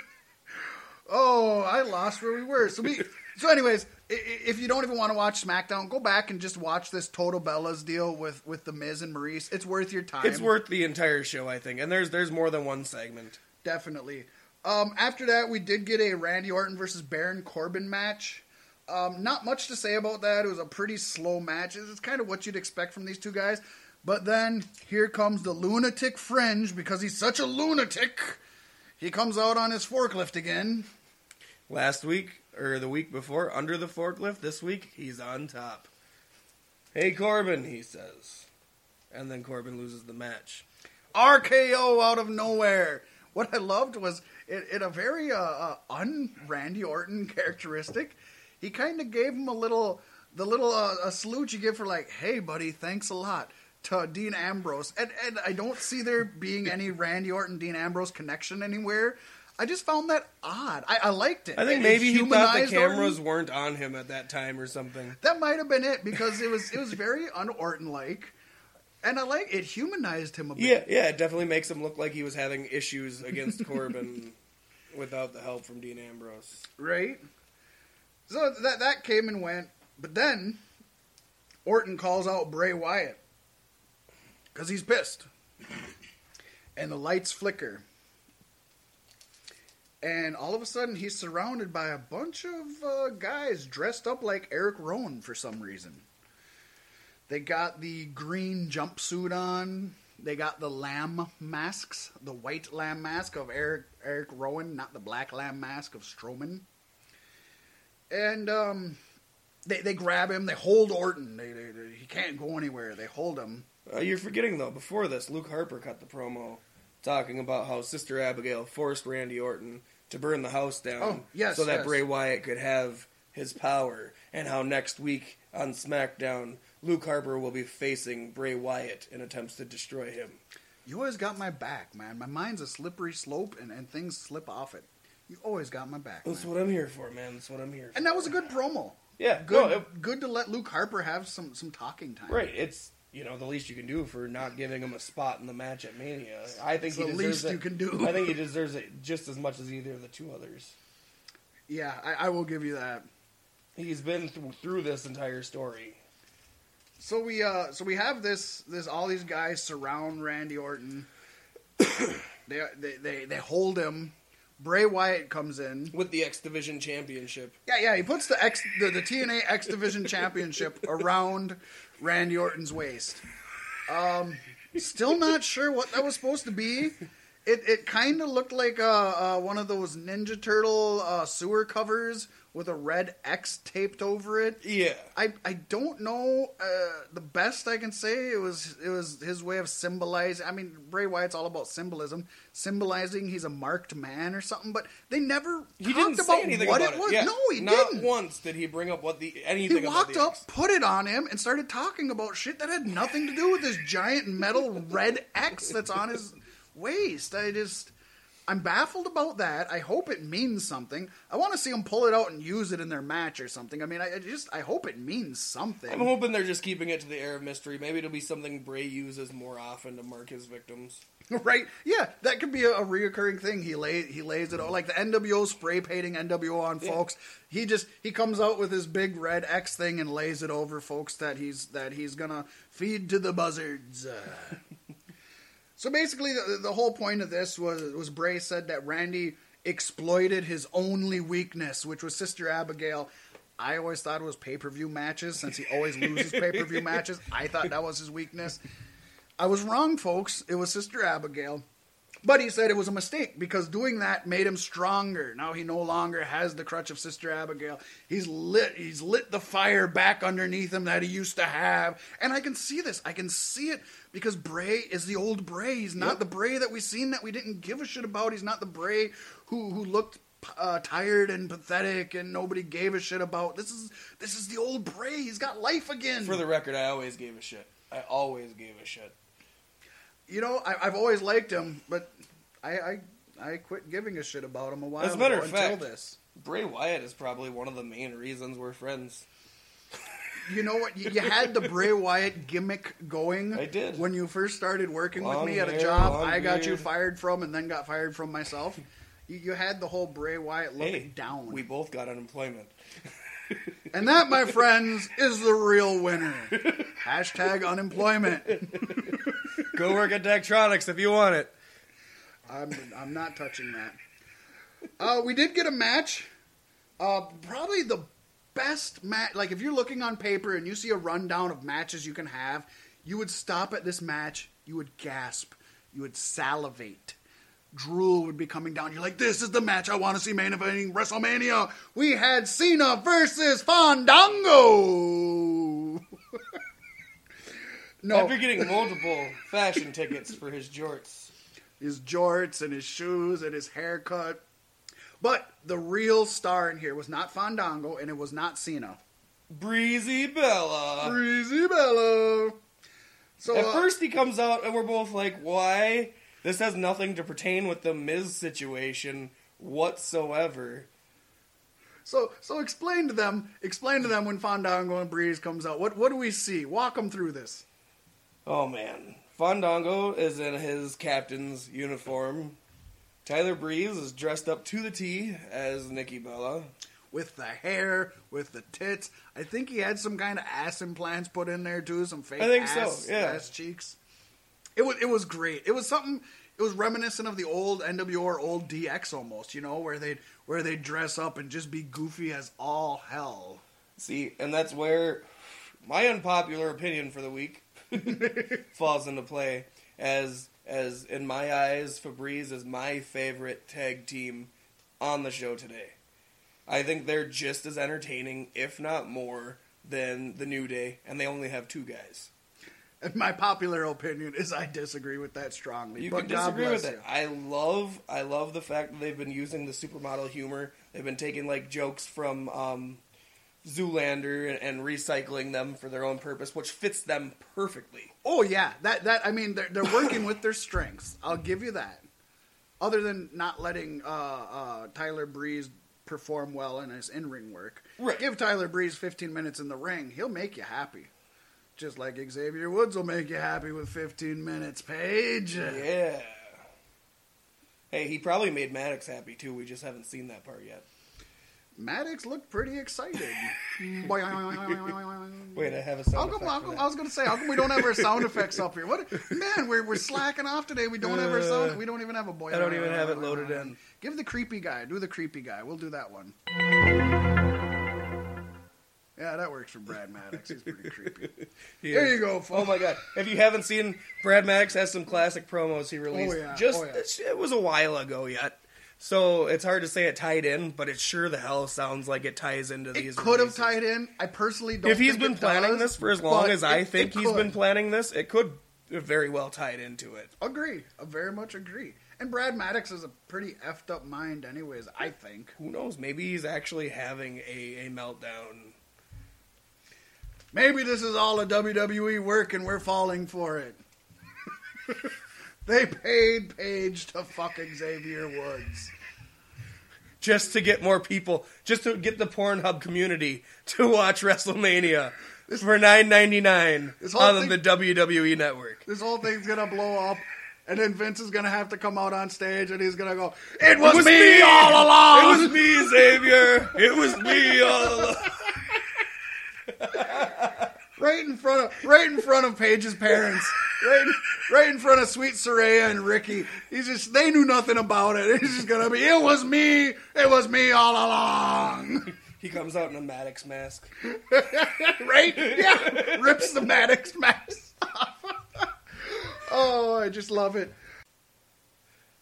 oh, I lost where we were. So we. So, anyways, if you don't even want to watch SmackDown, go back and just watch this Total Bellas deal with with the Miz and Maryse. It's worth your time. It's worth the entire show, I think. And there's there's more than one segment. definitely. Um, after that, we did get a Randy Orton versus Baron Corbin match. Um, not much to say about that. It was a pretty slow match. It's kind of what you'd expect from these two guys. But then here comes the lunatic fringe because he's such a lunatic. He comes out on his forklift again. Last week or the week before, under the forklift. This week, he's on top. Hey Corbin, he says, and then Corbin loses the match. RKO out of nowhere. What I loved was in, in a very uh, uh, un Randy Orton characteristic. He kind of gave him a little the little uh, a salute you give for like, "Hey, buddy, thanks a lot." To Dean Ambrose, and and I don't see there being any Randy Orton Dean Ambrose connection anywhere. I just found that odd. I, I liked it. I think It maybe he thought the humanized Orton. cameras weren't on him at that time or something. That might have been it because it was it was very un Orton like, and I like it humanized him a bit. Yeah, yeah, it definitely makes him look like he was having issues against Corbin without the help from Dean Ambrose. Right? So that that came and went, but then Orton calls out Bray Wyatt because he's pissed, and the lights flicker, and all of a sudden he's surrounded by a bunch of uh, guys dressed up like Eric Rowan for some reason. They got the green jumpsuit on. They got the lamb masks, the white lamb mask of Eric Eric Rowan, not the black lamb mask of Strowman. And um, they they grab him. They hold Orton. They, they, they- he can't go anywhere. They hold him. Uh, you're forgetting though. Before this, Luke Harper cut the promo talking about how Sister Abigail forced Randy Orton to burn the house down, Oh, yes, so that yes. Bray Wyatt could have his power, and how next week on SmackDown, Luke Harper will be facing Bray Wyatt in attempts to destroy him. You always got my back, man. My mind's a slippery slope, and, and things slip off it. You always got my back. That's man. what I'm here for, man. That's what I'm here. for. And that was a good promo. yeah, Good, no, it- good to let Luke Harper have some some talking time. right. It's you know the least you can do for not giving him a spot in the match at Mania. I think the deserves least it. you can do. I think he deserves it just as much as either of the two others. Yeah, I, I will give you that. He's been through, through this entire story. So we uh so we have this this all these guys surround Randy Orton. they, they they they hold him. Bray Wyatt comes in. with the X Division Championship. Yeah, yeah, he puts the X the, the TNA X Division Championship around Randy Orton's waist. Um still not sure what that was supposed to be. It it kind of looked like uh, uh, one of those Ninja Turtle uh, sewer covers with a red X taped over it. Yeah. I, I don't know uh, the best I can say. It was it was his way of symbolizing. I mean, Bray Wyatt's all about symbolism, symbolizing he's a marked man or something. But they never He talked didn't about say anything what about it was. Yeah. No, he Not didn't. once did he bring up what the anything. He walked up, X. put it on him, and started talking about shit that had nothing to do with this giant metal red X that's on his waist. I just, I'm baffled about that. I hope it means something. I want to see them pull it out and use it in their match or something. I mean, I, I just, I hope it means something. I'm hoping they're just keeping it to the air of mystery. Maybe it'll be something Bray uses more often to mark his victims. right? Yeah, that could be a, a reoccurring thing. He lay he lays it out like the NWO spray painting NWO on Yeah. folks. He just he comes out with his big red X thing and lays it over folks that he's that he's gonna feed to the buzzards. So basically, the, the whole point of this was was Bray said that Randy exploited his only weakness, which was Sister Abigail. I always thought it was pay per view matches since he always loses pay per view matches. I thought that was his weakness. I was wrong, folks. It was Sister Abigail. But he said it was a mistake because doing that made him stronger. Now he no longer has the crutch of Sister Abigail. He's lit he's lit the fire back underneath him that he used to have. And I can see this. I can see it because Bray is the old Bray. He's not Yep. the Bray that we seen that we didn't give a shit about. He's not the Bray who who looked uh, tired and pathetic and nobody gave a shit about. This is this is the old Bray. He's got life again. For the record, I always gave a shit. I always gave a shit. You know, I, I've always liked him, but I, I I quit giving a shit about him a while As a matter ago of until fact- this. Bray Wyatt is probably one of the main reasons we're friends. You know what? You, you had the Bray Wyatt gimmick going. I did. when you first started working Long with me at a job. I got you fired from, and then got fired from myself. You, you had the whole Bray Wyatt look Hey, down, we both got unemployment. and that, my friends, is the real winner. Hashtag unemployment. Go work at Daktronics if you want it. I'm I'm not touching that. Uh, we did get a match. Uh, probably the best match. Like if you're looking on paper and you see a rundown of matches you can have, you would stop at this match. You would gasp. You would salivate. Drool would be coming down. You're like, this is the match I want to see main eventing WrestleMania. We had Cena versus Fandango. no, After getting multiple fashion tickets for his jorts. his jorts and his shoes and his haircut. But the real star in here was not Fandango and it was not Cena. Breezy Bella. Breezy Bella. So At uh, first, he comes out, and we're both like, "Why? This has nothing to pertain with the Miz situation whatsoever." so so explain to them, explain to them when Fandango and Breeze comes out. What what do we see? Walk them through this. Oh man, Fandango is in his captain's uniform. Tyler Breeze is dressed up to the T as Nikki Bella. With the hair, with the tits. I think he had some kind of ass implants put in there too, some fake I think so, yeah. ass cheeks. It was it was great. It was something it was reminiscent of the old NWO or old DX almost, you know, where they'd where they'd dress up and just be goofy as all hell. See, and that's where my unpopular opinion for the week falls into play. As as in my eyes, Febreze is my favorite tag team on the show today. I think they're just as entertaining, if not more, than the New Day, and they only have two guys. And my popular opinion is I disagree with that strongly. You but can God disagree with it. I love I love the fact that they've been using the supermodel humor. They've been taking like jokes from um, Zoolander and, and recycling them for their own purpose, which fits them perfectly. Oh yeah, that that I mean they're they're working with their strengths. I'll give you that. Other than not letting uh, uh, Tyler Breeze perform well in his in ring work, Right. give Tyler Breeze 15 minutes in the ring, he'll make you happy. Just like Xavier Woods will make you happy with 15 minutes, Paige. Yeah. Hey, he probably made Maddox happy too. We just haven't seen that part yet. Maddox looked pretty excited. Wait, I have a How sound come, effect how for come. I was going to say, how come we don't have our sound effects up here? What, man, we're, we're slacking off today. We don't have our sound. Uh, we don't even have a boy. I don't even have it loaded in. Give the creepy guy. Do the creepy guy. We'll do that one. Yeah, that works for Brad Maddox. He's pretty creepy. He There is. you go, Oh my god! If you haven't seen, Brad Maddox has some classic promos he oh, released. Oh, yeah. Just Oh, yeah. it was a while ago yet, so it's hard to say it tied in, but it sure the hell sounds like it ties into It these. could have tied in. I personally don't. If he's been it planning does, this for as long as I think he's been planning this, it could very well tied into it. Agree. I very much agree. And Brad Maddox is a pretty effed up mind, anyways. I think. Who knows? Maybe he's actually having a, a meltdown. Maybe this is all a WWE work and we're falling for it. they paid Paige to fuck Xavier Woods. just to get more people, just to get the Pornhub community to watch WrestleMania this, for nine ninety nine on thing- the WWE network. This whole thing's gonna blow up, and then Vince is gonna have to come out on stage and he's gonna go, "It was, me, all along." It was me, Xavier. It was me all along. right in front of right in front of Paige's parents, right in, right in front of Sweet Saraya and Ricky. He's just they knew nothing about it. It's just gonna be it was me, it was me all along, He comes out in a Maddox mask. right? Yeah, rips the Maddox mask off. oh, I just love it.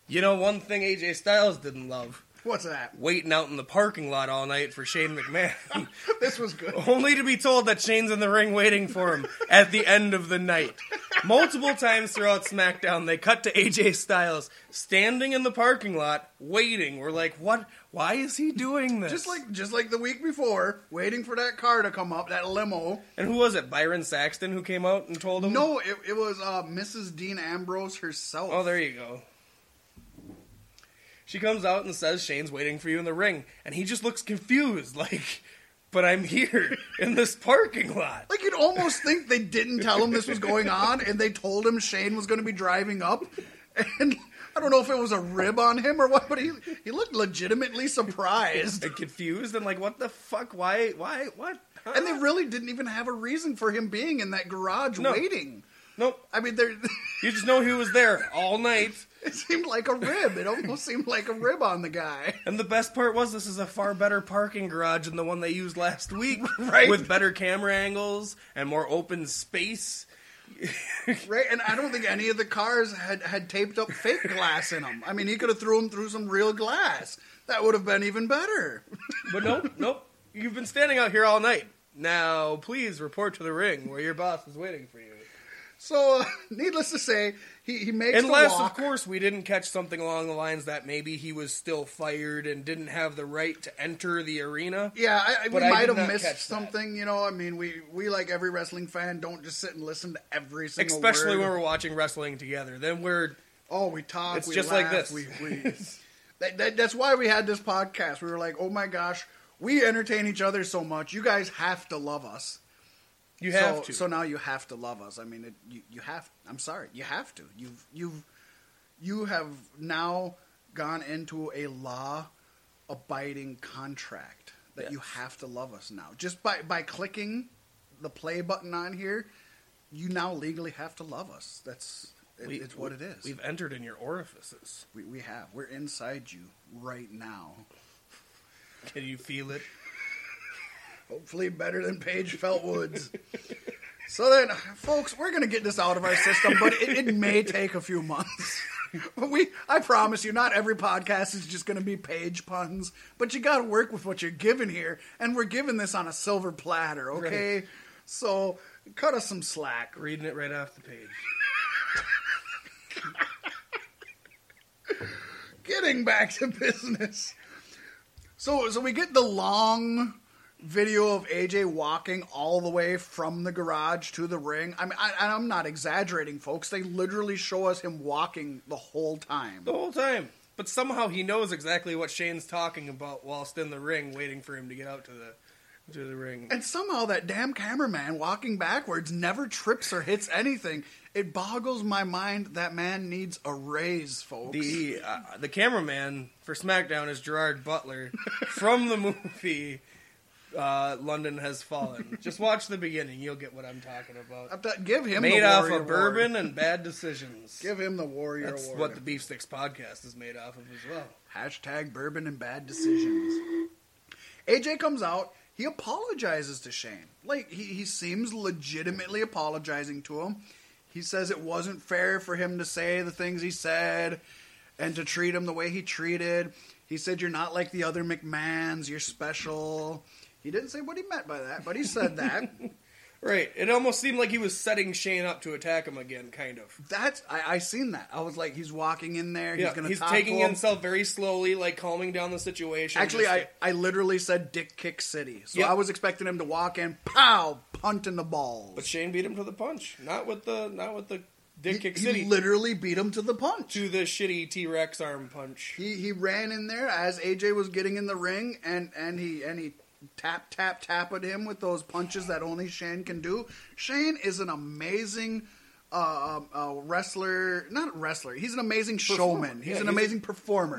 You know, one thing AJ Styles didn't love What's that? waiting out in the parking lot all night for Shane McMahon. This was good. Only to be told that Shane's in the ring waiting for him at the end of the night. Multiple times throughout SmackDown, they cut to AJ Styles standing in the parking lot waiting. We're like, what? Why is he doing this? Just like just like the week before, waiting for that car to come up, that limo. and who was it? Byron Saxton who came out and told him? No, it, it was uh, Mrs. Dean Ambrose herself. Oh, there you go. She comes out and says Shane's waiting for you in the ring, and he just looks confused, like, but I'm here in this parking lot. Like you'd almost think they didn't tell him this was going on, and they told him Shane was going to be driving up, and I don't know if it was a rib on him or what, but he he looked legitimately surprised, And confused and like, what the fuck? Why? Why? What? Huh? and they really didn't even have a reason for him being in that garage No. waiting. nope. I mean, there You just know he was there all night. It seemed like a rib. It almost seemed like a rib on the guy. And the best part was this is a far better parking garage than the one they used last week, Right. With better camera angles and more open space. Right, and I don't think any of the cars had, had taped up fake glass in them. I mean, he could have threw them through some real glass. That would have been even better. But nope, nope. You've been standing out here all night. Now, please report to the ring where your boss is waiting for you. So, uh, needless to say, he, he makes Unless, of course, we didn't catch something along the lines that maybe he was still fired and didn't have the right to enter the arena. Yeah, I, I, we I might have missed catch that. something. You know, I mean, we we like every wrestling fan don't just sit and listen to every single Especially word. when we're watching wrestling together. Then we're oh, we talk. It's we just like this. We, we, that, that, that's why we had this podcast. We were like, oh my gosh, we entertain each other so much. You guys have to love us. You have so, to. So now you have to love us. I mean, it, you you have. I'm sorry, you have to. You've you've you have now gone into a law abiding contract that you have to love us now. Just by by clicking the play button on here, you now legally have to love us. That's it, We- it's what it is. We've entered in your orifices. We, we have. We're inside you right now. Can you feel it? Hopefully better than Paige Feltwoods. so then, folks, we're going to get this out of our system, but it, it may take a few months. But we, I promise you, not every podcast is just going to be page puns. But you got to work with what you're given here, and we're giving this on a silver platter, okay? So cut us some slack. Reading it right off the page. Getting back to business. So, so we get the long video of AJ walking all the way from the garage to the ring. I mean, I, I'm not exaggerating, folks. They literally show us him walking the whole time. The whole time. But somehow he knows exactly what Shane's talking about whilst in the ring, waiting for him to get out to the to the ring. And somehow that damn cameraman walking backwards never trips or hits anything. It boggles my mind that man needs a raise, folks. The uh, the cameraman for SmackDown is Gerard Butler from the movie uh, London Has Fallen. Just watch the beginning, you'll get what I'm talking about. To give him Made the off of bourbon and bad decisions. Give him the Warrior That's Award. what the Beef Sticks podcast is made off of as well. Hashtag bourbon and bad decisions. AJ comes out. he apologizes to Shane. Like he, he seems legitimately apologizing to him. He says it wasn't fair for him to say the things he said and to treat him the way he treated. He said you're not like the other McMahons, you're special. He didn't say what he meant by that, but he said that. Right. It almost seemed like he was setting Shane up to attack him again, kind of. That's I, I seen that. I was like, he's walking in there. He's Yeah, gonna he's taking him. himself very slowly, like calming down the situation. Actually, I, to- I literally said Dick Kick City, so Yep. I was expecting him to walk in, pow, punt in the balls. but Shane beat him to the punch, not with the not with the dick he, kick City. he literally beat him to the punch. to the shitty T Rex arm punch. He he ran in there as AJ was getting in the ring, and and he and he tap tap tap at him with those punches that only Shane can do. Shane is an amazing. Uh, uh, wrestler, not wrestler. He's an amazing showman. He's Yeah, an he's a- amazing performer.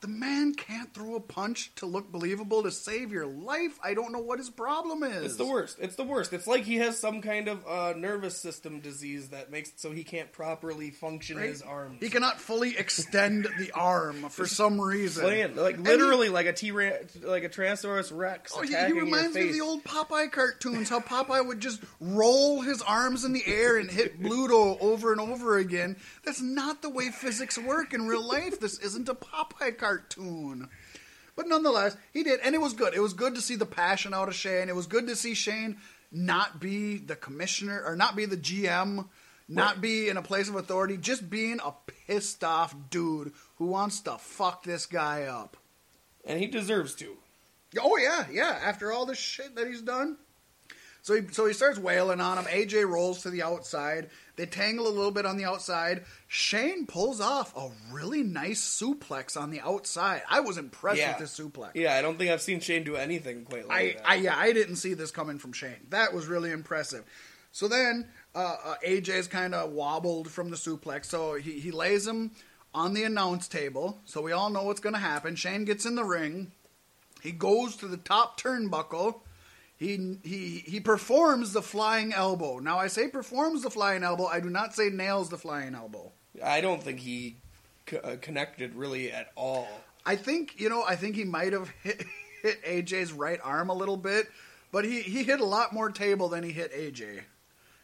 There you go. The man can't throw a punch to look believable to save your life. I don't know what his problem is. It's the worst. It's the worst. It's like he has some kind of uh, nervous system disease that makes it so he can't properly function Right? his arms. He cannot fully extend the arm for some reason. Playing like literally like a T like a Tyrannosaurus Rex oh, he, he reminds me of the old Popeye cartoons. How Popeye would just roll his arms in the air and hit Bluto over and over again. That's not the way physics work in real life. This isn't a Popeye cartoon. But nonetheless, he did, and it was good. It was good to see the passion out of Shane. It was good to see Shane not be the commissioner or not be the GM, not Right. be in a place of authority, just being a pissed off dude who wants to fuck this guy up. and he deserves to. Oh yeah, yeah. After all the shit that he's done, so he so he starts wailing on him. AJ rolls to the outside. They tangle a little bit on the outside. Shane pulls off a really nice suplex on the outside. I was impressed Yeah, with this suplex. Yeah, I don't think I've seen Shane do anything quite like I, that. I yeah, I didn't see this coming from Shane. That was really impressive. So then uh, uh, AJ's kind of wobbled from the suplex, so he he lays him on the announce table, so we all know what's going to happen. Shane gets in the ring. He goes to the top turnbuckle. He he he performs the flying elbow. Now I say performs the flying elbow. I do not say nails the flying elbow. I don't think he co- uh, connected really at all. I think you know. I think he might have hit, hit AJ's right arm a little bit, but he he hit a lot more table than he hit AJ.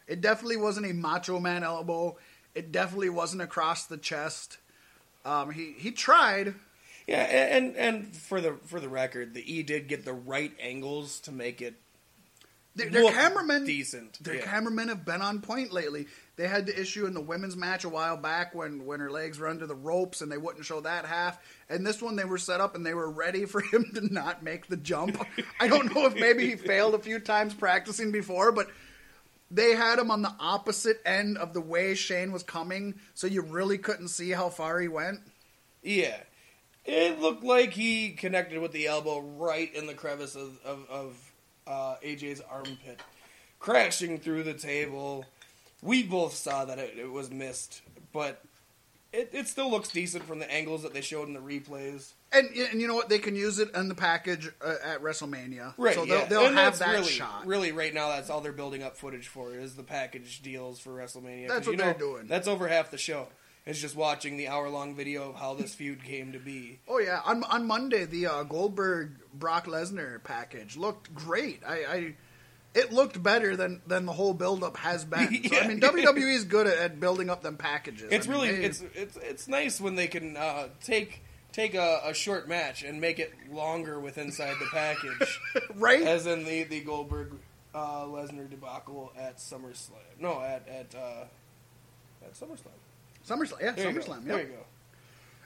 It definitely wasn't a Macho Man elbow. It definitely wasn't across the chest. Um, he he tried. Yeah, and and for the for the record, the E did get the right angles to make it Their, their cameramen decent. Their yeah. cameramen have been on point lately. They had the issue in the women's match a while back when, when her legs were under the ropes and they wouldn't show that half. And this one they were set up and they were ready for him to not make the jump. I don't know if maybe he failed a few times practicing before, but they had him on the opposite end of the way Shane was coming, so you really couldn't see how far he went. Yeah. It looked like he connected with the elbow right in the crevice of, of, of uh, AJ's armpit, crashing through the table. We both saw that it, it was missed, but it, it still looks decent from the angles that they showed in the replays. And, and you know what? They can use it in the package uh, at WrestleMania. Right, So they'll, yeah. they'll and have that really, shot. Really, right now, that's all they're building up footage for is the package deals for WrestleMania. That's what you know, they're doing. That's over half the show. It's just watching the hour long video of how this feud came to be. Oh yeah, on on Monday the uh, Goldberg Brock Lesnar package looked great. I, I it looked better than than the whole build up has been. So, I mean WWE is good at, at building up them packages. It's I mean, really they- it's it's it's nice when they can uh, take take a, a short match and make it longer with inside the package, right. as in the the Goldberg uh, Lesnar debacle at SummerSlam. No, at at uh, at SummerSlam. SummerSlam, yeah, There. SummerSlam. There Yeah. you go.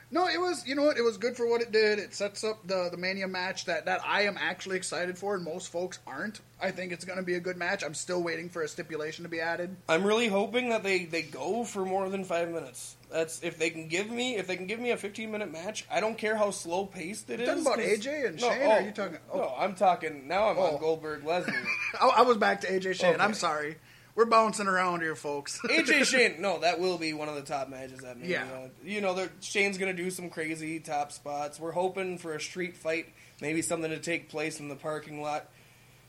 No, it was you know what it was good for what it did. It sets up the the Mania match that that I am actually excited for, and most folks aren't. I think it's going to be a good match. I'm still waiting for a stipulation to be added. I'm really hoping that they, they go for more than five minutes. That's if they can give me if they can give me a 15 minute match. I don't care how slow paced it is. Talking about AJ and Shane, or oh, are you talking- oh. No, I'm talking now. I'm Oh. on Goldberg Lesnar. I, I was back to AJ Shane. I'm sorry. We're bouncing around here, folks. AJ Shane, no, that will be one of the top matches at Mania. Yeah. Uh, you know, Shane's going to do some crazy top spots. We're hoping for a street fight, maybe something to take place in the parking lot.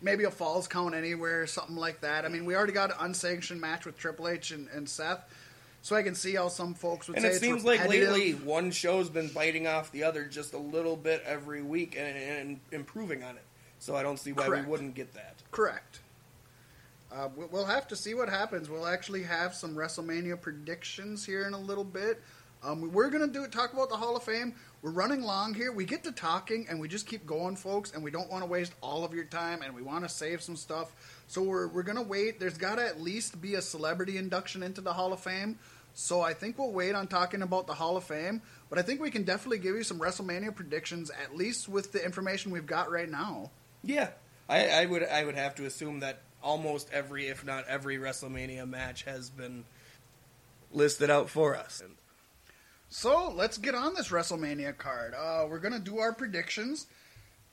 maybe a falls count anywhere, something like that. I mean, we already got an unsanctioned match with Triple H and, and Seth, so I can see how some folks would And say it seems like lately one show's been biting off the other just a little bit every week and, and improving on it. So I don't see why Correct. we wouldn't get that. Correct. Uh, we- we'll have to see what happens. We'll actually have some WrestleMania predictions here in a little bit. Um, we're gonna do talk about the Hall of Fame. We're running long here. We get to talking and we just keep going, folks. And we don't want to waste all of your time, and we want to save some stuff. So we're we're gonna wait. There's got to at least be a celebrity induction into the Hall of Fame. So I think we'll wait on talking about the Hall of Fame. But I think we can definitely give you some WrestleMania predictions, at least with the information we've got right now. Yeah, I, I would I would have to assume that almost every, if not every, WrestleMania match has been listed out for us. So let's get on this WrestleMania card. Uh, we're gonna do our predictions.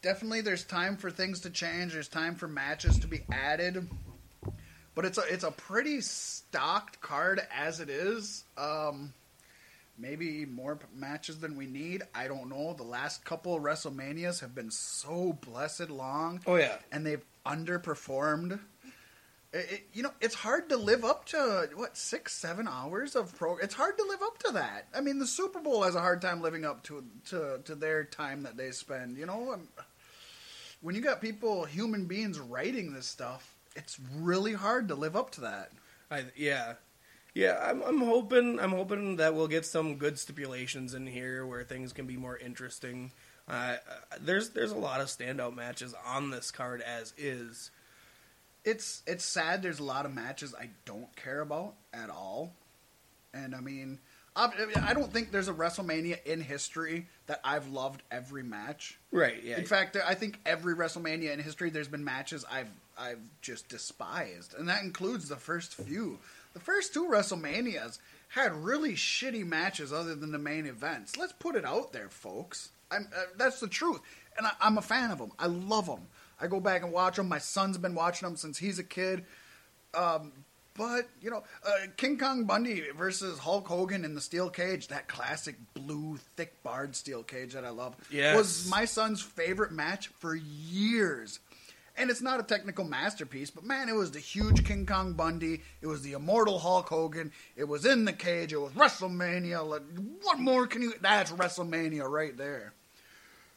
Definitely, there's time for things to change. There's time for matches to be added, but it's a it's a pretty stocked card as it is. Um, maybe more p- matches than we need. I don't know. The last couple of WrestleManias have been so blessed long. Oh, yeah. and they've underperformed. It, you know, it's hard to live up to what six, seven hours of pro. It's hard to live up to that. I mean, the Super Bowl has a hard time living up to to to their time that they spend. You know, Um, when you got people, human beings, writing this stuff, it's really hard to live up to that. I yeah. Yeah, I'm, I'm hoping I'm hoping that we'll get some good stipulations in here where things can be more interesting. Uh, there's there's a lot of standout matches on this card as is. It's it's sad. There's a lot of matches I don't care about at all, and I mean, I I don't think there's a WrestleMania in history that I've loved every match. Right. Yeah. In fact, I think every WrestleMania in history, there's been matches I've I've just despised, and that includes the first few. The first two WrestleManias had really shitty matches, other than the main events. Let's put it out there, folks. I'm, uh, that's the truth, and I, I'm a fan of them. I love them. I go back and watch them. My son's been watching them since he's a kid. Um, but you know, uh, King Kong Bundy versus Hulk Hogan in the steel cage, that classic blue, thick barred steel cage that I love, Yes. was my son's favorite match for years. And it's not a technical masterpiece, but man, it was the huge King Kong Bundy. It was the immortal Hulk Hogan. It was in the cage. It was WrestleMania. Like, what more can you? That's WrestleMania right there.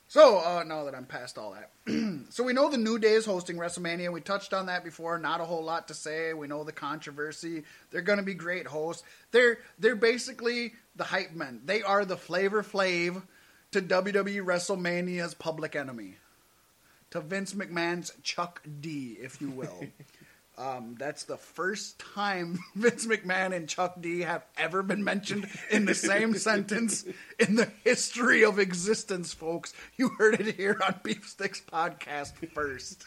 So uh, now that I'm past all that, so we know the New Day is hosting WrestleMania. We touched on that before. Not a whole lot to say. We know the controversy. They're going to be great hosts. They're they're basically the hype men. They are the Flavor Flav to WWE WrestleMania's public enemy, to Vince McMahon's Chuck D, if you will. Um, that's the first time Vince McMahon and Chuck D have ever been mentioned in the same sentence in the history of existence, folks. You heard it here on Beef Sticks Podcast first.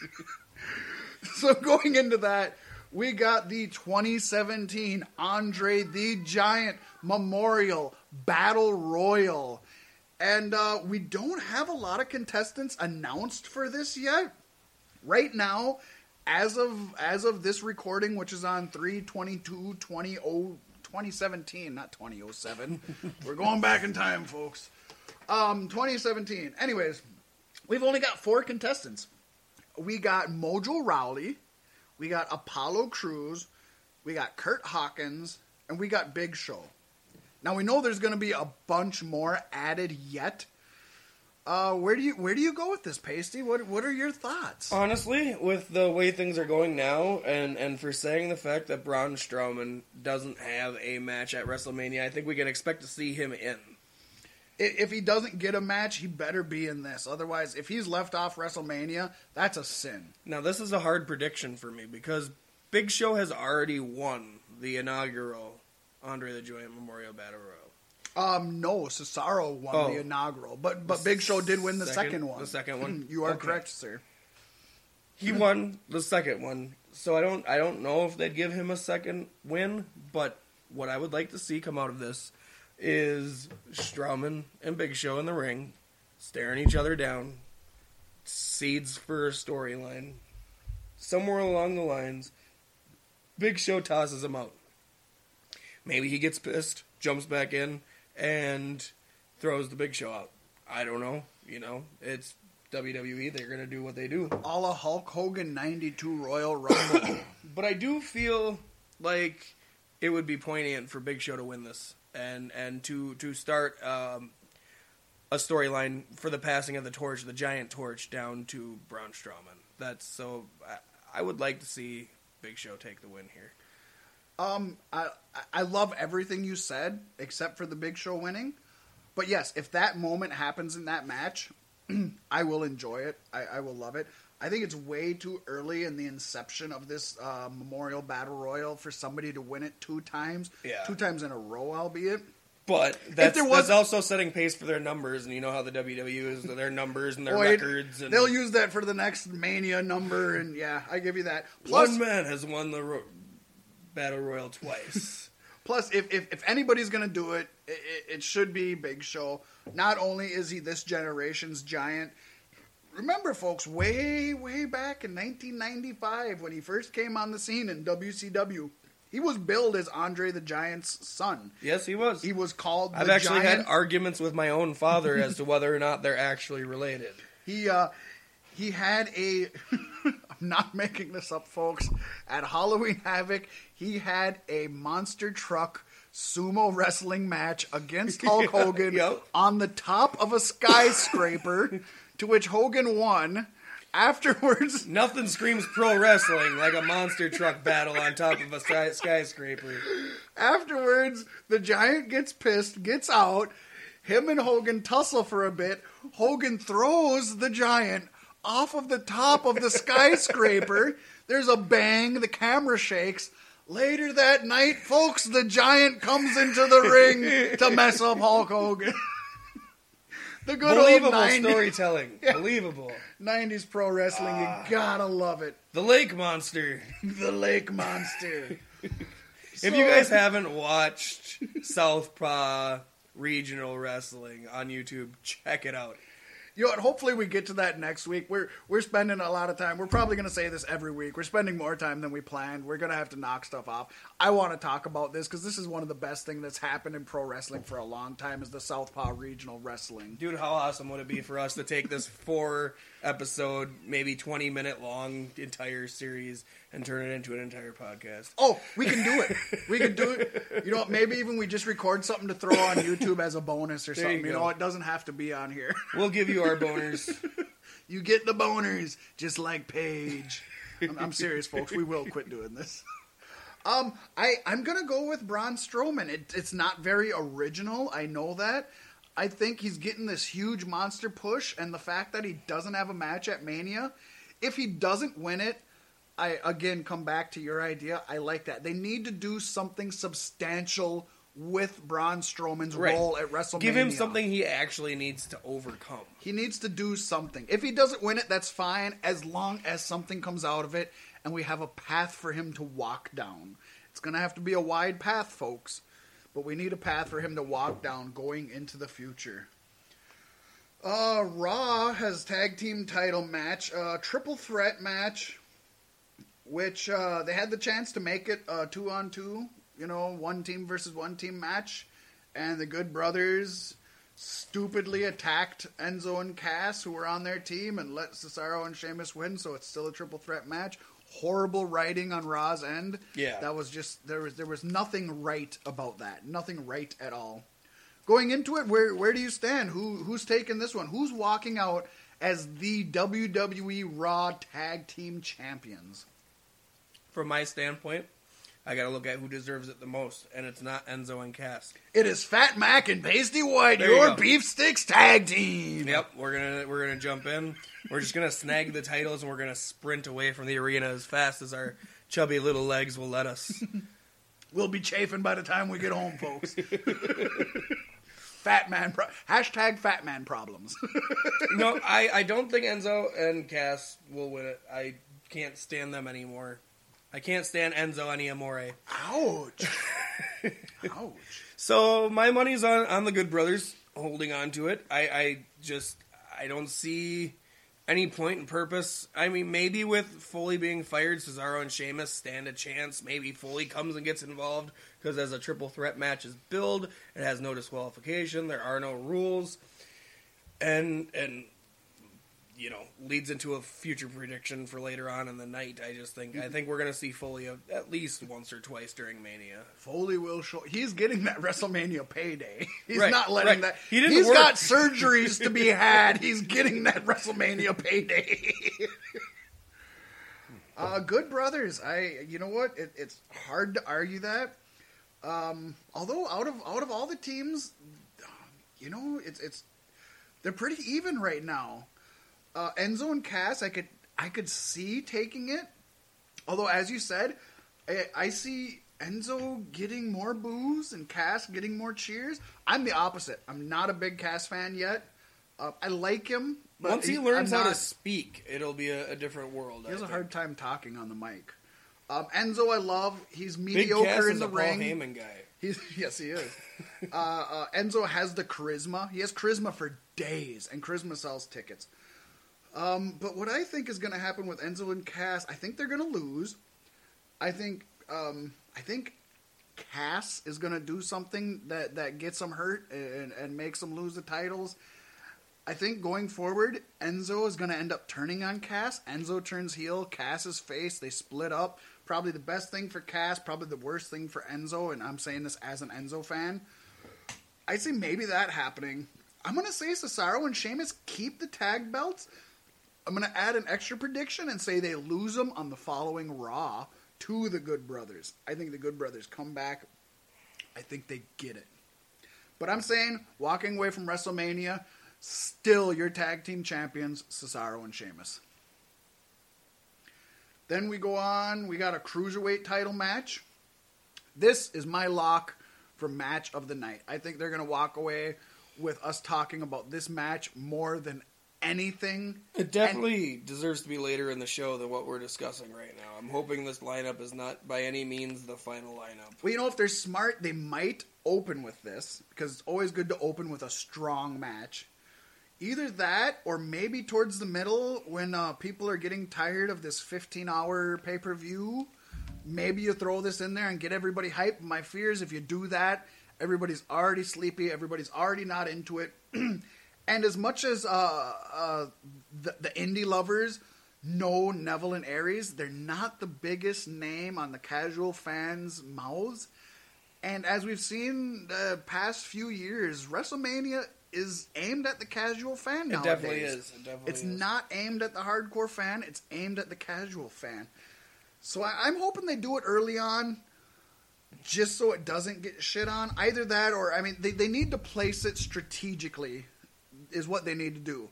so going into that, we got the 2017 Andre the Giant Memorial Battle Royal. And uh, we don't have a lot of contestants announced for this yet right now as of as of this recording which is on 322 20 2017 not 2007 we're going back in time folks. Um 2017 anyways we've only got four contestants. We got mojo rawley we got apollo crews we got curt hawkins and we got big show. Now we know there's going to be a bunch more added yet uh, where do you where do you go with this, Paystee? What what are your thoughts? Honestly, with the way things are going now, and, and for saying the fact that Braun Strowman doesn't have a match at WrestleMania, I think we can expect to see him in. If he doesn't get a match, he better be in this. Otherwise, if he's left off WrestleMania, that's a sin. Now, this is a hard prediction for me because Big Show has already won the inaugural Andre the Giant Memorial Battle Royal. Um, no, Cesaro won Oh. the inaugural, but but Big Show did win the second, Second- one. the second one? you are Okay. correct, sir. He won the second one, so I don't I don't know if they'd give him a second win. But what I would like to see come out of this is Strowman and Big Show in the ring, staring each other down. Seeds for a storyline. Somewhere along the lines, Big Show tosses him out. Maybe he gets pissed, jumps back in, and throws the Big Show out. I don't know. You know, it's WWE. They're gonna do what they do. All a Hulk Hogan '92 Royal Rumble. But I do feel like it would be poignant for Big Show to win this and and to to start um, a storyline for the passing of the torch, the giant torch, down to Braun Strowman. That's so. I, I would like to see Big Show take the win here. Um, I I love everything you said except for the Big Show winning. But yes, if that moment happens in that match, I will enjoy it. I, I will love it. I think it's way too early in the inception of this uh, Memorial Battle Royal for somebody to win it two times, Yeah. two times in a row, albeit. But that's, there was- that's also setting pace for their numbers, and you know how the WWE is their numbers and their Boy, records. And They'll use that for the next Mania number, and yeah, I give you that. Plus, one man has won the battle royal twice. Plus, if, if, if anybody's going to do it, it, it should be Big Show. Not only is he this generation's giant, remember, folks, way, way back in 1995 when he first came on the scene in WCW, he was billed as Andre the Giant's son. yes, he was. He was called I've actually Giant. had arguments with my own father as to whether or not they're actually related. He uh, he had a. Not making this up, folks. At Halloween Havoc, he had a monster truck sumo wrestling match against Hulk Hogan Yep. on the top of a skyscraper, to which Hogan won. Afterwards, Nothing screams pro wrestling like a monster truck battle on top of a sky- skyscraper. afterwards, the Giant gets pissed, gets out. Him and Hogan tussle for a bit. Hogan throws the Giant off of the top of the skyscraper. There's a bang. The camera shakes. Later that night, folks, the Giant comes into the ring to mess up Hulk Hogan. the good Believable old 90s, storytelling. Believable. 90s pro wrestling. you ah. gotta love it. The Lake Monster. The Lake Monster. If you guys haven't watched Southpaw Regional Wrestling on YouTube, check it out. You know what? Hopefully we get to that next week. We're we're spending a lot of time. We're probably going to say this every week. We're spending more time than we planned. We're going to have to knock stuff off. I want to talk about this because this is one of the best things that's happened in pro wrestling for a long time. Is the Southpaw Regional Wrestling. Dude, how awesome would it be for us to take this four episode, maybe 20 minute long entire series and turn it into an entire podcast? Oh, we can do it. We can do it. You know, maybe even we just record something to throw on YouTube as a bonus or There something. you You, know, it doesn't have to be on here. We'll give you our boners. You get the boners, just like Paige. I'm, I'm serious, folks. We will quit doing this. Um, I I'm gonna go with Braun Strowman. It, it's not very original. I know that. I think he's getting this huge monster push, and the fact that he doesn't have a match at Mania, if he doesn't win it, I again come back to your idea. I like that. They need to do something substantial with Braun Strowman's Right. role at WrestleMania. Give him something he actually needs to overcome. He needs to do something. If he doesn't win it, that's fine, as long as something comes out of it and we have a path for him to walk down. It's going to have to be a wide path, folks, but we need a path for him to walk down going into the future. Uh, Raw has tag team title match, uh, triple threat match, which uh, they had the chance to make it a two on two, you know, one team versus one team match, and the Good Brothers stupidly attacked Enzo and Cass, who were on their team, and let Cesaro and Sheamus win. So it's still a triple threat match. Horrible writing on Raw's end. Yeah. that was just there was there was nothing right about that. Nothing right at all. Going into it, where where do you stand? Who who's taking this one? Who's walking out as the WWE Raw Tag Team Champions? From my standpoint, I got to look at who deserves it the most, and it's not Enzo and Cass. It is Fat Mack and Paystee Whyt, There your go. beef sticks tag team. Yep, we're gonna we're gonna jump in. We're just gonna snag the titles, and we're gonna sprint away from the arena as fast as our chubby little legs will let us. We'll be chafing by the time we get home, folks. fat man, pro- hashtag fat man problems. no, I, I don't think Enzo and Cass will win it. I can't stand them anymore. I can't stand Enzo anymore. Ouch. Ouch. So my money's on on the Good Brothers holding on to it. I, I just I don't see any point and purpose. I mean, maybe with Foley being fired, Cesaro and Sheamus stand a chance. Maybe Foley comes and gets involved because as a triple threat match is billed, it has no disqualification. There are no rules, and and you know leads into a future prediction for later on in the night. I just think I think we're gonna see Foley at least once or twice during Mania. Foley will show. He's getting that WrestleMania payday. He's Right, not letting right. that. He didn't has work. got surgeries to be had. He's getting that WrestleMania payday. uh, good brothers. I. You know what? It, it's hard to argue that. Um, although out of out of all the teams, you know, it's it's they're pretty even right now. Uh, Enzo and Cass, I could I could see taking it. Although, as you said, I, I see Enzo getting more boos and Cass getting more cheers. I'm the opposite. I'm not a big Cass fan yet. Uh, I like him. But Once he I'm learns how to speak, it'll be a, a different world. he I has a think. hard time talking on the mic. Um, Enzo, I love. He's Big mediocre Cass in is the a Paul ring. Heyman guy. He's yes, he is. uh, uh, Enzo has the charisma. He has charisma for days, and charisma sells tickets. Um, but what I think is going to happen with Enzo and Cass, I think they're going to lose. I think um, I think Cass is going to do something that that gets them hurt and, and makes them lose the titles. I think going forward, Enzo is going to end up turning on Cass. Enzo turns heel. Cass's face. They split up. Probably the best thing for Cass. Probably the worst thing for Enzo. And I'm saying this as an Enzo fan. I see maybe that happening. I'm going to say Cesaro and Sheamus keep the tag belts. I'm going to add an extra prediction and say they lose them on the following Raw to the Good Brothers. I think the Good Brothers come back. I think they get it. But I'm saying, walking away from WrestleMania, still your tag team champions, Cesaro and Sheamus. Then we go on, we got a cruiserweight title match. This is my lock for match of the night. I think they're going to walk away with us talking about this match more than anything. It definitely deserves to be later in the show than what we're discussing right now. I'm hoping this lineup is not by any means the final lineup. Well, you know, if they're smart, they might open with this because it's always good to open with a strong match. Either that, or maybe towards the middle when uh, people are getting tired of this 15 hour pay per view. Maybe you throw this in there and get everybody hyped. My fear is if you do that, everybody's already sleepy, everybody's already not into it. and as much as uh, uh, the, the indie lovers know Neville and Aries, they're not the biggest name on the casual fans' mouths. And as we've seen the past few years, WrestleMania is aimed at the casual fan It nowadays. definitely is. It definitely It's is. not aimed at the hardcore fan, it's aimed at the casual fan. So I, I'm hoping they do it early on, just so it doesn't get shit on. Either that or, I mean, they, they need to place it strategically, is what they need to do.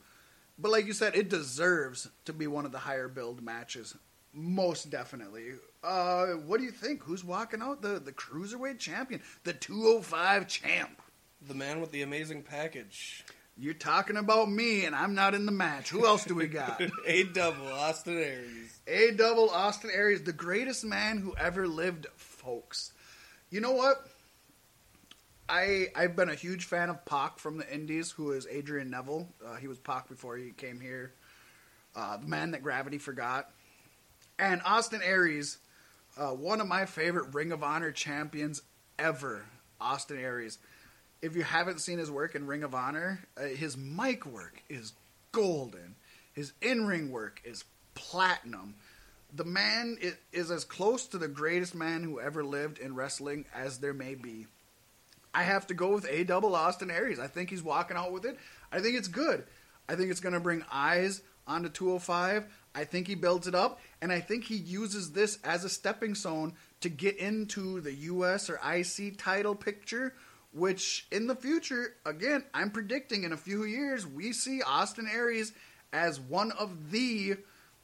But like you said, it deserves to be one of the higher build matches. Most definitely. Uh, what do you think? Who's walking out? The, the Cruiserweight champion, the 205 champ. The man with the amazing package. You're talking about me, and I'm not in the match. Who else do we got? A double, Austin Aries. A double Austin Aries, the greatest man who ever lived, folks. You know what? I I've been a huge fan of Pac from the Indies, who is Adrian Neville. Uh, he was Pac before he came here. Uh, the man that gravity forgot, and Austin Aries, uh, one of my favorite Ring of Honor champions ever. Austin Aries. If you haven't seen his work in Ring of Honor, uh, his mic work is golden. His in-ring work is platinum. The man is, is as close to the greatest man who ever lived in wrestling as there may be. I have to go with A double Austin Aries. I think he's walking out with it. I think it's good. I think it's going to bring eyes onto 205. I think he builds it up, and I think he uses this as a stepping stone to get into the U.S. or IC title picture. Which in the future, again, I'm predicting in a few years, we see Austin Aries as one of the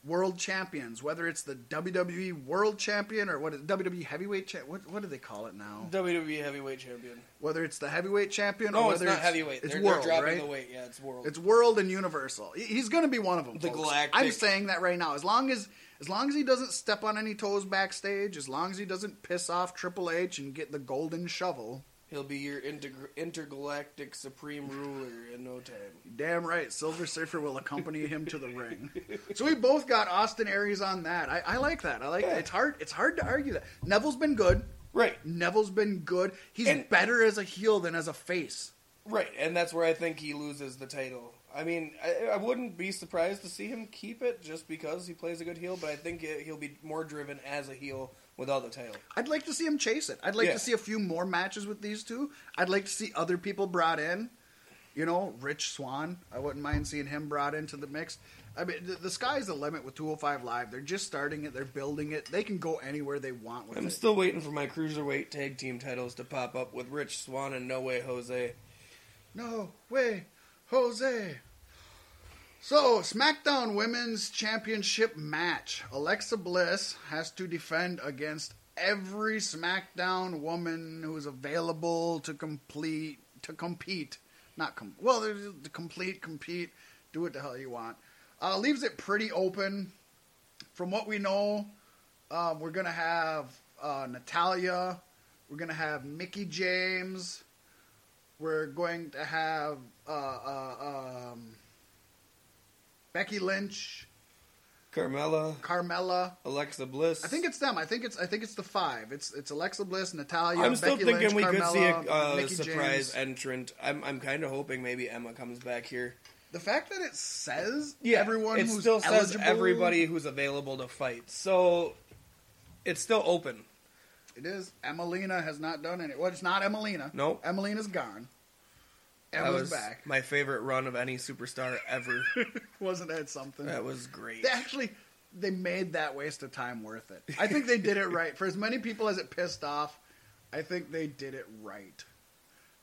world champions, whether it's the WWE World Champion or what is WWE Heavyweight what what do they call it now? WWE Heavyweight Champion. Whether it's the Heavyweight Champion No, or whether it's not heavyweight. It's they're, world, they're dropping right? the weight. Yeah, it's world. It's World and Universal. He's going to be one of them. The folks. Galactic- I'm saying that right now. As long as as long as he doesn't step on any toes backstage, as long as he doesn't piss off Triple H and get the golden shovel, He'll be your integ- intergalactic supreme ruler in no time. damn right, Silver Surfer will accompany him to the ring. So we both got Austin Aries on that. I, I like that. I like Yeah. it's hard. It's hard to argue that. Neville's been good. Right, Neville's been good. He's And- better as a heel than as a face. right, and that's where I think he loses the title. I mean, I, I wouldn't be surprised to see him keep it just because he plays a good heel, but I think it, he'll be more driven as a heel without the title. I'd like to see him chase it. I'd like Yeah. to see a few more matches with these two. I'd like to see other people brought in. You know, Rich Swann. I wouldn't mind seeing him brought into the mix. I mean, the, the sky's the limit with 205 Live. They're just starting it. They're building it. They can go anywhere they want with it. I'm still waiting for my cruiserweight tag team titles to pop up with Rich Swann and No Way Jose. No way, Jose. So, SmackDown Women's Championship match. Alexa Bliss has to defend against every SmackDown woman who's available to complete to compete. Not com- well, to complete, compete, do what the hell you want. Uh, leaves it pretty open. From what we know, um, we're gonna have uh, Natalya. We're gonna have Mickie James. We're going to have uh, uh, um, Becky Lynch, Carmella, Carmella. Alexa Bliss. I think it's them. I think it's I think it's the five. It's it's Alexa Bliss, Natalya. I'm still Becky thinking Lynch, we could see a uh, surprise James. entrant. I'm I'm kind of hoping maybe Emma comes back here. The fact that it says Yeah, everyone it who's still says eligible, everybody who's available to fight, so it's still open. It is. Emmalina has not done it. Well, it's not Emmalina. Nope. Emmalina's gone. That Emma's was back. my favorite run of any superstar ever. Wasn't that something? that was great. They actually they made that waste of time worth it. I think they did it right. For as many people as it pissed off, I think they did it right.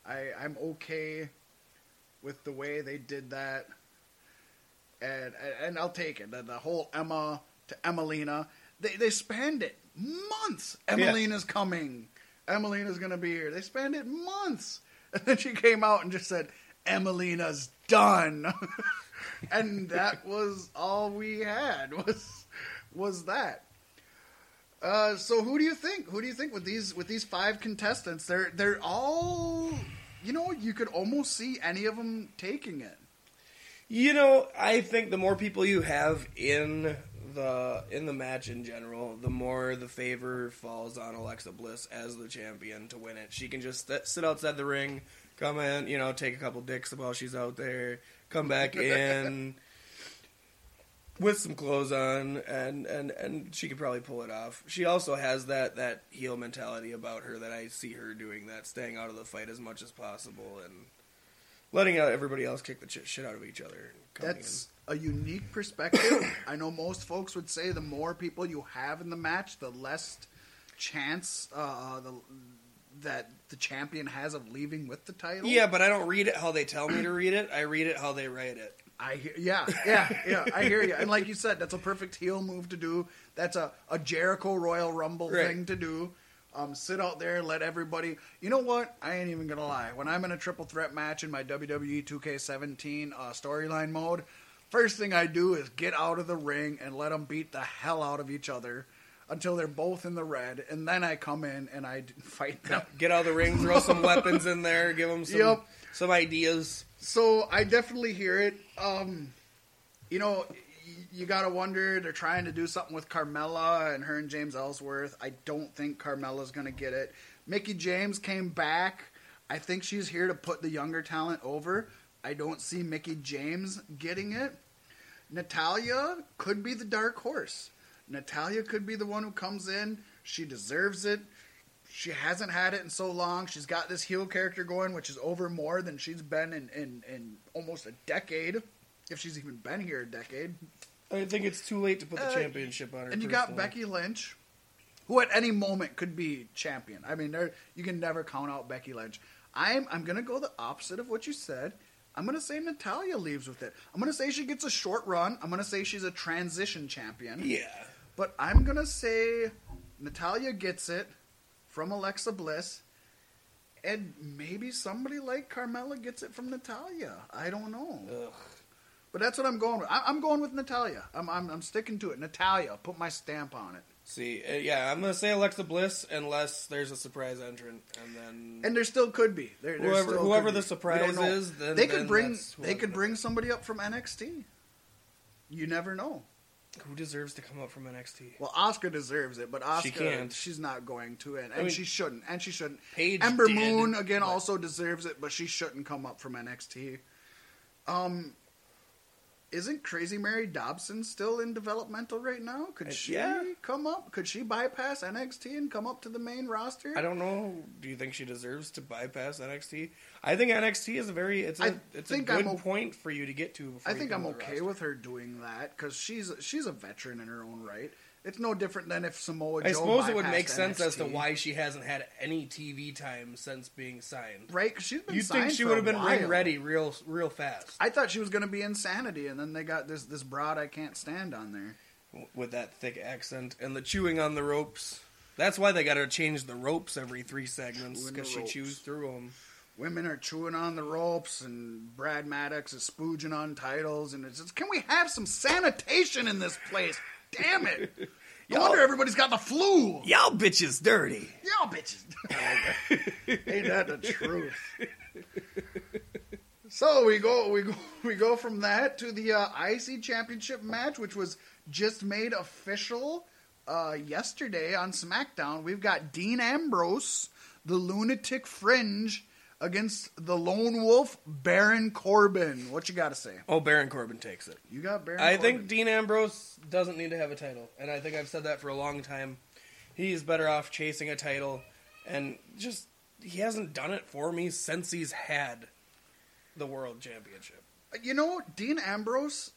I I'm okay with the way they did that. And and I'll take it. The, the whole Emma to Emmalina, they they spanned it months. Emmalina's coming. Emmalina's gonna be here. They spanned it months. And then she came out and just said, Emmalina's done. and that was all we had was was that. Uh, so who do you think? Who do you think with these with these five contestants? They're they're all you know. You could almost see any of them taking it. You know, I think the more people you have in the in the match in general, the more the favor falls on Alexa Bliss as the champion to win it. She can just st- sit outside the ring, come in, you know, take a couple dicks while she's out there, come back in with some clothes on, and and and she could probably pull it off. She also has that that heel mentality about her that I see her doing that, staying out of the fight as much as possible and letting out everybody else kick the ch- shit out of each other. That's a unique perspective. I know most folks would say the more people you have in the match, the less chance uh, the, that the champion has of leaving with the title. Yeah, but I don't read it how they tell me to read it. I read it how they write it. I hear, yeah, yeah, yeah. I hear you. And like you said, that's a perfect heel move to do. That's a, a Jericho Royal Rumble Right. thing to do. Um, sit out there, and let everybody. You know what? I ain't even gonna lie. When I'm in a triple threat match in my WWE 2K17 uh, storyline mode, first thing I do is get out of the ring and let them beat the hell out of each other until they're both in the red, and then I come in and I fight them. Get out of the ring, throw some weapons in there, give them some Yep. some ideas. So I definitely hear it. Um, you know, you gotta wonder they're trying to do something with Carmella and her and James Ellsworth. I don't think Carmella's gonna get it. Mickie James came back. I think she's here to put the younger talent over. I don't see Mickie James getting it. Natalya could be the dark horse. Natalya could be the one who comes in. She deserves it. She hasn't had it in so long. She's got this heel character going, which is over more than she's been in, in, in almost a decade. If she's even been here a decade. I think it's too late to put the Uh, championship on her. And you got personally. Becky Lynch, who at any moment could be champion. I mean, there you can never count out Becky Lynch. I'm I'm gonna go the opposite of what you said. I'm gonna say Natalya leaves with it. I'm gonna say she gets a short run. I'm gonna say she's a transition champion. Yeah. But I'm gonna say Natalya gets it from Alexa Bliss, and maybe somebody like Carmella gets it from Natalya. I don't know. Ugh. But that's what I'm going with. I- I'm going with Natalya. I'm, I'm, I'm sticking to it. Natalya, put my stamp on it. See, uh, yeah, I'm gonna say Alexa Bliss unless there's a surprise entrant, and then And there still could be. There, there Whoever- still whoever the be. surprise We don't know. is, then- they could then bring they could bring somebody up from NXT. You never know. who deserves to come up from NXT? Well, Asuka deserves it, but Asuka can't. she's not going to, and, and mean, she shouldn't, and she shouldn't. Paige Ember did, Moon again but- also deserves it, but she shouldn't come up from NXT. Um, isn't Crazy Mary Dobson still in developmental right now? Could Uh, she yeah. come up? Could she bypass NXT and come up to the main roster? I don't know. Do you think she deserves to bypass NXT? I think NXT is a very it's a I it's a good o- point for you to get to. Before I think I'm okay roster. with her doing that because she's she's a veteran in her own right. It's no different than if Samoa Joe. I suppose it would make sense as to why she hasn't had any TV time since being signed. right? 'Cause she's been. You'd think she would have been ring ready real real fast I thought she was going to be Insanity, and then they got this this broad I can't stand on there. with that thick accent and the chewing on the ropes. That's why they got to change the ropes every three segments because she chews through them. Women are chewing on the ropes, and Brad Maddox is spooging on titles, and it's just, can we have some sanitation in this place? Damn it! No Y'all- wonder everybody's got the flu. Y'all bitches dirty. Y'all bitches. Ain't that the truth? So we go, we go, we go from that to the uh, IC Championship match, which was just made official uh, yesterday on SmackDown. We've got Dean Ambrose, the Lunatic Fringe, against the Lone Wolf Baron Corbin. What you got to say? Oh, Baron Corbin takes it. You got Baron. I Corbin. think Dean Ambrose doesn't need to have a title, and I think I've said that for a long time. He's better off chasing a title, and just he hasn't done it for me since he's had the world championship. You know, Dean Ambrose,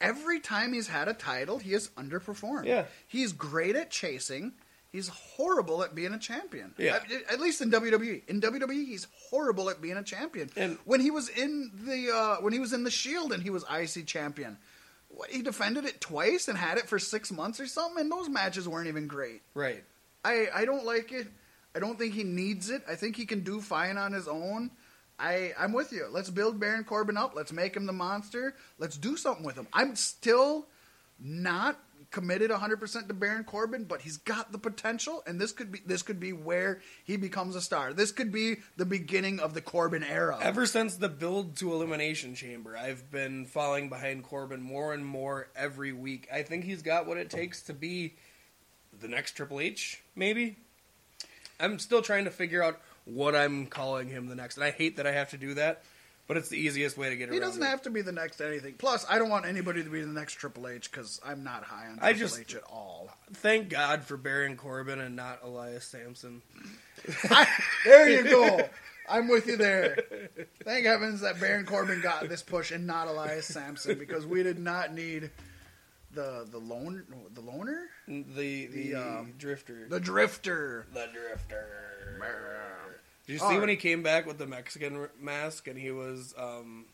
every time he's had a title, he has underperformed. Yeah. He's great at chasing. He's horrible at being a champion. Yeah. At, least in WWE. In WWE, he's horrible at being a champion. And- when he was in the uh, when he was in the Shield and he was IC champion, what, he defended it twice and had it for six months or something, and those matches weren't even great. Right. I, I don't like it. I don't think he needs it. I think he can do fine on his own. I I'm with you. Let's build Baron Corbin up. Let's make him the monster. Let's do something with him. I'm still not committed 100% to Baron Corbin, but he's got the potential and this could be this could be where he becomes a star. This could be the beginning of the Corbin era. Ever since the build to Elimination Chamber, I've been falling behind Corbin more and more every week. I think he's got what it takes to be the next Triple H, maybe. I'm still trying to figure out what I'm calling him the next, and I hate that I have to do that, but it's the easiest way to get around. he doesn't it. have to be the next anything. Plus, I don't want anybody to be the next Triple H cuz I'm not high on Triple I just- H at all. Thank God for Baron Corbin and not Elias Samson. There you go. I'm with you there. Thank heavens that Baron Corbin got this push and not Elias Samson because we did not need the the lone the loner The the, The, um, Drifter. the drifter. The Drifter. Did you see All when he came back with the Mexican mask and he was, um,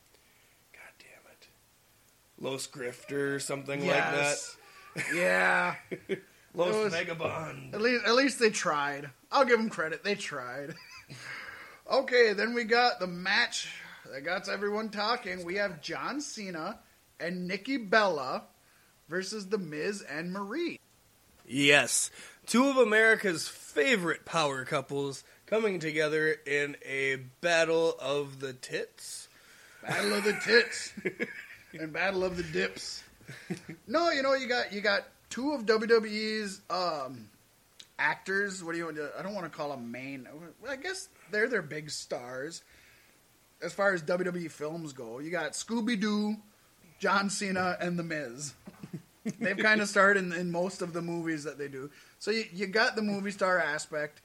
God damn it, Los Grifter or something Yes. like that? Yeah. Los was- Vagabond. At least at least they tried. I'll give them credit. They tried. okay, then we got the match that got everyone talking. We have John Cena and Nikki Bella versus The Miz and Maryse. Yes, two of America's favorite power couples coming together in a battle of the tits. Battle of the tits and Battle of the dips. No, you know you got you got two of WWE's um, actors. What do you? want to- I don't want to call them main. I guess they're their big stars as far as WWE films go. You got Scooby Doo, John Cena, and The Miz. They've kind of starred in, in most of the movies that they do. So you, you got the movie star aspect.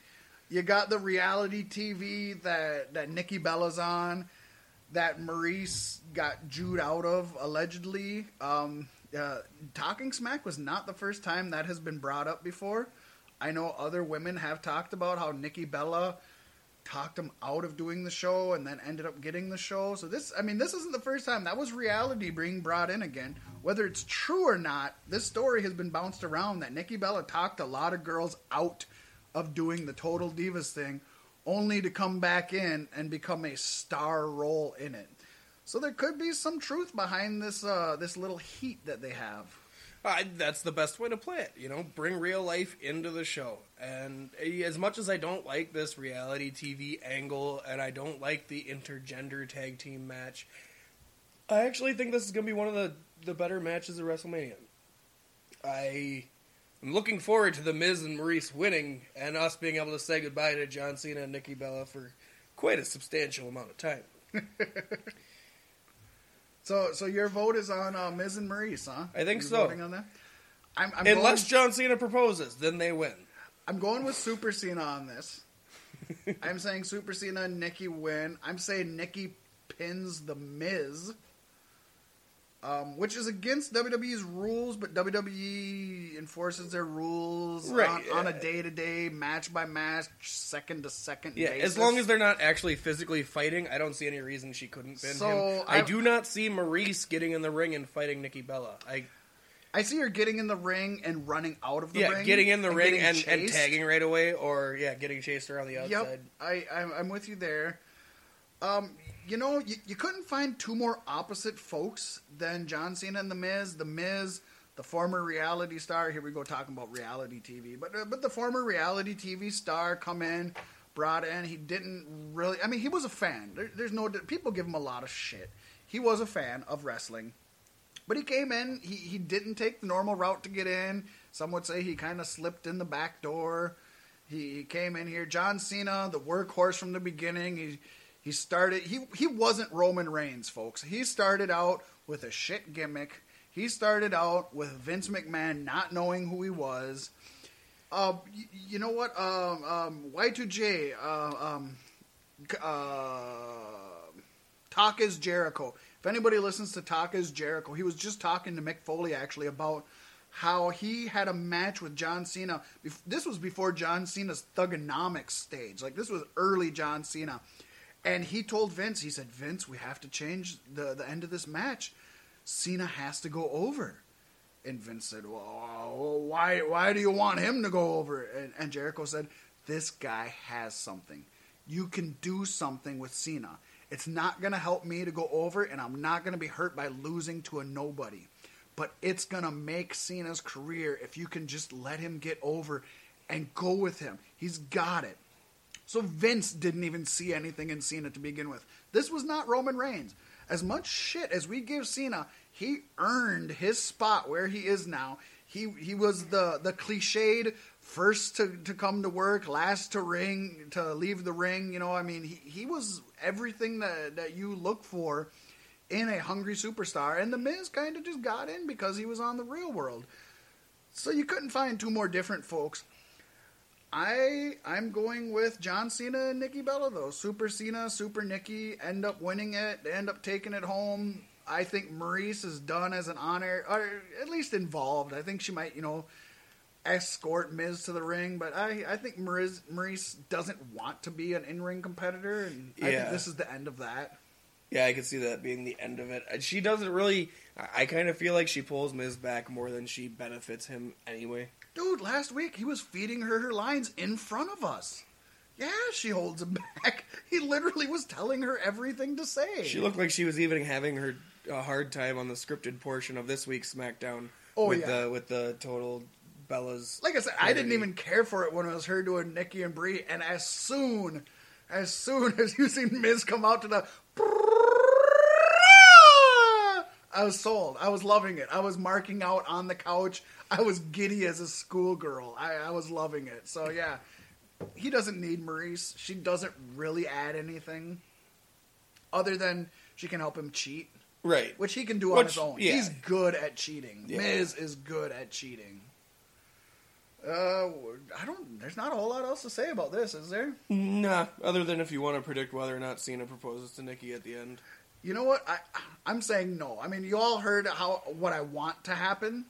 You got the reality TV that that Nikki Bella's on that Maryse got Jude out of allegedly. Um, uh, Talking Smack was not the first time that has been brought up before. I know other women have talked about how Nikki Bella talked him out of doing the show and then ended up getting the show. So this, I mean, this isn't the first time. That was reality being brought in again. Whether it's true or not, this story has been bounced around that Nikki Bella talked a lot of girls out of doing the Total Divas thing, only to come back in and become a star role in it. So there could be some truth behind this uh, this little heat that they have. That's the best way to play it. You know, bring real life into the show. And eh, as much as I don't like this reality TV angle, and I don't like the intergender tag team match, I actually think this is going to be one of the the better matches of WrestleMania. I am looking forward to the Miz and Maryse winning, and us being able to say goodbye to John Cena and Nikki Bella for quite a substantial amount of time. So, so your vote is on uh, Miz and Maryse, huh? I think You're so. Voting on that. I'm, I'm Unless going, John Cena proposes, then they win. I'm going with Super Cena on this. I'm saying Super Cena and Nikki win. I'm saying Nikki pins the Miz, um, which is against WWE's rules, but WWE enforces their rules Right, on, on a day to day, match by match, second to second. Yeah, basis. as long as they're not actually physically fighting, I don't see any reason she couldn't pin So, him. I I've- do not see Maryse getting in the ring and fighting Nikki Bella. I I see her getting in the ring and running out of the yeah, ring, getting in the ring and, and tagging right away, or yeah, getting chased around the outside. Yep, I, I'm, I'm with you there. Um, you know, you, you couldn't find two more opposite folks than John Cena and The Miz. The Miz, the former reality star. Here we go talking about reality TV, but uh, but the former reality TV star come in, brought in. He didn't really. I mean, he was a fan. There, there's no people give him a lot of shit. He was a fan of wrestling. But he came in. He he didn't take the normal route to get in. Some would say he kind of slipped in the back door. He, he came in here. John Cena, the workhorse from the beginning. He he started. He he wasn't Roman Reigns, folks. He started out with a shit gimmick. He started out with Vince McMahon not knowing who he was. Uh, y- you know what? Um, um, Y2J. Uh, um, uh, Talk is Jericho. If anybody listens to Talk is Jericho, he was just talking to Mick Foley actually about how he had a match with John Cena. This was before John Cena's Thuganomics stage. Like this was early John Cena. And he told Vince, he said, Vince, we have to change the, the end of this match. Cena has to go over. And Vince said, well, why, why do you want him to go over? And, and Jericho said, this guy has something. You can do something with Cena. It's not going to help me to go over, and I'm not going to be hurt by losing to a nobody. But it's going to make Cena's career if you can just let him get over and go with him. He's got it. So Vince didn't even see anything in Cena to begin with. This was not Roman Reigns. As much shit as we give Cena, he earned his spot where he is now. He he was the the cliched first to, to come to work, last to ring to leave the ring. You know, I mean, he, he was everything that that you look for in a hungry superstar. And the Miz kind of just got in because he was on the real world. So you couldn't find two more different folks. I I'm going with John Cena and Nikki Bella though. Super Cena, Super Nikki end up winning it. They end up taking it home. I think Maryse is done as an honor, or at least involved. I think she might, you know, escort Miz to the ring. But I I think Maryse Maryse doesn't want to be an in ring competitor, and I think this is the end of that. Yeah, I can see that being the end of it. And She doesn't really. I- I kind of feel like she pulls Miz back more than she benefits him anyway. Dude, last week he was feeding her her lines in front of us. Yeah, she holds him back. He literally was telling her everything to say. She looked like she was even having her a hard time on the scripted portion of this week's SmackDown. Oh, with yeah. the with the total Bella's. like I said, I didn't even care for it when it was her doing Nikki and Brie, and as soon, as soon as you seen Miz come out to the, I was sold. I was loving it. I was marking out on the couch. I was giddy as a schoolgirl. I, I was loving it. So yeah, he doesn't need Maryse. She doesn't really add anything, other than she can help him cheat, right. which he can do on Which, his own. yeah. He's good at cheating. Yeah. Miz is good at cheating. Uh, I don't. There's not a whole lot else to say about this, is there? Nah, other than if you want to predict whether or not Cena proposes to Nikki at the end. You know what? I I'm saying no. I mean, you all heard how what I want to happen.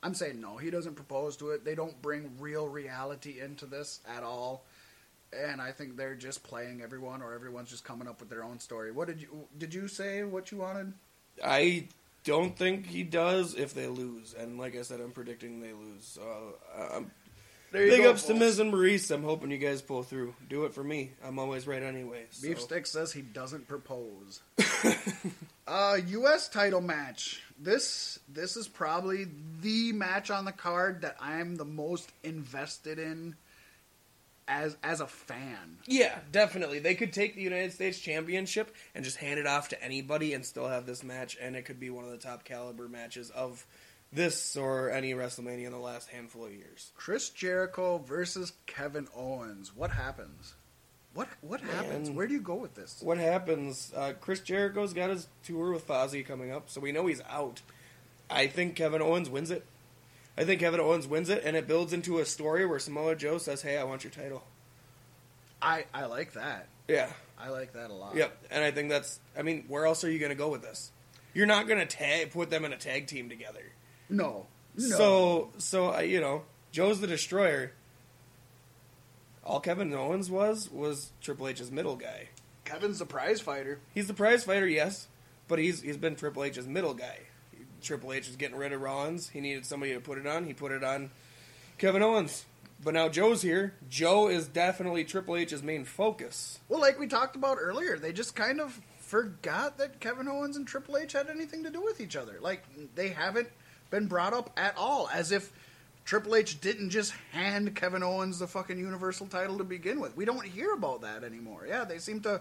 I'm saying no. He doesn't propose to it. They don't bring real reality into this at all. And I think they're just playing everyone, or everyone's just coming up with their own story. What did you did you say? What you wanted? I don't think he does if they lose, and like I said, I'm predicting they lose. Uh, I'm There big ups to. Miz and Maryse. I'm hoping you guys pull through. Do it for me. I'm always right anyway. so. Beef Stick says he doesn't propose. uh, U.S. title match. This this is probably the match on the card that I'm the most invested in as as a fan. Yeah, definitely. They could take the United States Championship and just hand it off to anybody and still have this match, and it could be one of the top caliber matches of this or any WrestleMania in the last handful of years. Chris Jericho versus Kevin Owens. What happens? What what happens? Where do you go with this? What happens? Uh, Chris Jericho's got his tour with Fozzy coming up, so we know he's out. I think Kevin Owens wins it. I think Kevin Owens wins it, and it builds into a story where Samoa Joe says, "Hey, I want your title." I I like that. Yeah, I like that a lot. yep. And I think that's. I mean, where else are you going to go with this? You're not going to tag put them in a tag team together. No. No. So, so I, you know, Joe's the Destroyer. All Kevin Owens was was Triple H's middle guy. Kevin's the prize fighter. He's the prize fighter, yes, but he's he's been Triple H's middle guy. Triple H was getting rid of Rollins. He needed somebody to put it on. He put it on Kevin Owens. But now Joe's here. Joe is definitely Triple H's main focus. Well, like we talked about earlier, they just kind of forgot that Kevin Owens and Triple H had anything to do with each other. Like they haven't been brought up at all, as if Triple H didn't just hand Kevin Owens the fucking Universal title to begin with. We don't hear about that anymore. Yeah, they seem to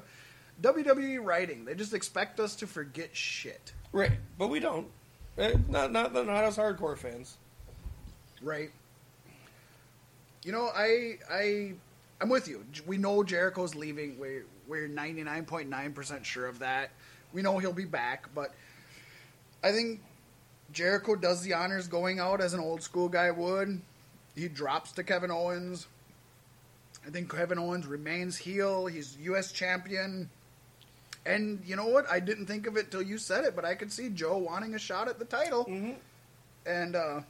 WWE writing. They just expect us to forget shit. Right, but we don't. Eh, Not not not us hardcore fans. Right. You know, I I I'm with you. We know Jericho's leaving. We're we're 99.9% sure of that. We know he'll be back, but I think Jericho does the honors going out as an old school guy would. He drops to Kevin Owens. I think Kevin Owens remains heel. He's US champion. And you know what? I didn't think of it till you said it, but I could see Joe wanting a shot at the title. Mm-hmm. And uh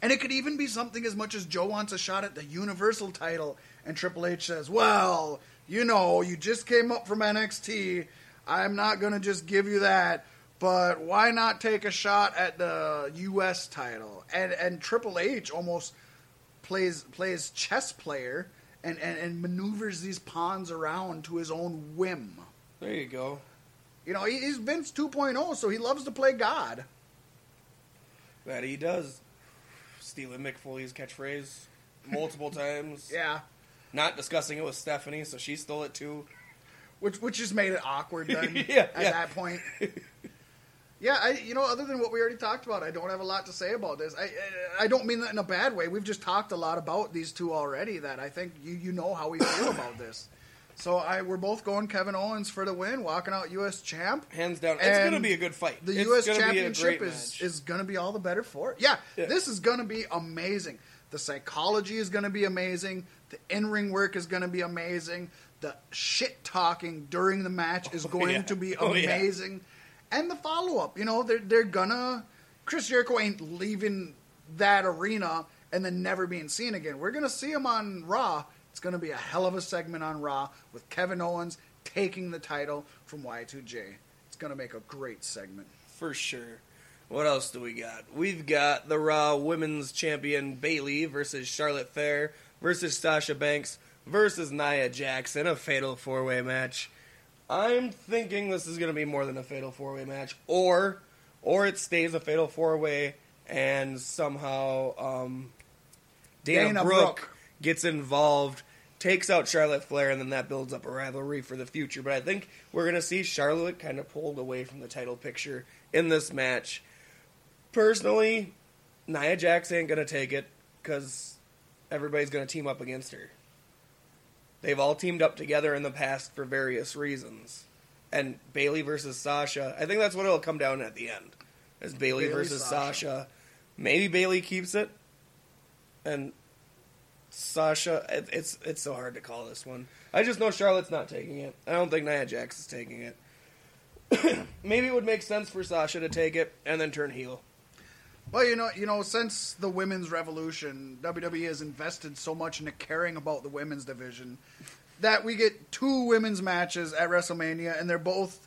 and it could even be something as much as Joe wants a shot at the Universal title, and Triple H says, Well, you know, you just came up from NXT. I'm not going to just give you that, but why not take a shot at the U.S. title? And, and Triple H almost plays, plays chess player and, and, and maneuvers these pawns around to his own whim. There you go. You know, he- he's Vince 2.0, so he loves to play God. That he does. Stealing Mick Foley's catchphrase multiple times. Yeah. Not discussing it with Stephanie, so she stole it too. which which just made it awkward then Yeah, at yeah. that point. yeah, I you know other than what we already talked about, I don't have a lot to say about this. I I- don't mean that in a bad way. We've just talked a lot about these two already. That I think you you know how we feel about this. So I we're both going Kevin Owens for the win, walking out U.S. champ. Hands down. It's going to be a good fight. The It's U.S. gonna be a Championship is match. is going to be all the better for it. Yeah, Yeah. this is going to be amazing. The psychology is going to be amazing. The in ring work is going to be amazing. The shit talking during the match is Oh, going yeah. to be Oh, yeah. And the follow up, you know, they're they're gonna. Chris Jericho ain't leaving that arena and then never being seen again. We're gonna see him on Raw. It's gonna be a hell of a segment on Raw with Kevin Owens taking the title from Y2J. It's gonna make a great segment. For sure. What else do we got? We've got the Raw Women's Champion Bayley versus Charlotte Flair versus Sasha Banks versus Nia Jackson, a fatal four way match. I'm thinking this is going to be more than a fatal four way match, or or it stays a fatal four way and somehow um, Dana, Dana Brooke, Brooke. gets involved, takes out Charlotte Flair, and then that builds up a rivalry for the future. But I think we're going to see Charlotte kind of pulled away from the title picture in this match. Personally, Nia Jax ain't going to take it because everybody's going to team up against her. They've all teamed up together in the past for various reasons. And Bayley versus Sasha, I think that's what it'll come down at the end. Is Bailey, Bayley, versus Sasha. Sasha. Maybe Bayley keeps it, and Sasha. It, it's it's so hard to call this one. I just know Charlotte's not taking it. I don't think Nia Jax is taking it. Maybe it would make sense for Sasha to take it and then turn heel. Well, you know, you know, since the women's revolution, WWE has invested so much into caring about the women's division that we get two women's matches at WrestleMania, and they're both.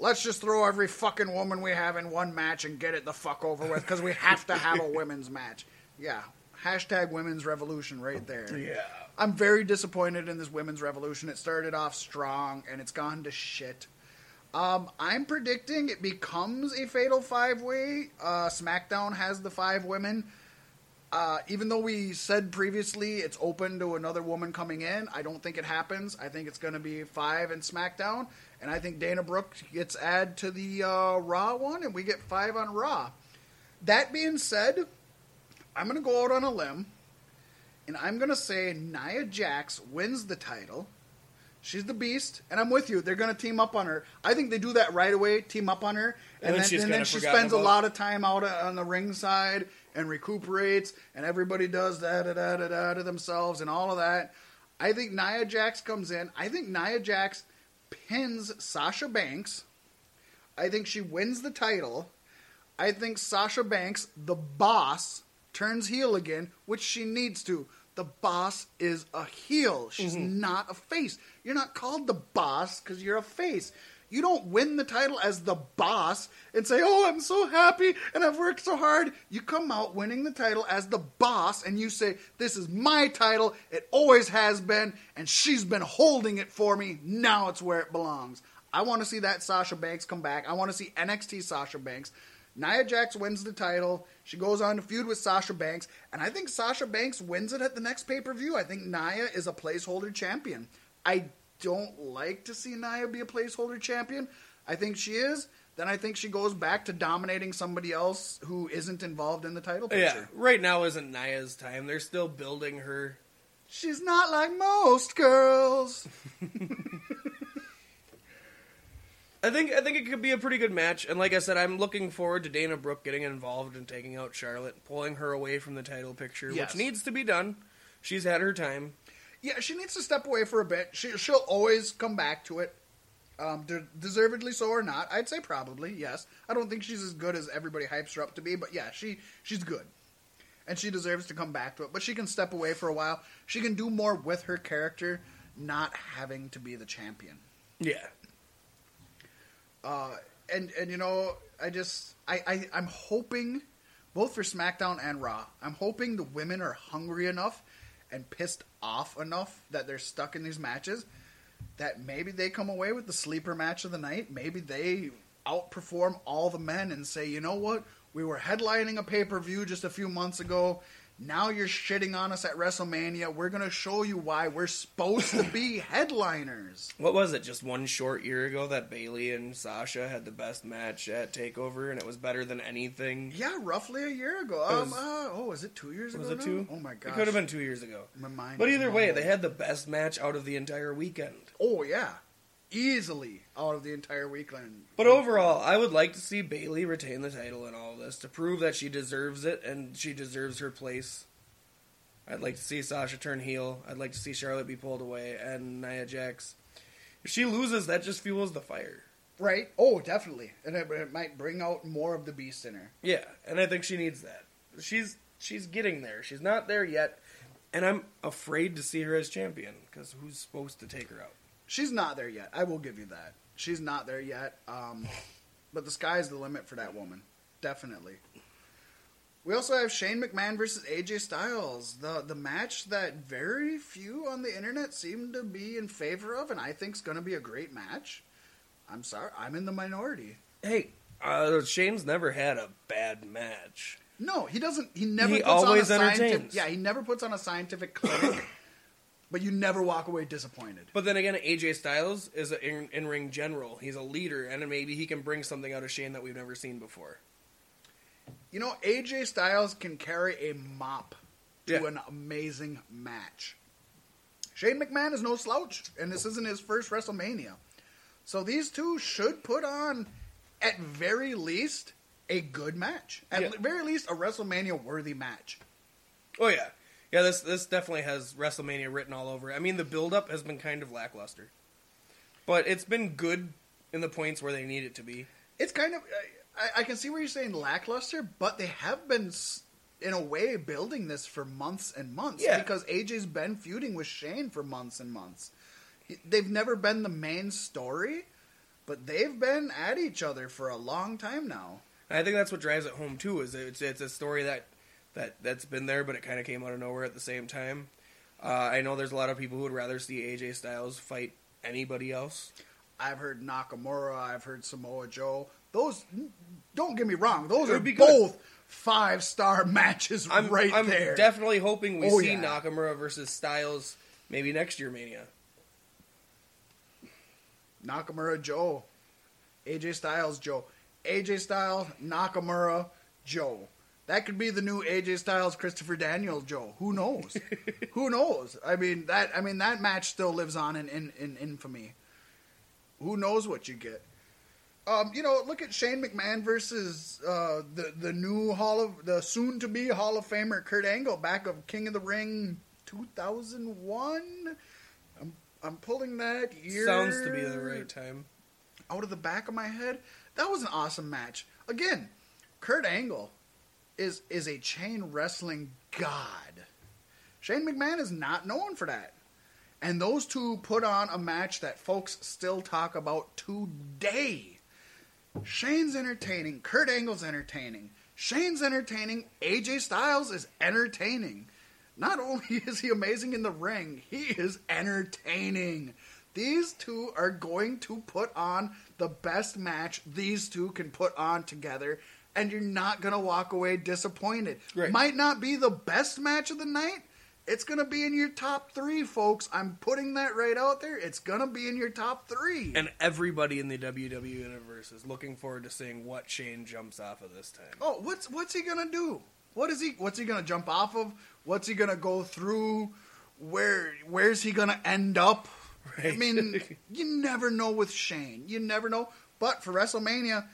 Let's just throw every fucking woman we have in one match and get it the fuck over with because we have to have a women's match. Yeah, hashtag women's revolution right there. Yeah. I'm very disappointed in this women's revolution. It started off strong and it's gone to shit. Um, I'm predicting it becomes a fatal five way. Uh, SmackDown has the five women. Uh, even though we said previously it's open to another woman coming in, I don't think it happens. I think it's going to be five in SmackDown, and I think Dana Brooke gets added to the uh, Raw one, and we get five on Raw. That being said, I'm going to go out on a limb, and I'm going to say Nia Jax wins the title She's the beast, and I'm with you. They're going to team up on her. I think they do that right away, team up on her, and, And then then, and then she spends a lot of time out on the ring side and recuperates, and everybody does da da da da da to themselves and all of that. I think Nia Jax comes in. I think Nia Jax pins Sasha Banks. I think she wins the title. I think Sasha Banks, the boss, turns heel again, which she needs to. The boss is a heel. She's mm-hmm. not a face. You're not called the boss because you're a face. You don't win the title as the boss and say, Oh, I'm so happy and I've worked so hard. You come out winning the title as the boss and you say, This is my title. It always has been, and she's been holding it for me. Now it's where it belongs. I want to see that Sasha Banks come back. I want to see NXT Sasha Banks. Nia Jax wins the title. She goes on to feud with Sasha Banks, and I think Sasha Banks wins it at the next pay per view. I think Nia is a placeholder champion. I don't like to see Nia be a placeholder champion. I think she is. Then I think she goes back to dominating somebody else who isn't involved in the title picture. Yeah, right now isn't Nia's time. They're still building her. She's not like most girls. I think I think it could be a pretty good match, and like I said, I'm looking forward to Dana Brooke getting involved and taking out Charlotte, pulling her away from the title picture, Yes. which needs to be done. She's had her time. Yeah, she needs to step away for a bit. She, she'll always come back to it. Um, de- deservedly so or not, I'd say probably yes. I don't think she's as good as everybody hypes her up to be, but yeah, she she's good, and she deserves to come back to it. But she can step away for a while. She can do more with her character, not having to be the champion. Yeah, Uh, and and you know, I just I, I I'm hoping both for SmackDown and Raw. I'm hoping the women are hungry enough and pissed off enough that they're stuck in these matches that maybe they come away with the sleeper match of the night. Maybe they outperform all the men and say, you know what? We were headlining a pay per view just a few months ago. Now you're shitting on us at WrestleMania. We're going to show you why we're supposed to be headliners. what was it? Just one short year ago that Bayley and Sasha had the best match at Takeover, and it was better than anything. Yeah, roughly a year ago. It Um, was- uh, oh, was it two years Was ago? it now? two? Oh my god, It could have been two years ago. My mind. But either way, they had the best match out of the entire weekend. Oh yeah, easily out of the entire weekend. But overall, I would like to see Bayley retain the title in all of this to prove that she deserves it and she deserves her place. I'd like to see Sasha turn heel. I'd like to see Charlotte be pulled away and Nia Jax. If she loses, that just fuels the fire. right? Oh, definitely, and it, it might bring out more of the beast in her. Yeah, and I think she needs that. She's she's getting there. She's not there yet, and I'm afraid to see her as champion because who's supposed to take her out? She's not there yet. I will give you that. She's not there yet. Um, but the sky's the limit for that woman. Definitely. We also have Shane McMahon versus AJ Styles, the the match that very few on the internet seem to be in favor of, and I think is going to be a great match. I'm sorry, I'm in the minority. Hey, uh, Shane's never had a bad match. No, he doesn't. He never He puts always on a scientific. entertains. Yeah, he never puts on a scientific clinic. but you never walk away disappointed. But then again, AJ Styles is an in ring general. He's a leader, and maybe he can bring something out of Shane that we've never seen before. You know, AJ Styles can carry a mop to Yeah. an amazing match. Shane McMahon is no slouch, and this isn't his first WrestleMania. So these two should put on, at very least, a good match. At Yeah. very least, a WrestleMania worthy match. Oh yeah, yeah. This this definitely has WrestleMania written all over. it. I mean, the build up has been kind of lackluster, but it's been good in the points where they need it to be. It's kind of. I, I can see where you're saying lackluster, but they have been, in a way, building this for months and months. Yeah. Because AJ's been feuding with Shane for months and months. They've never been the main story, but they've been at each other for a long time now. I think that's what drives it home too. Is it's it's a story that that that's been there, but it kind of came out of nowhere at the same time. Uh, I know there's a lot of people who would rather see AJ Styles fight anybody else. I've heard Nakamura, I've heard Samoa Joe. Those, don't get me wrong, those are would be good. both five star matches I'm right I'm there. definitely hoping we Oh, see yeah. Nakamura versus Styles maybe next year Mania. Nakamura Joe, AJ Styles Joe, AJ Styles Nakamura Joe. That could be the new AJ Styles Christopher Daniels Joe. Who knows? Who knows? I mean that I mean that match still lives on in, in, in infamy. Who knows what you get? Um, you know, look at Shane McMahon versus uh, the the new Hall of the soon to be Hall of Famer Kurt Angle back of King of the Ring 2001. I'm I'm pulling that year. Sounds to be the right time. Out of the back of my head, that was an awesome match. Again, Kurt Angle is is a chain wrestling god. Shane McMahon is not known for that. And those two put on a match that folks still talk about today. Shane's entertaining. Kurt Angle's entertaining. Shane's entertaining. AJ Styles is entertaining. Not only is he amazing in the ring, he is entertaining. These two are going to put on the best match these two can put on together, and you're not going to walk away disappointed. Right. Might not be the best match of the night. It's going to be in your top three, folks. I'm putting that right out there. It's going to be in your top three. And everybody in the WWE universe is looking forward to seeing what Shane jumps off of this time. Oh, what's what's he gonna do? What is he? What's he gonna jump off of? What's he gonna go through? Where Where's he gonna end up? I mean, you never know with Shane. You never know. But for WrestleMania,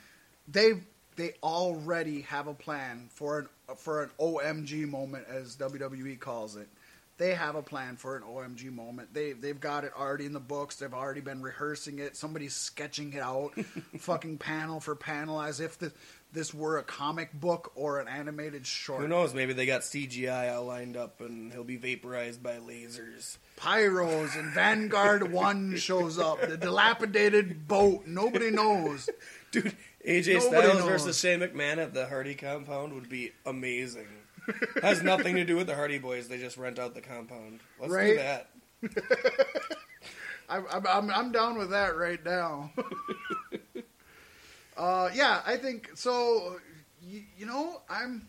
they they already have a plan for an for an OMG moment, as WWE calls it. They have a plan for an OMG moment. They they've got it already in the books. They've already been rehearsing it. Somebody's sketching it out, fucking panel for panel, as if the, this were a comic book or an animated short. Who knows? Maybe they got CGI all lined up and he'll be vaporized by lasers. Pyros and Vanguard One shows up. The dilapidated boat. Nobody knows. Dude, AJ Nobody Styles knows. versus Shane McMahon at the Hardy compound would be amazing. Has nothing to do with the Hardy Boys. They just rent out the compound. Let's do that. I'm, I'm I'm down with that right now. uh, yeah, I think so. You, you know, I'm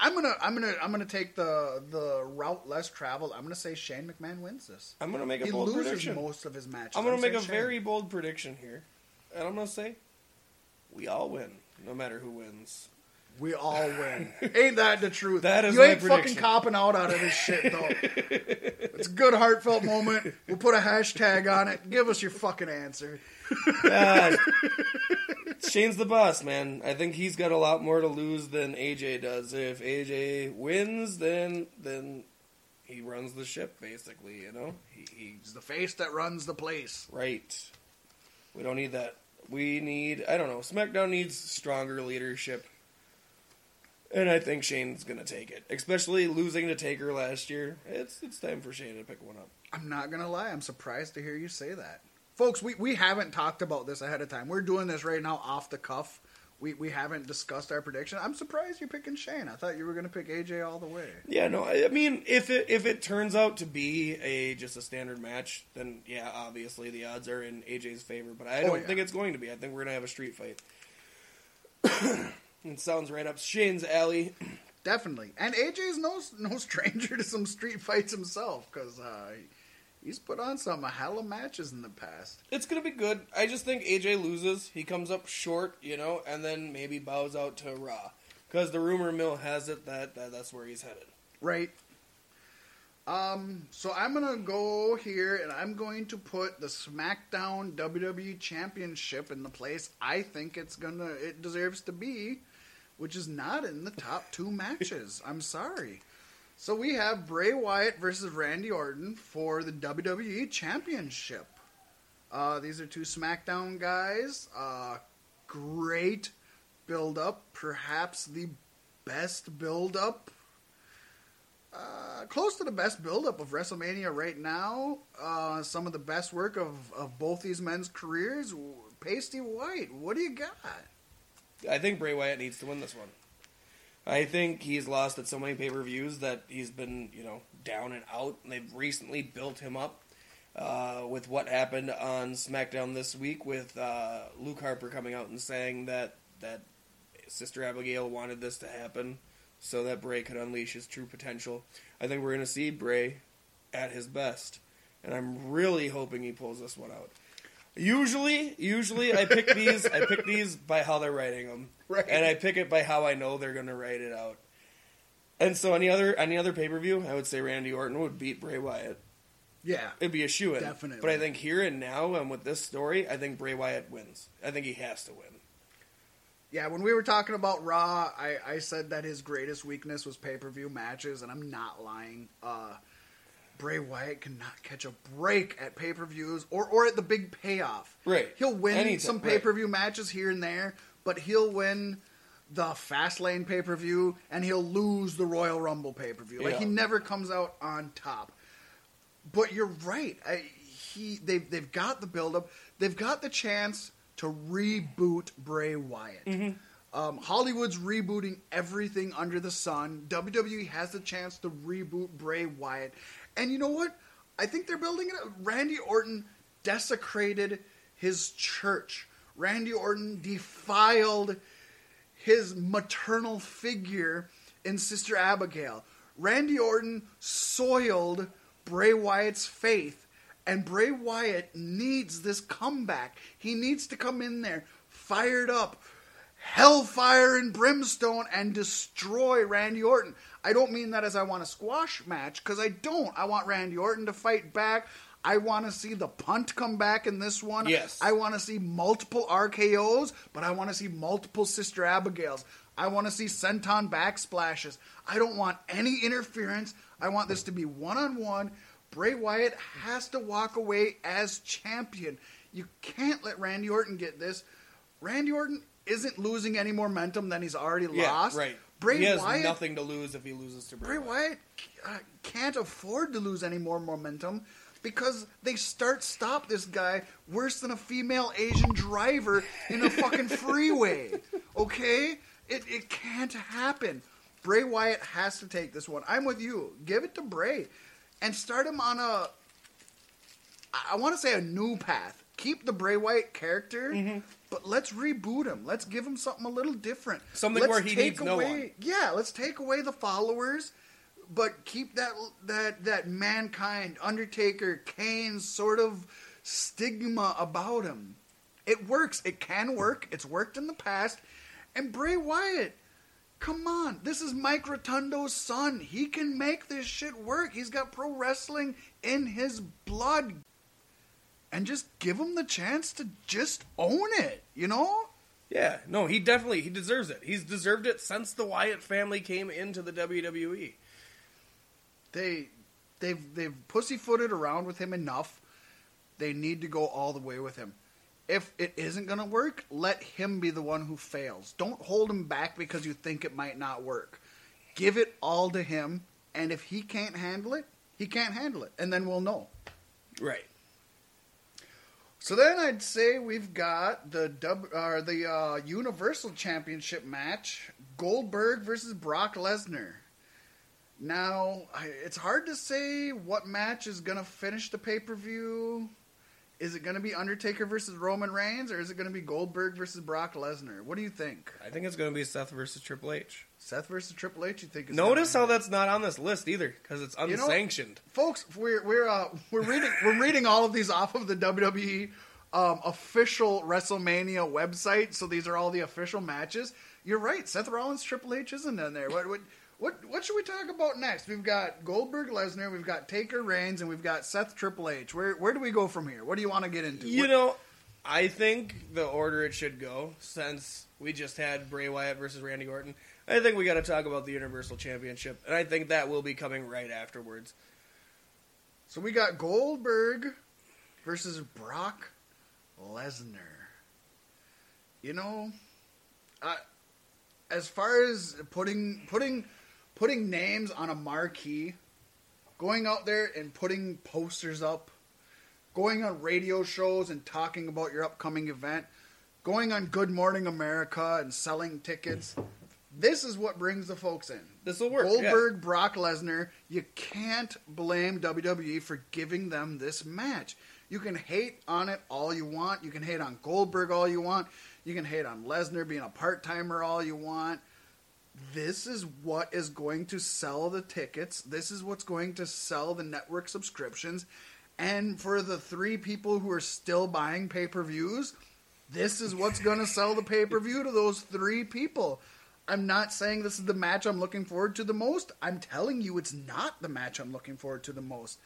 I'm gonna I'm gonna I'm gonna take the the route less traveled. I'm gonna say Shane McMahon wins this. I'm gonna make a He bold loses prediction. most of his matches. I'm gonna make a saying Shane. very bold prediction here, and I'm gonna say we all win, no matter who wins. We all win. Ain't that the truth? That is you my ain't fucking copping out out of this shit though. it's a good heartfelt moment. We'll put a hashtag on it. Give us your fucking answer. God. Shane's the boss, man. I think he's got a lot more to lose than AJ does. If AJ wins, then then he runs the ship, basically. You know, he, he He's the face that runs the place. right. We don't need that. We need. I don't know. SmackDown needs stronger leadership. And I think Shane's gonna take it, especially losing to Taker last year. It's it's time for Shane to pick one up. I'm not gonna lie. I'm surprised to hear you say that, folks. We we haven't talked about this ahead of time. We're doing this right now off the cuff. We we haven't discussed our prediction. I'm surprised you're picking Shane. I thought you were gonna pick AJ all the way. Yeah, no, I I mean, if it if it turns out to be a just a standard match, then yeah, obviously the odds are in AJ's favor. But I Oh, don't yeah. think it's going to be. I think we're gonna have a street fight. it sounds right up Shane's alley. Definitely. And AJ's no no stranger to some street fights himself because uh, he's put on some hella matches in the past. It's gonna be good. I just think AJ loses. He comes up short, you know, and then maybe bows out to Raw because the rumor mill has it that, that that's where he's headed. Right. Um, so I'm gonna go here and I'm going to put the SmackDown WWE Championship in the place I think it's gonna it deserves to be, which is not in the top two matches. I'm sorry. So we have Bray Wyatt versus Randy Orton for the WWE Championship. Uh, these are two SmackDown guys. Uh, great build up, perhaps the best build up uh, close to the best buildup of WrestleMania right now. Uh, some of the best work of, of both these men's careers. Paystee Whyt, what do you got? I think Bray Wyatt needs to win this one. I think he's lost at so many pay per views that he's been, you know, down and out. And they've recently built him up uh, with what happened on SmackDown this week with uh, Luke Harper coming out and saying that that Sister Abigail wanted this to happen so that Bray could unleash his true potential. I think we're going to see Bray at his best, and I'm really hoping he pulls this one out. Usually, usually I pick these. I pick these by how they're writing them, Right. and I pick it by how I know they're going to write it out. And so any other any other pay per view, I would say Randy Orton would beat Bray Wyatt. Yeah. It'd be a shoe in. Definitely. But I think here and now, and with this story, I think Bray Wyatt wins. I think he has to win. Yeah, when we were talking about Raw, I, I said that his greatest weakness was pay per view matches, and I'm not lying. Uh, Bray Wyatt cannot catch a break at pay per views or, or at the big payoff. Right. He'll win Anytime, some pay per view matches here and there, but he'll win the Fastlane pay per view and he'll lose the Royal Rumble pay per view. Like Yeah. he never comes out on top. But you're right. I, he they've they've got the build up. They've got the chance to reboot Bray Wyatt. Mm-hmm. Um, Hollywood's rebooting everything under the sun. WWE has the chance to reboot Bray Wyatt. And you know what? I think they're building it. Randy Orton desecrated his church. Randy Orton defiled his maternal figure in Sister Abigail. Randy Orton soiled Bray Wyatt's faith, and Bray Wyatt needs this comeback. He needs to come in there fired up, hellfire and brimstone, and destroy Randy Orton. I don't mean that as I want a squash match, because I don't. I want Randy Orton to fight back. I want to see the punt come back in this one. Yes. I want to see multiple RKO's, but I want to see multiple Sister Abigails. I want to see senton backsplashes. I don't want any interference. I want this to be one on one. Bray Wyatt has to walk away as champion. You can't let Randy Orton get this. Randy Orton isn't losing any more momentum than he's already Yeah, lost. right. Bray he has Wyatt nothing to lose if he loses to Bray, Bray Wyatt. Wyatt uh, can't afford to lose any more momentum because they start stop this guy worse than a female Asian driver in a fucking freeway. Okay, it it can't happen. Bray Wyatt has to take this one. I'm with you. Give it to Bray, and start him on a I want to say a new path. Keep the Bray Wyatt character, Mm-hmm. But let's reboot him. Let's give him something a little different. Something Let's where he take needs no away, one. Yeah, let's take away the followers, but keep that that that mankind, Undertaker, Kane sort of stigma about him. It works. It can work. It's worked in the past. And Bray Wyatt, come on. This is Mike Rotundo's son. He can make this shit work. He's got pro wrestling in his blood. And just give him the chance to just own it, you know? Yeah, no, he definitely he deserves it. He's deserved it since the Wyatt family came into the. WWE. They they've they've pussyfooted around with him enough. They need to go all the way with him. If it isn't going to work, let him be the one who fails. Don't hold him back because you think it might not work. Give it all to him, and if he can't handle it, he can't handle it, and then we'll know. Right. So then I'd say we've got the dub, or the uh, Universal Championship match: Goldberg versus Brock Lesnar. Now I, it's hard to say what match is going to finish the pay per view. Is it going to be Undertaker versus Roman Reigns, or is it going to be Goldberg versus Brock Lesnar? What do you think? I think it's going to be Seth versus Triple H. Seth versus Triple H? You think? Is Notice how that's not on this list either because it's You know- unsanctioned. folks, we're we're uh, we're reading we're reading all of these off of the WWE um, official WrestleMania website. So these are all the official matches. You're right. Seth Rollins, Triple H isn't in there. What what what what should we talk about next? We've got Goldberg, Lesnar, we've got Taker, Reigns, and we've got Seth, Triple H. Where where do we go from here? What do you want to get into? You What- know, I think the order it should go since we just had Bray Wyatt versus Randy Orton. I think we got to talk about the Universal Championship, and I think that will be coming right afterwards. so we got Goldberg versus Brock Lesnar. You know, I, as far as putting putting putting names on a marquee, going out there and putting posters up, going on radio shows and talking about your upcoming event, going on Good Morning America and selling tickets. This is what brings the folks in. This will work. Goldberg, Brock Lesnar, you can't blame WWE for giving them this match. You can hate on it all you want. You can hate on Goldberg all you want. You can hate on Lesnar being a part timer all you want. This is what is going to sell the tickets. This is what's going to sell the network subscriptions. And for the three people who are still buying pay per views, this is what's going to sell the pay per view to those three people. I'm not saying this is the match I'm looking forward to the most. I'm telling you it's not the match I'm looking forward to the most.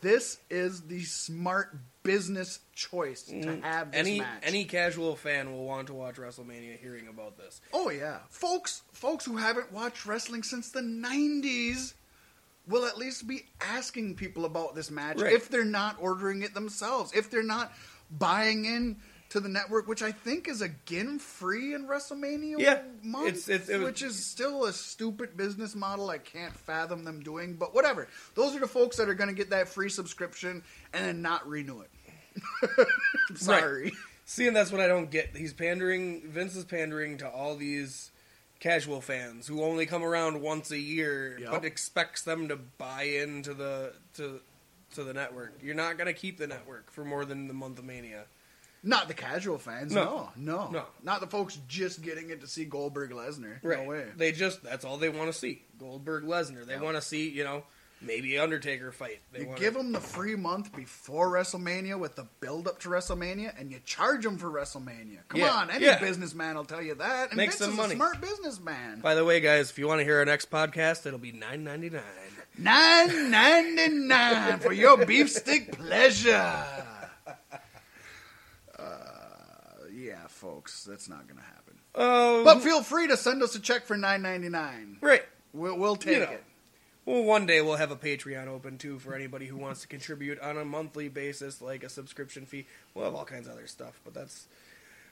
This is the smart business choice to have this Mm, any match. any casual fan will want to watch WrestleMania hearing about this. Oh yeah, folks, folks who haven't watched wrestling since the '90s will at least be asking people about this match Right. if they're not ordering it themselves, if they're not buying in to the network, which I think is again free in WrestleMania Yeah, month, it's- it's- it was- which is still a stupid business model. I can't fathom them doing, but whatever. Those are the folks that are going to get that free subscription and then not renew it. Sorry. See, and that's what I don't get. He's pandering. Vince is pandering to all these casual fans who only come around once a year, Yep. but expects them to buy into the to to the network. You're not gonna keep the network for more than the month of Mania. Not the casual fans. No. No, no, No. Not the folks just getting it to see Goldberg Lesnar. Right? No way. They just that's all they want to see. Goldberg Lesnar. They Yeah. want to see you know maybe Undertaker fight. They You wanna, give them the free month before WrestleMania with the build up to WrestleMania, and you charge them for WrestleMania. Come Yeah. on, any Yeah. businessman will tell you that. And Make Vince some money. a smart businessman. By the way, guys, if you want to hear our next podcast, it'll be nine ninety nine. Nine ninety nine for your beef stick pleasure. Folks, that's not going to happen. Oh, But feel free to send us a check for nine ninety nine. right. We'll, we'll take You know. it. Well, one day we'll have a Patreon open too for anybody who wants to contribute on a monthly basis, like a subscription fee. We'll have all kinds of other stuff, but that's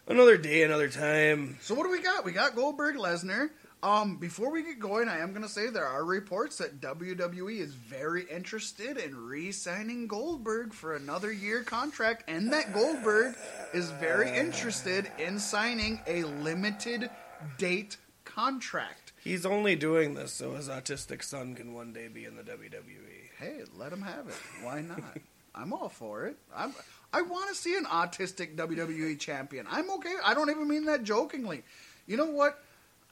another day, another time. So what do we got? We got Goldberg Lesnar. Um, before we get going, I am going to say there are reports that WWE is very interested in re-signing Goldberg for another year contract, and that Goldberg is very interested in signing a limited date contract. He's only doing this so his autistic son can one day be in the. WWE. Hey, let him have it. Why not? I'm all for it. I'm, I want to see an autistic WWE champion. I'm okay. I don't even mean that jokingly. You know what?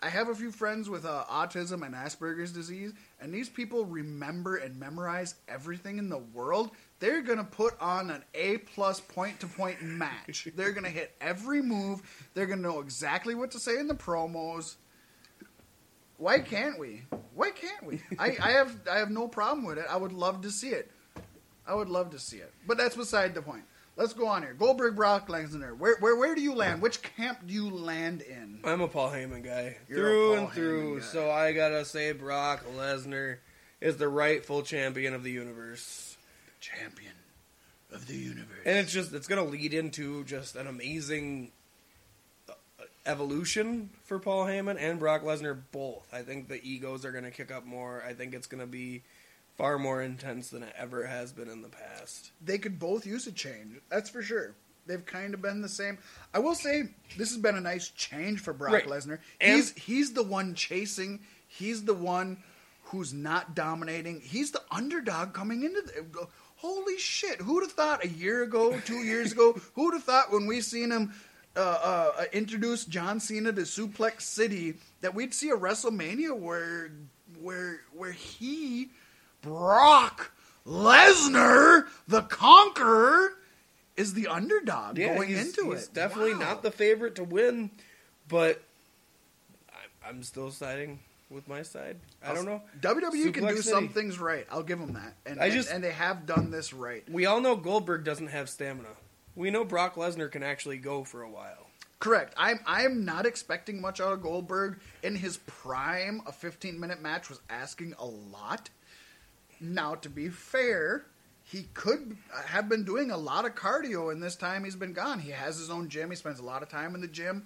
I have a few friends with uh, autism and Asperger's disease, and these people remember and memorize everything in the world. They're gonna put on an A plus point to point match. They're gonna hit every move. They're gonna know exactly what to say in the promos. Why can't we? Why can't we? I, I have I have no problem with it. I would love to see it. I would love to see it. But that's beside the point. Let's go on here. Goldberg, Brock Lesnar. Where where where do you land? Which camp do you land in? I'm a Paul Heyman guy You're through and through, Heyman guy. so I gotta say Brock Lesnar is the rightful champion of the universe. Champion of the universe. And it's just it's gonna lead into just an amazing uh, evolution for Paul Heyman and Brock Lesnar both. I think the egos are gonna kick up more. I think it's gonna be far more intense than it ever has been in the past. they could both use a change. That's for sure. They've kind of been the same. I will say this has been a nice change for Brock Right. Lesnar. He's he's the one chasing. He's the one who's not dominating. He's the underdog coming into the. Holy shit! Who'd have thought a year ago, two years ago? Who'd have thought when we seen him uh, uh, introduce John Cena to Suplex City that we'd see a WrestleMania where where where he Brock Lesnar, the Conqueror, is the underdog going he's, into he's it. definitely Wow. not the favorite to win, but I, I'm still siding with my side. I don't know. WWE can do City. some things right. I'll give them that. And, I and- just- and they have done this right. We all know Goldberg doesn't have stamina. We know Brock Lesnar can actually go for a while. Correct. I'm I'm not expecting much out of Goldberg in his prime. A 15 minute match was asking a lot. Now, to be fair, he could have been doing a lot of cardio in this time he's been gone. He has his own gym. He spends a lot of time in the gym.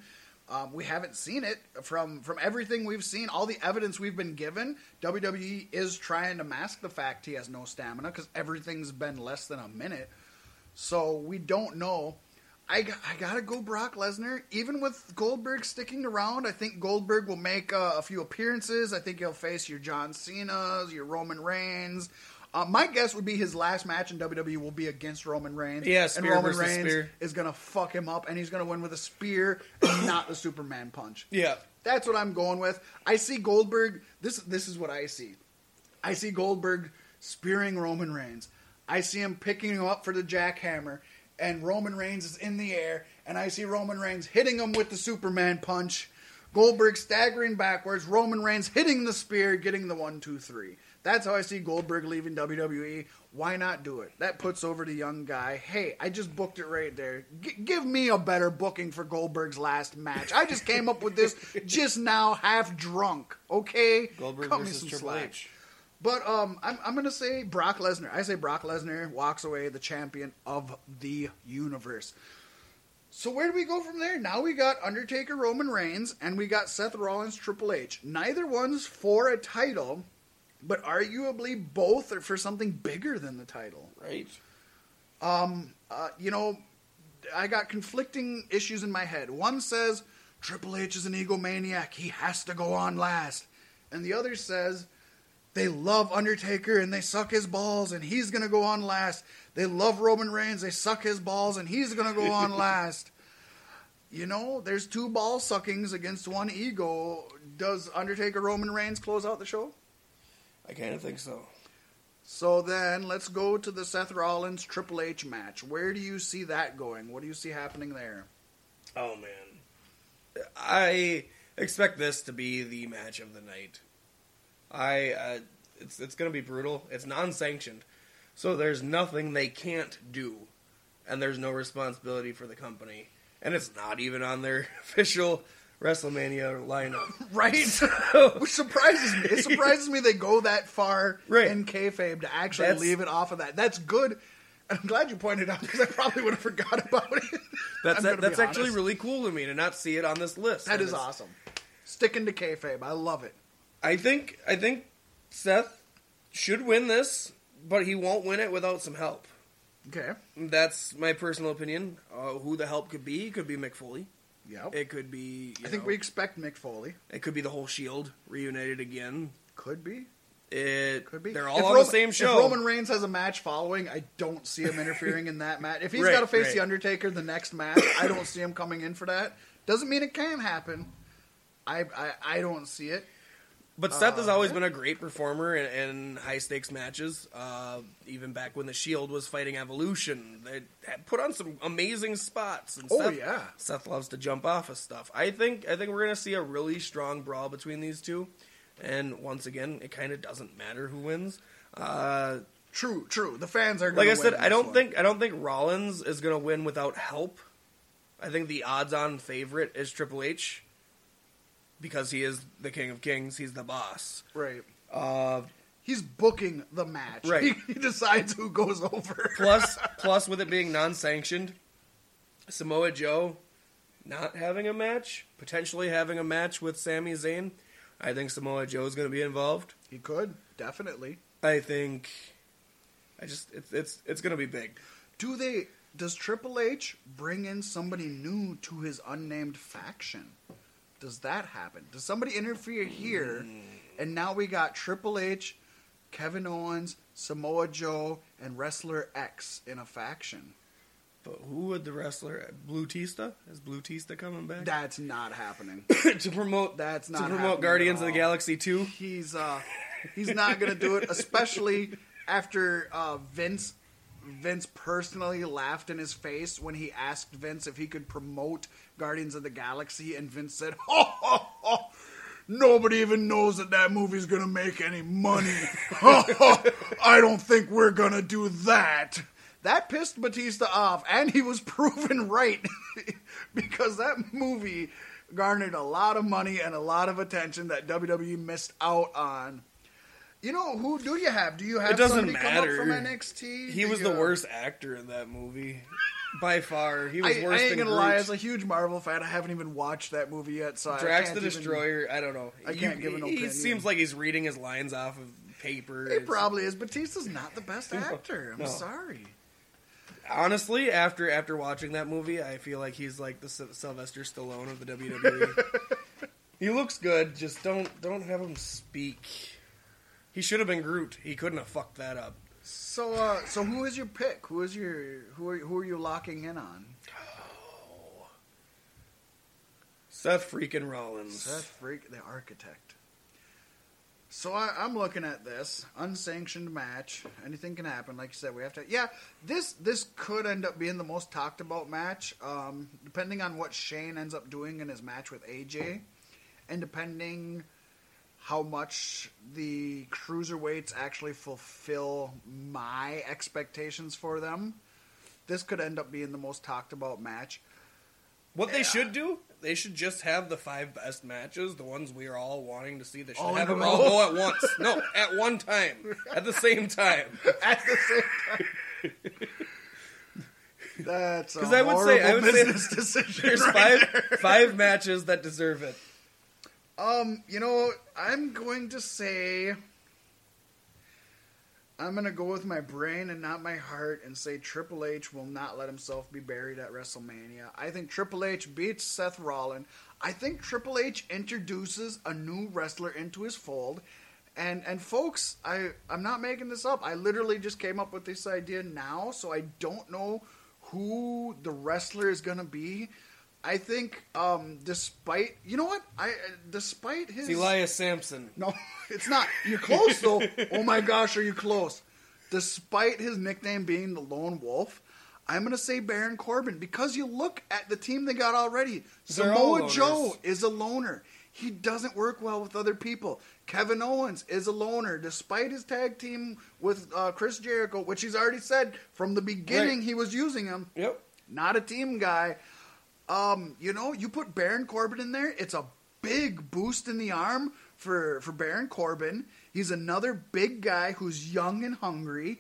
Um, we haven't seen it from from everything we've seen, all the evidence we've been given. WWE is trying to mask the fact he has no stamina because everything's been less than a minute. So we don't know. I, I gotta go Brock Lesnar. Even with Goldberg sticking around, I think Goldberg will make uh, a few appearances. I think he'll face your John Cena's, your Roman Reigns. Uh, my guess would be his last match in WWE will be against Roman Reigns. Yeah, and Roman Reigns spear. is gonna fuck him up, and he's gonna win with a spear and not the Superman punch. Yeah. That's what I'm going with. I see Goldberg. This this is what I see. I see Goldberg spearing Roman Reigns. I see him picking him up for the jackhammer, and Roman Reigns is in the air, and I see Roman Reigns hitting him with the Superman punch. Goldberg staggering backwards, Roman Reigns hitting the spear, getting the one, two, three. That's how I see Goldberg leaving WWE. Why not do it? That puts over the young guy. Hey, I just booked it right there. G- give me a better booking for Goldberg's last match. I just came up with this just now, half drunk. Okay, Goldberg Cut versus Triple slack. H. But um, I'm, I'm gonna say Brock Lesnar. I say Brock Lesnar walks away the champion of the universe. So where do we go from there? Now we got Undertaker, Roman Reigns, and we got Seth Rollins, Triple H. Neither one's for a title, but arguably both are for something bigger than the title. Right. Uh, you know, I got conflicting issues in my head. One says Triple H is an egomaniac; he has to go on last, and the other says they love Undertaker and they suck his balls, and he's gonna go on last. They love Roman Reigns; they suck his balls, and he's gonna go on last. You know, there's two ball suckings against one ego. Does Undertaker Roman Reigns close out the show? I kind of think so. So then let's go to the Seth Rollins Triple H match. Where do you see that going? What do you see happening there? Oh man, I expect this to be the match of the night. I uh, it's it's gonna be brutal. It's non-sanctioned, so there's nothing they can't do, and there's no responsibility for the company, and it's not even on their official WrestleMania lineup. Right? Which surprises me. It surprises me they go that far Right. in kayfabe to actually That's- leave it off of that. That's good. I'm glad you pointed out because I probably would have forgot about it. That's I'm that's actually really cool to me to not see it on this list. That is awesome. Sticking to kayfabe. I love it. I think I think Seth should win this, but he won't win it without some help. Okay. That's my personal opinion. Uh, who the help could be? It could be Mick Foley. Yep. It could be. I think know, we expect Mick Foley. It could be the whole Shield reunited again. Could be. It Could be. They're all If on Roman- the same show. If. Roman Reigns has a match following, I don't see him interfering in that match. If he's Right, got to face right. the Undertaker the next match, I don't see him coming in for that. Doesn't mean it can happen. I I, I don't see it. But Seth has uh, always been a great performer in, in high stakes matches. Uh, even back when the Shield was fighting Evolution, they had put on some amazing spots. And Oh, Seth, yeah. Seth loves to jump off of stuff. I think I think we're gonna see a really strong brawl between these two. And once again, it kind of doesn't matter who wins. Uh, True, true. The fans are like gonna I said, I don't one. think I don't think Rollins is going to win without help. I think the odds-on favorite is Triple H because he is the King of Kings. He's the boss. right. Uh, He's booking the match. Right. He, he decides who goes over. plus, plus with it being non-sanctioned, Samoa Joe not having a match, potentially having a match with Sami Zayn. I think Samoa Joe is going to be involved. He could definitely. I think. I just it's it's it's going to be big. Do they? Does Triple H bring in somebody new to his unnamed faction? Does that happen? Does somebody interfere here? And now we got Triple H, Kevin Owens, Samoa Joe, and Wrestler X in a faction. But who would the wrestler Batista? Is Batista coming back? That's not happening. to promote That's not to promote Guardians of the. Galaxy two. He's uh, he's not gonna do it, especially after uh, Vince. Vince personally laughed in his face when he asked Vince if he could promote Guardians of the Galaxy, and Vince said, "Ho ho ho! Nobody even knows that that movie's gonna make any money. I don't think we're gonna do that." That pissed Batista off, and he was proven right because that movie garnered a lot of money and a lot of attention that WWE missed out on. You know who do you have? Do you have It doesn't somebody come up matter. from NXT? He Do was you- the worst actor in that movie by far. He was I, worse I ain't than gonna Groot. lie, as a huge Marvel fan, I haven't even watched that movie yet. So I Drax can't the even- Destroyer. I don't know. I can't give an He opinion. seems like he's reading his lines off of paper. It probably is. Batista's not the best actor. I'm No. sorry. honestly, after after watching that movie, I feel like he's like the Sylvester Stallone of the WWE. he looks good. Just don't don't have him speak. He should have been Groot. He couldn't have fucked that up. So, uh, so who is your pick? Who is your who are who are you locking in on? Seth freaking Rollins. Seth Freak, the architect. So I, I'm looking at this unsanctioned match. Anything can happen. Like you said, we have to. Yeah, this this could end up being the most talked about match, um, depending on what Shane ends up doing in his match with AJ. and depending how much the cruiserweights actually fulfill my expectations for them, this could end up being the most talked about match. What they should do, they should just have the five best matches, the ones we are all wanting to see. They should All have them all go at once. No, at one time, at the same time. At the same time. That's a 'Cause I would say- I would say decision. There's right five there. five matches that deserve it. Um, you know, I'm going to say I'm going to go with my brain and not my heart and say Triple H will not let himself be buried at WrestleMania. I think Triple H beats Seth Rollins. I think Triple H introduces a new wrestler into his fold. And and folks, I I'm not making this up. I literally just came up with this idea now, so I don't know who the wrestler is going to be. I think um despite, you know what? I despite his It's Elias Samson. no, it's not. You're close though. oh my gosh, are you close? Despite his nickname being the Lone Wolf, I'm gonna say Baron Corbin because you look at the team they got already. They're Samoa. Joe is a loner. He doesn't work well with other people. Kevin Owens is a loner, despite his tag team with uh, Chris Jericho, which he's already said from the beginning Right. he was using him Yep. not a team guy. Um, you know, you put Baron Corbin in there, it's a big boost in the arm for for Baron Corbin. He's another big guy who's young and hungry.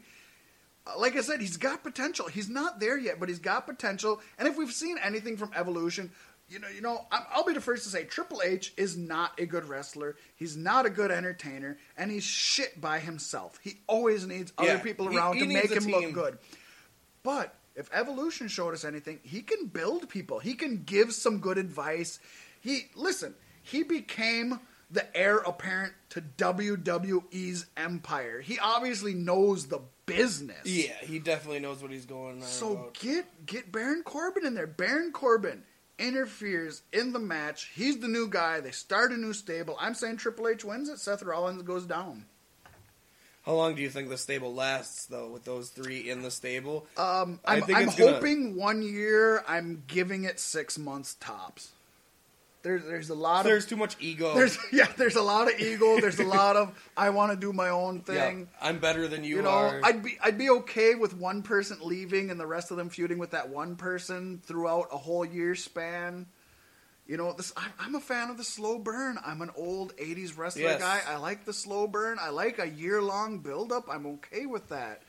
Uh, Like I said, he's got potential. He's not there yet, but he's got potential. And if we've seen anything from Evolution, you know, you know, I'll be the first to say Triple H is not a good wrestler. He's not a good entertainer, and he's shit by himself. He always needs other Yeah, people around he to make him look good. But if evolution showed us anything, he can build people. He can give some good advice. He listen, he became the heir apparent to WWE's empire. He obviously knows the business. Yeah, he definitely knows what he's going on So about. get get Baron Corbin in there. Baron Corbin interferes in the match. He's the new guy. They start a new stable. I'm saying Triple H wins it. Seth Rollins goes down. How long do you think the stable lasts, though, with those three in the stable? Um, I I'm, think I'm it's gonna- hoping one year. I'm giving it six months tops. There's there's a lot There's of too much ego. there's yeah there's a lot of ego. There's a lot of I want to do my own Yeah, thing. I'm better than you, You know, are. I'd be I'd be okay with one person leaving and the rest of them feuding with that one person throughout a whole year span. You know, this I, I'm a fan of the slow burn. I'm an old '80s wrestler Yes. guy. I like the slow burn. I like a year long buildup. I'm okay with that.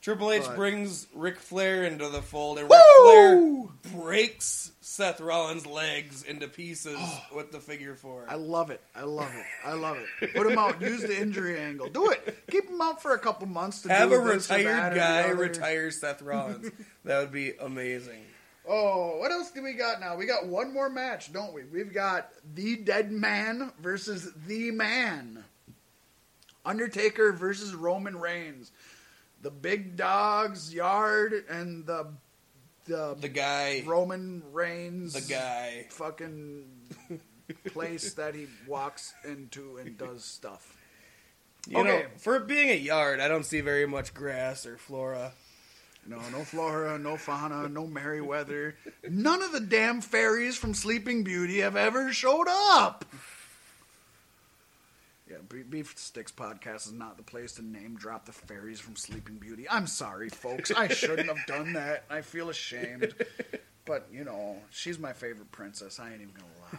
Triple H but- brings Ric Flair into the fold, and Woo! Ric Flair breaks Seth Rollins' legs into pieces oh. with the figure four. I love it. I love it. I love it. Put him out. Use the injury angle. Do it. Keep him out for a couple months to Have do a retired guy retire Seth Rollins. that would be amazing. Oh, what else do we got now? We got one more match, don't we? We've got the Dead Man versus the Man. Undertaker versus Roman Reigns. The big dog's yard and the the, The guy, Roman Reigns the guy. fucking place that he walks into and does stuff. You Okay. know, for it being a yard, I don't see very much grass or flora. No, no flora, no fauna, no Merryweather. None of the damn fairies from Sleeping Beauty have ever showed up. Yeah, Beef Sticks podcast is not the place to name drop the fairies from Sleeping Beauty. I'm sorry, folks. I shouldn't have done that. I feel ashamed. But, you know, she's my favorite princess. I ain't even gonna lie.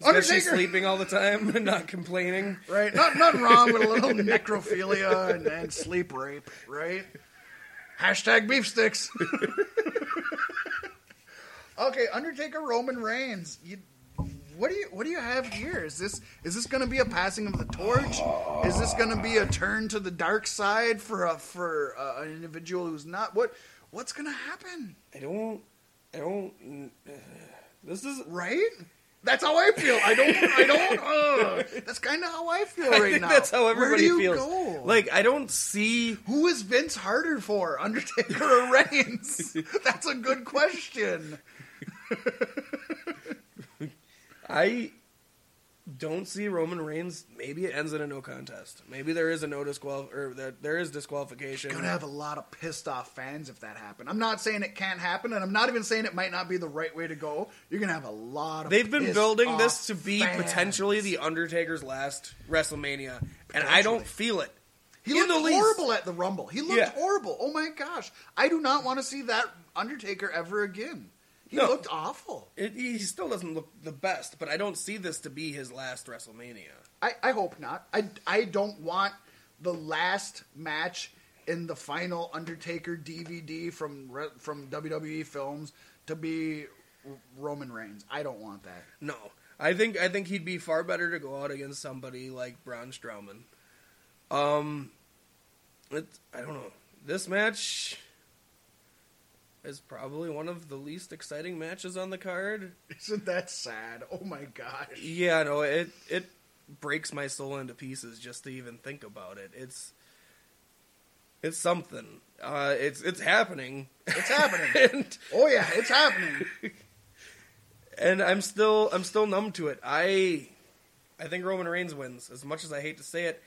Especially Undertaker! sleeping all the time and not complaining. Right? Not, nothing wrong with a little necrophilia and, and sleep rape, right? Hashtag beef sticks. okay, Undertaker Roman Reigns. You, what do you what do you have here? Is this is this going to be a passing of the torch? Is this going to be a turn to the dark side for a for a, an individual who's not what what's going to happen? I don't. I don't. Uh, this is. Right? That's how I feel. I don't. I don't. Uh, that's kind of how I feel I right think now. that's how Where everybody do you feels. Go? Like I don't see. Who is Vince harder for, Undertaker or Reigns? That's a good question. I don't see Roman Reigns. Maybe it ends in a no contest. Maybe there is a no disqual or that there is disqualification. Gonna have a lot of pissed off fans if that happened. I'm not saying it can't happen, and I'm not even saying it might not be the right way to go. You're gonna have a lot of. They've been building this to be fans. potentially the Undertaker's last WrestleMania, and I don't feel it. He in looked horrible at the Rumble. He looked Yeah. horrible. Oh my gosh, I do not want to see that Undertaker ever again. He No. looked awful. It, he still doesn't look the best, but I don't see this to be his last WrestleMania. I, I hope not. I, I don't want the last match in the final Undertaker DVD from from WWE films to be Roman Reigns. I don't want that. No, I think I think he'd be far better to go out against somebody like Braun Strowman. Um, it's I don't know. This match is probably one of the least exciting matches on the card. Isn't that sad? Oh my gosh. Yeah, no, it it breaks my soul into pieces just to even think about it. It's it's something. Uh, it's it's happening. It's happening. and oh yeah, it's happening. and I'm still I'm still numb to it. I I think Roman Reigns wins. As much as I hate to say it,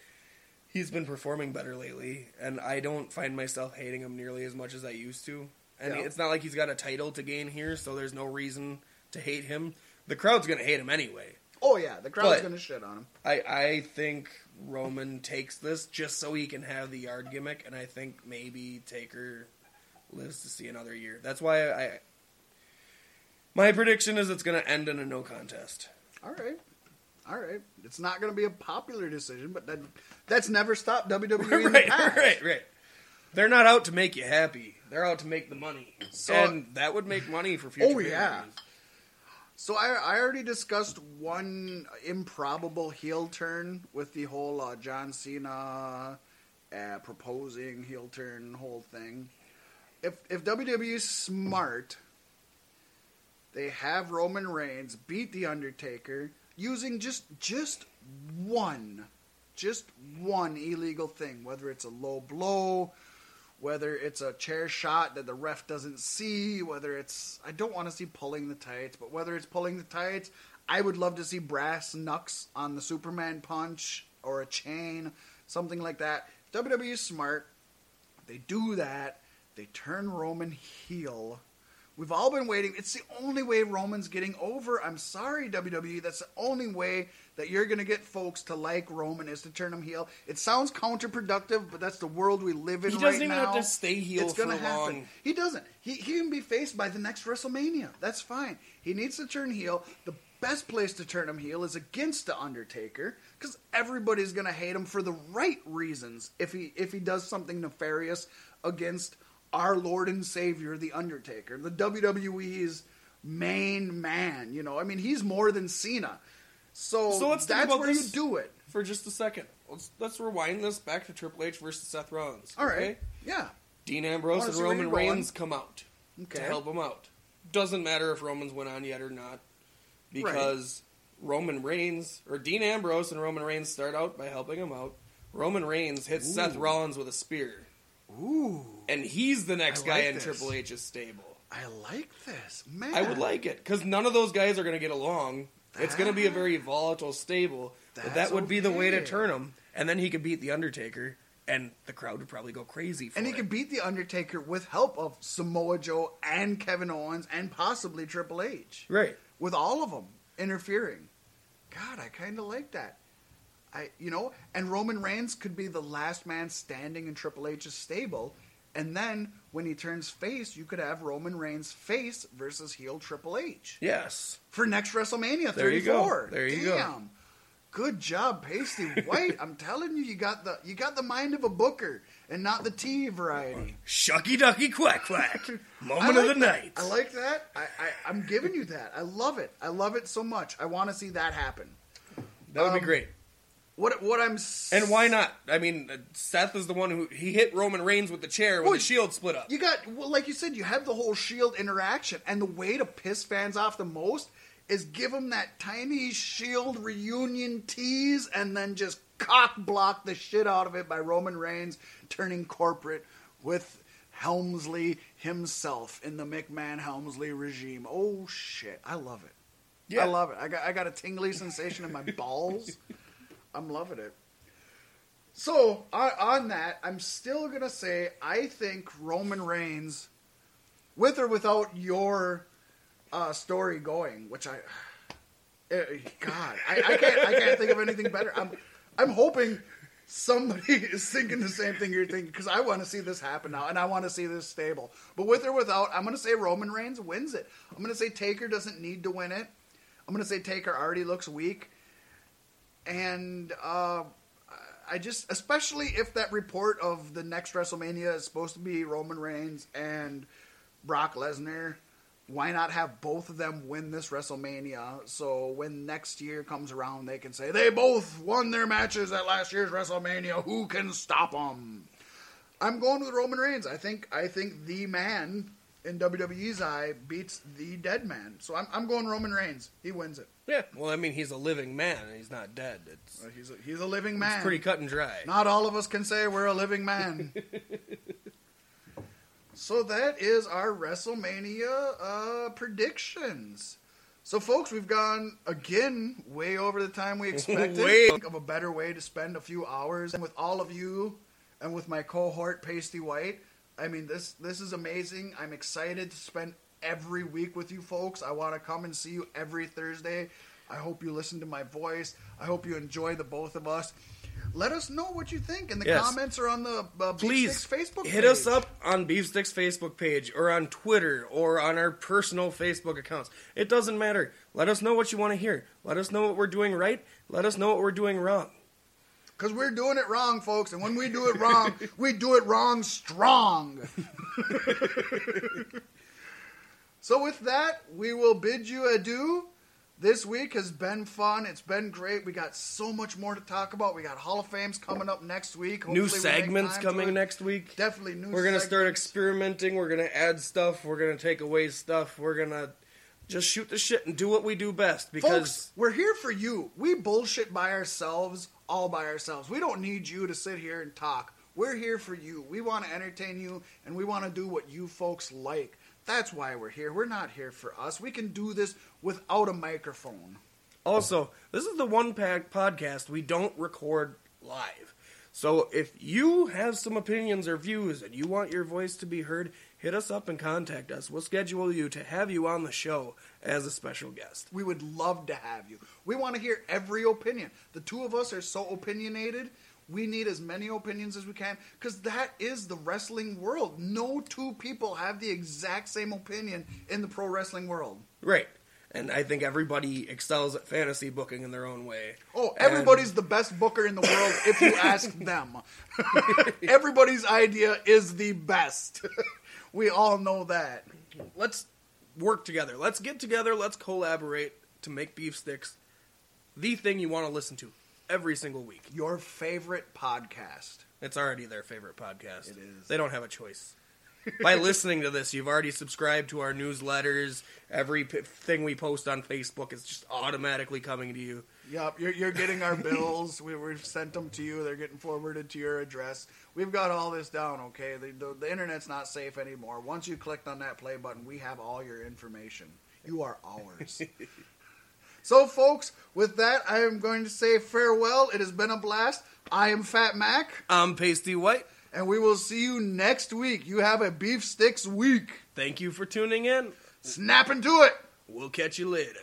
he's been performing better lately, and I don't find myself hating him nearly as much as I used to. And Yeah. it's not like he's got a title to gain here, so there's no reason to hate him. The crowd's gonna hate him anyway. Oh yeah, the crowd's But- gonna shit on him. I I think Roman takes this just so he can have the yard gimmick, and I think maybe Taker lives to see another year. That's why I. My prediction is it's going to end in a no contest. All right. All right. It's not going to be a popular decision, but that that's never stopped WWE in the right, past. right, right. They're not out to make you happy. They're out to make the money, So- and that would make money for future. Oh, yeah. So I, I already discussed one improbable heel turn with the whole uh, John Cena uh, proposing heel turn whole thing. If if WWE is smart, they have Roman Reigns beat the Undertaker using just just one, just one illegal thing, whether it's a low blow, whether it's a chair shot that the ref doesn't see, whether it's I don't want to see pulling the tights, but whether it's pulling the tights, I would love to see brass knucks on the Superman punch or a chain, something like that. WWE smart. They do that. They turn Roman heel. We've all been waiting. It's the only way Roman's getting over. I'm sorry, WWE. That's the only way that you're going to get folks to like Roman is to turn him heel. It sounds counterproductive, but that's the world we live in He doesn't even now. have to stay heel It's gonna for happen. long. He doesn't. He, he can be faced by the next WrestleMania. That's fine. He needs to turn heel. The best place to turn him heel is against the Undertaker because everybody's gonna hate him for the right reasons if he if he does something nefarious against our Lord and Savior, the Undertaker, the WWE's main man. You know, I mean, he's more than Cena. So, So let's that's where you do it. For just a second, let's let's rewind this back to Triple H versus Seth Rollins. All right. okay? Yeah. Dean Ambrose and Roman? Reigns come out Okay. to help him out. Doesn't matter if Roman's went on yet or not, because Roman Reigns or Dean Ambrose and Roman Reigns start out by helping him out. Roman Reigns hits Seth Ooh. Rollins with a spear, Ooh, and he's the next I guy like in this. Triple H's stable. I like this, man. I would like it because none of those guys are going to get along. It's going to be a very volatile stable, but that That's would be the way to okay. turn him. And then he could beat the Undertaker, and the crowd would probably go crazy for And he it. can beat the Undertaker with help of Samoa Joe and Kevin Owens and possibly Triple H, right. with all of them interfering. God, I kind of like that. I, you know, and Roman Reigns could be the last man standing in Triple H's stable, and then when he turns face, you could have Roman Reigns face versus heel Triple H Yes. for next WrestleMania 34. There you go. There you go. Damn. Good job, Paystee Whyt. I'm telling you, you got the you got the mind of a booker and not the tea variety. Shucky ducky quack quack. Moment like of the that. night. I like that. I, I, I'm giving you that. I love it. I love it so much. I want to see that happen. that would be um, great. What what I'm s- And why not? I mean, uh, Seth is the one who he hit Roman Reigns with the chair when Well, the shield split up. You got well, like you said, you have the whole Shield interaction, and the way to piss fans off the most is give them that tiny Shield reunion tease, and then just cock block the shit out of it by Roman Reigns turning corporate with Helmsley himself in the McMahon Helmsley regime. Oh shit, I love it. Yeah. I love it. I got I got a tingly sensation in my balls. I'm loving it. So on, that, I'm still gonna say I think Roman Reigns, with or without your uh, story going, which I, eh, God, I, I can't I can't think of anything better. I'm I'm hoping somebody is thinking the same thing you're thinking because I want to see this happen now and I want to see this stable. But with or without, I'm to say Roman Reigns wins it. I'm to say Taker doesn't need to win it. I'm to say Taker already looks weak. And uh, I just, especially if that report of the next WrestleMania is supposed to be Roman Reigns and Brock Lesnar, why not have both of them win this WrestleMania? So when next year comes around, they can say they both won their matches at last year's WrestleMania. Who can stop them? I'm going with Roman Reigns. I think I think the man in WWE's eye beats the dead man. So I'm, I'm going Roman Reigns. He wins it. Yeah. Well, I mean, he's a living man. He's not dead. It's, Uh, He's a, he's a living man. it's pretty cut and dry. Not all of us can say we're a living man. so that is our WrestleMania uh, predictions. So, folks, we've gone again way over the time we expected. Way. Think of a better way to spend a few hours and with all of you and with my cohort Paystee Whyt. I mean, this this is amazing. I'm excited to spend every week with you folks. I want to come and see you every Thursday. I hope you listen to my voice. I hope you enjoy the both of us. Let us know what you think in the Yes. comments or on the uh, Please Facebook hit us up on Beefsticks Facebook page or on Twitter or on our personal Facebook accounts. It doesn't matter. Let us know what you want to hear. Let us know what we're doing right. Let us know what we're doing wrong. Because we're doing it wrong, folks. And when we do it wrong, we do it wrong strong. so, with that, we will bid you adieu. This week has been fun. It's been great. We got so much more to talk about. We got Hall of Fames coming up next week. New Hopefully we segments coming next week. Definitely new We're gonna start experimenting. We're gonna add stuff. We're gonna take away stuff. We're gonna just shoot the shit and do what we do best. Because Folks, we're here for you. We bullshit by ourselves, all by ourselves. We don't need you to sit here and talk. We're here for you. We want to entertain you, and we want to do what you folks like. That's why we're here. We're not here for us. We can do this without a microphone. Also, this is the one pack podcast we don't record live. So if you have some opinions or views and you want your voice to be heard, hit us up and contact us. We'll schedule you to have you on the show as a special guest. We would love to have you. We want to hear every opinion. The two of us are so opinionated. We need as many opinions as we can because that is the wrestling world. No two people have the exact same opinion in the pro wrestling world. Right. And I think everybody excels at fantasy booking in their own way. Oh, And- everybody's the best booker in the world if you ask them. Everybody's idea is the best. we all know that. let's work together. Let's get together. Let's collaborate to make beef sticks the thing you want to listen to every single week. Your favorite podcast. It's already their favorite podcast. It is. They don't have a choice. By listening to this, you've already subscribed to our newsletters. Every p- thing we post on Facebook is just automatically coming to you. Yup, you're, you're getting our bills. we, we've sent them to you. They're getting forwarded to your address. We've got all this down, okay? The, the, the internet's not safe anymore. Once you clicked on that play button, we have all your information. You are ours. so, folks, with that, I am going to say farewell. It has been a blast. I am Fat Mack. I'm Paystee Whyt. And we will see you next week. You have a beef sticks week. Thank you for tuning in. Snap into it. We'll catch you later.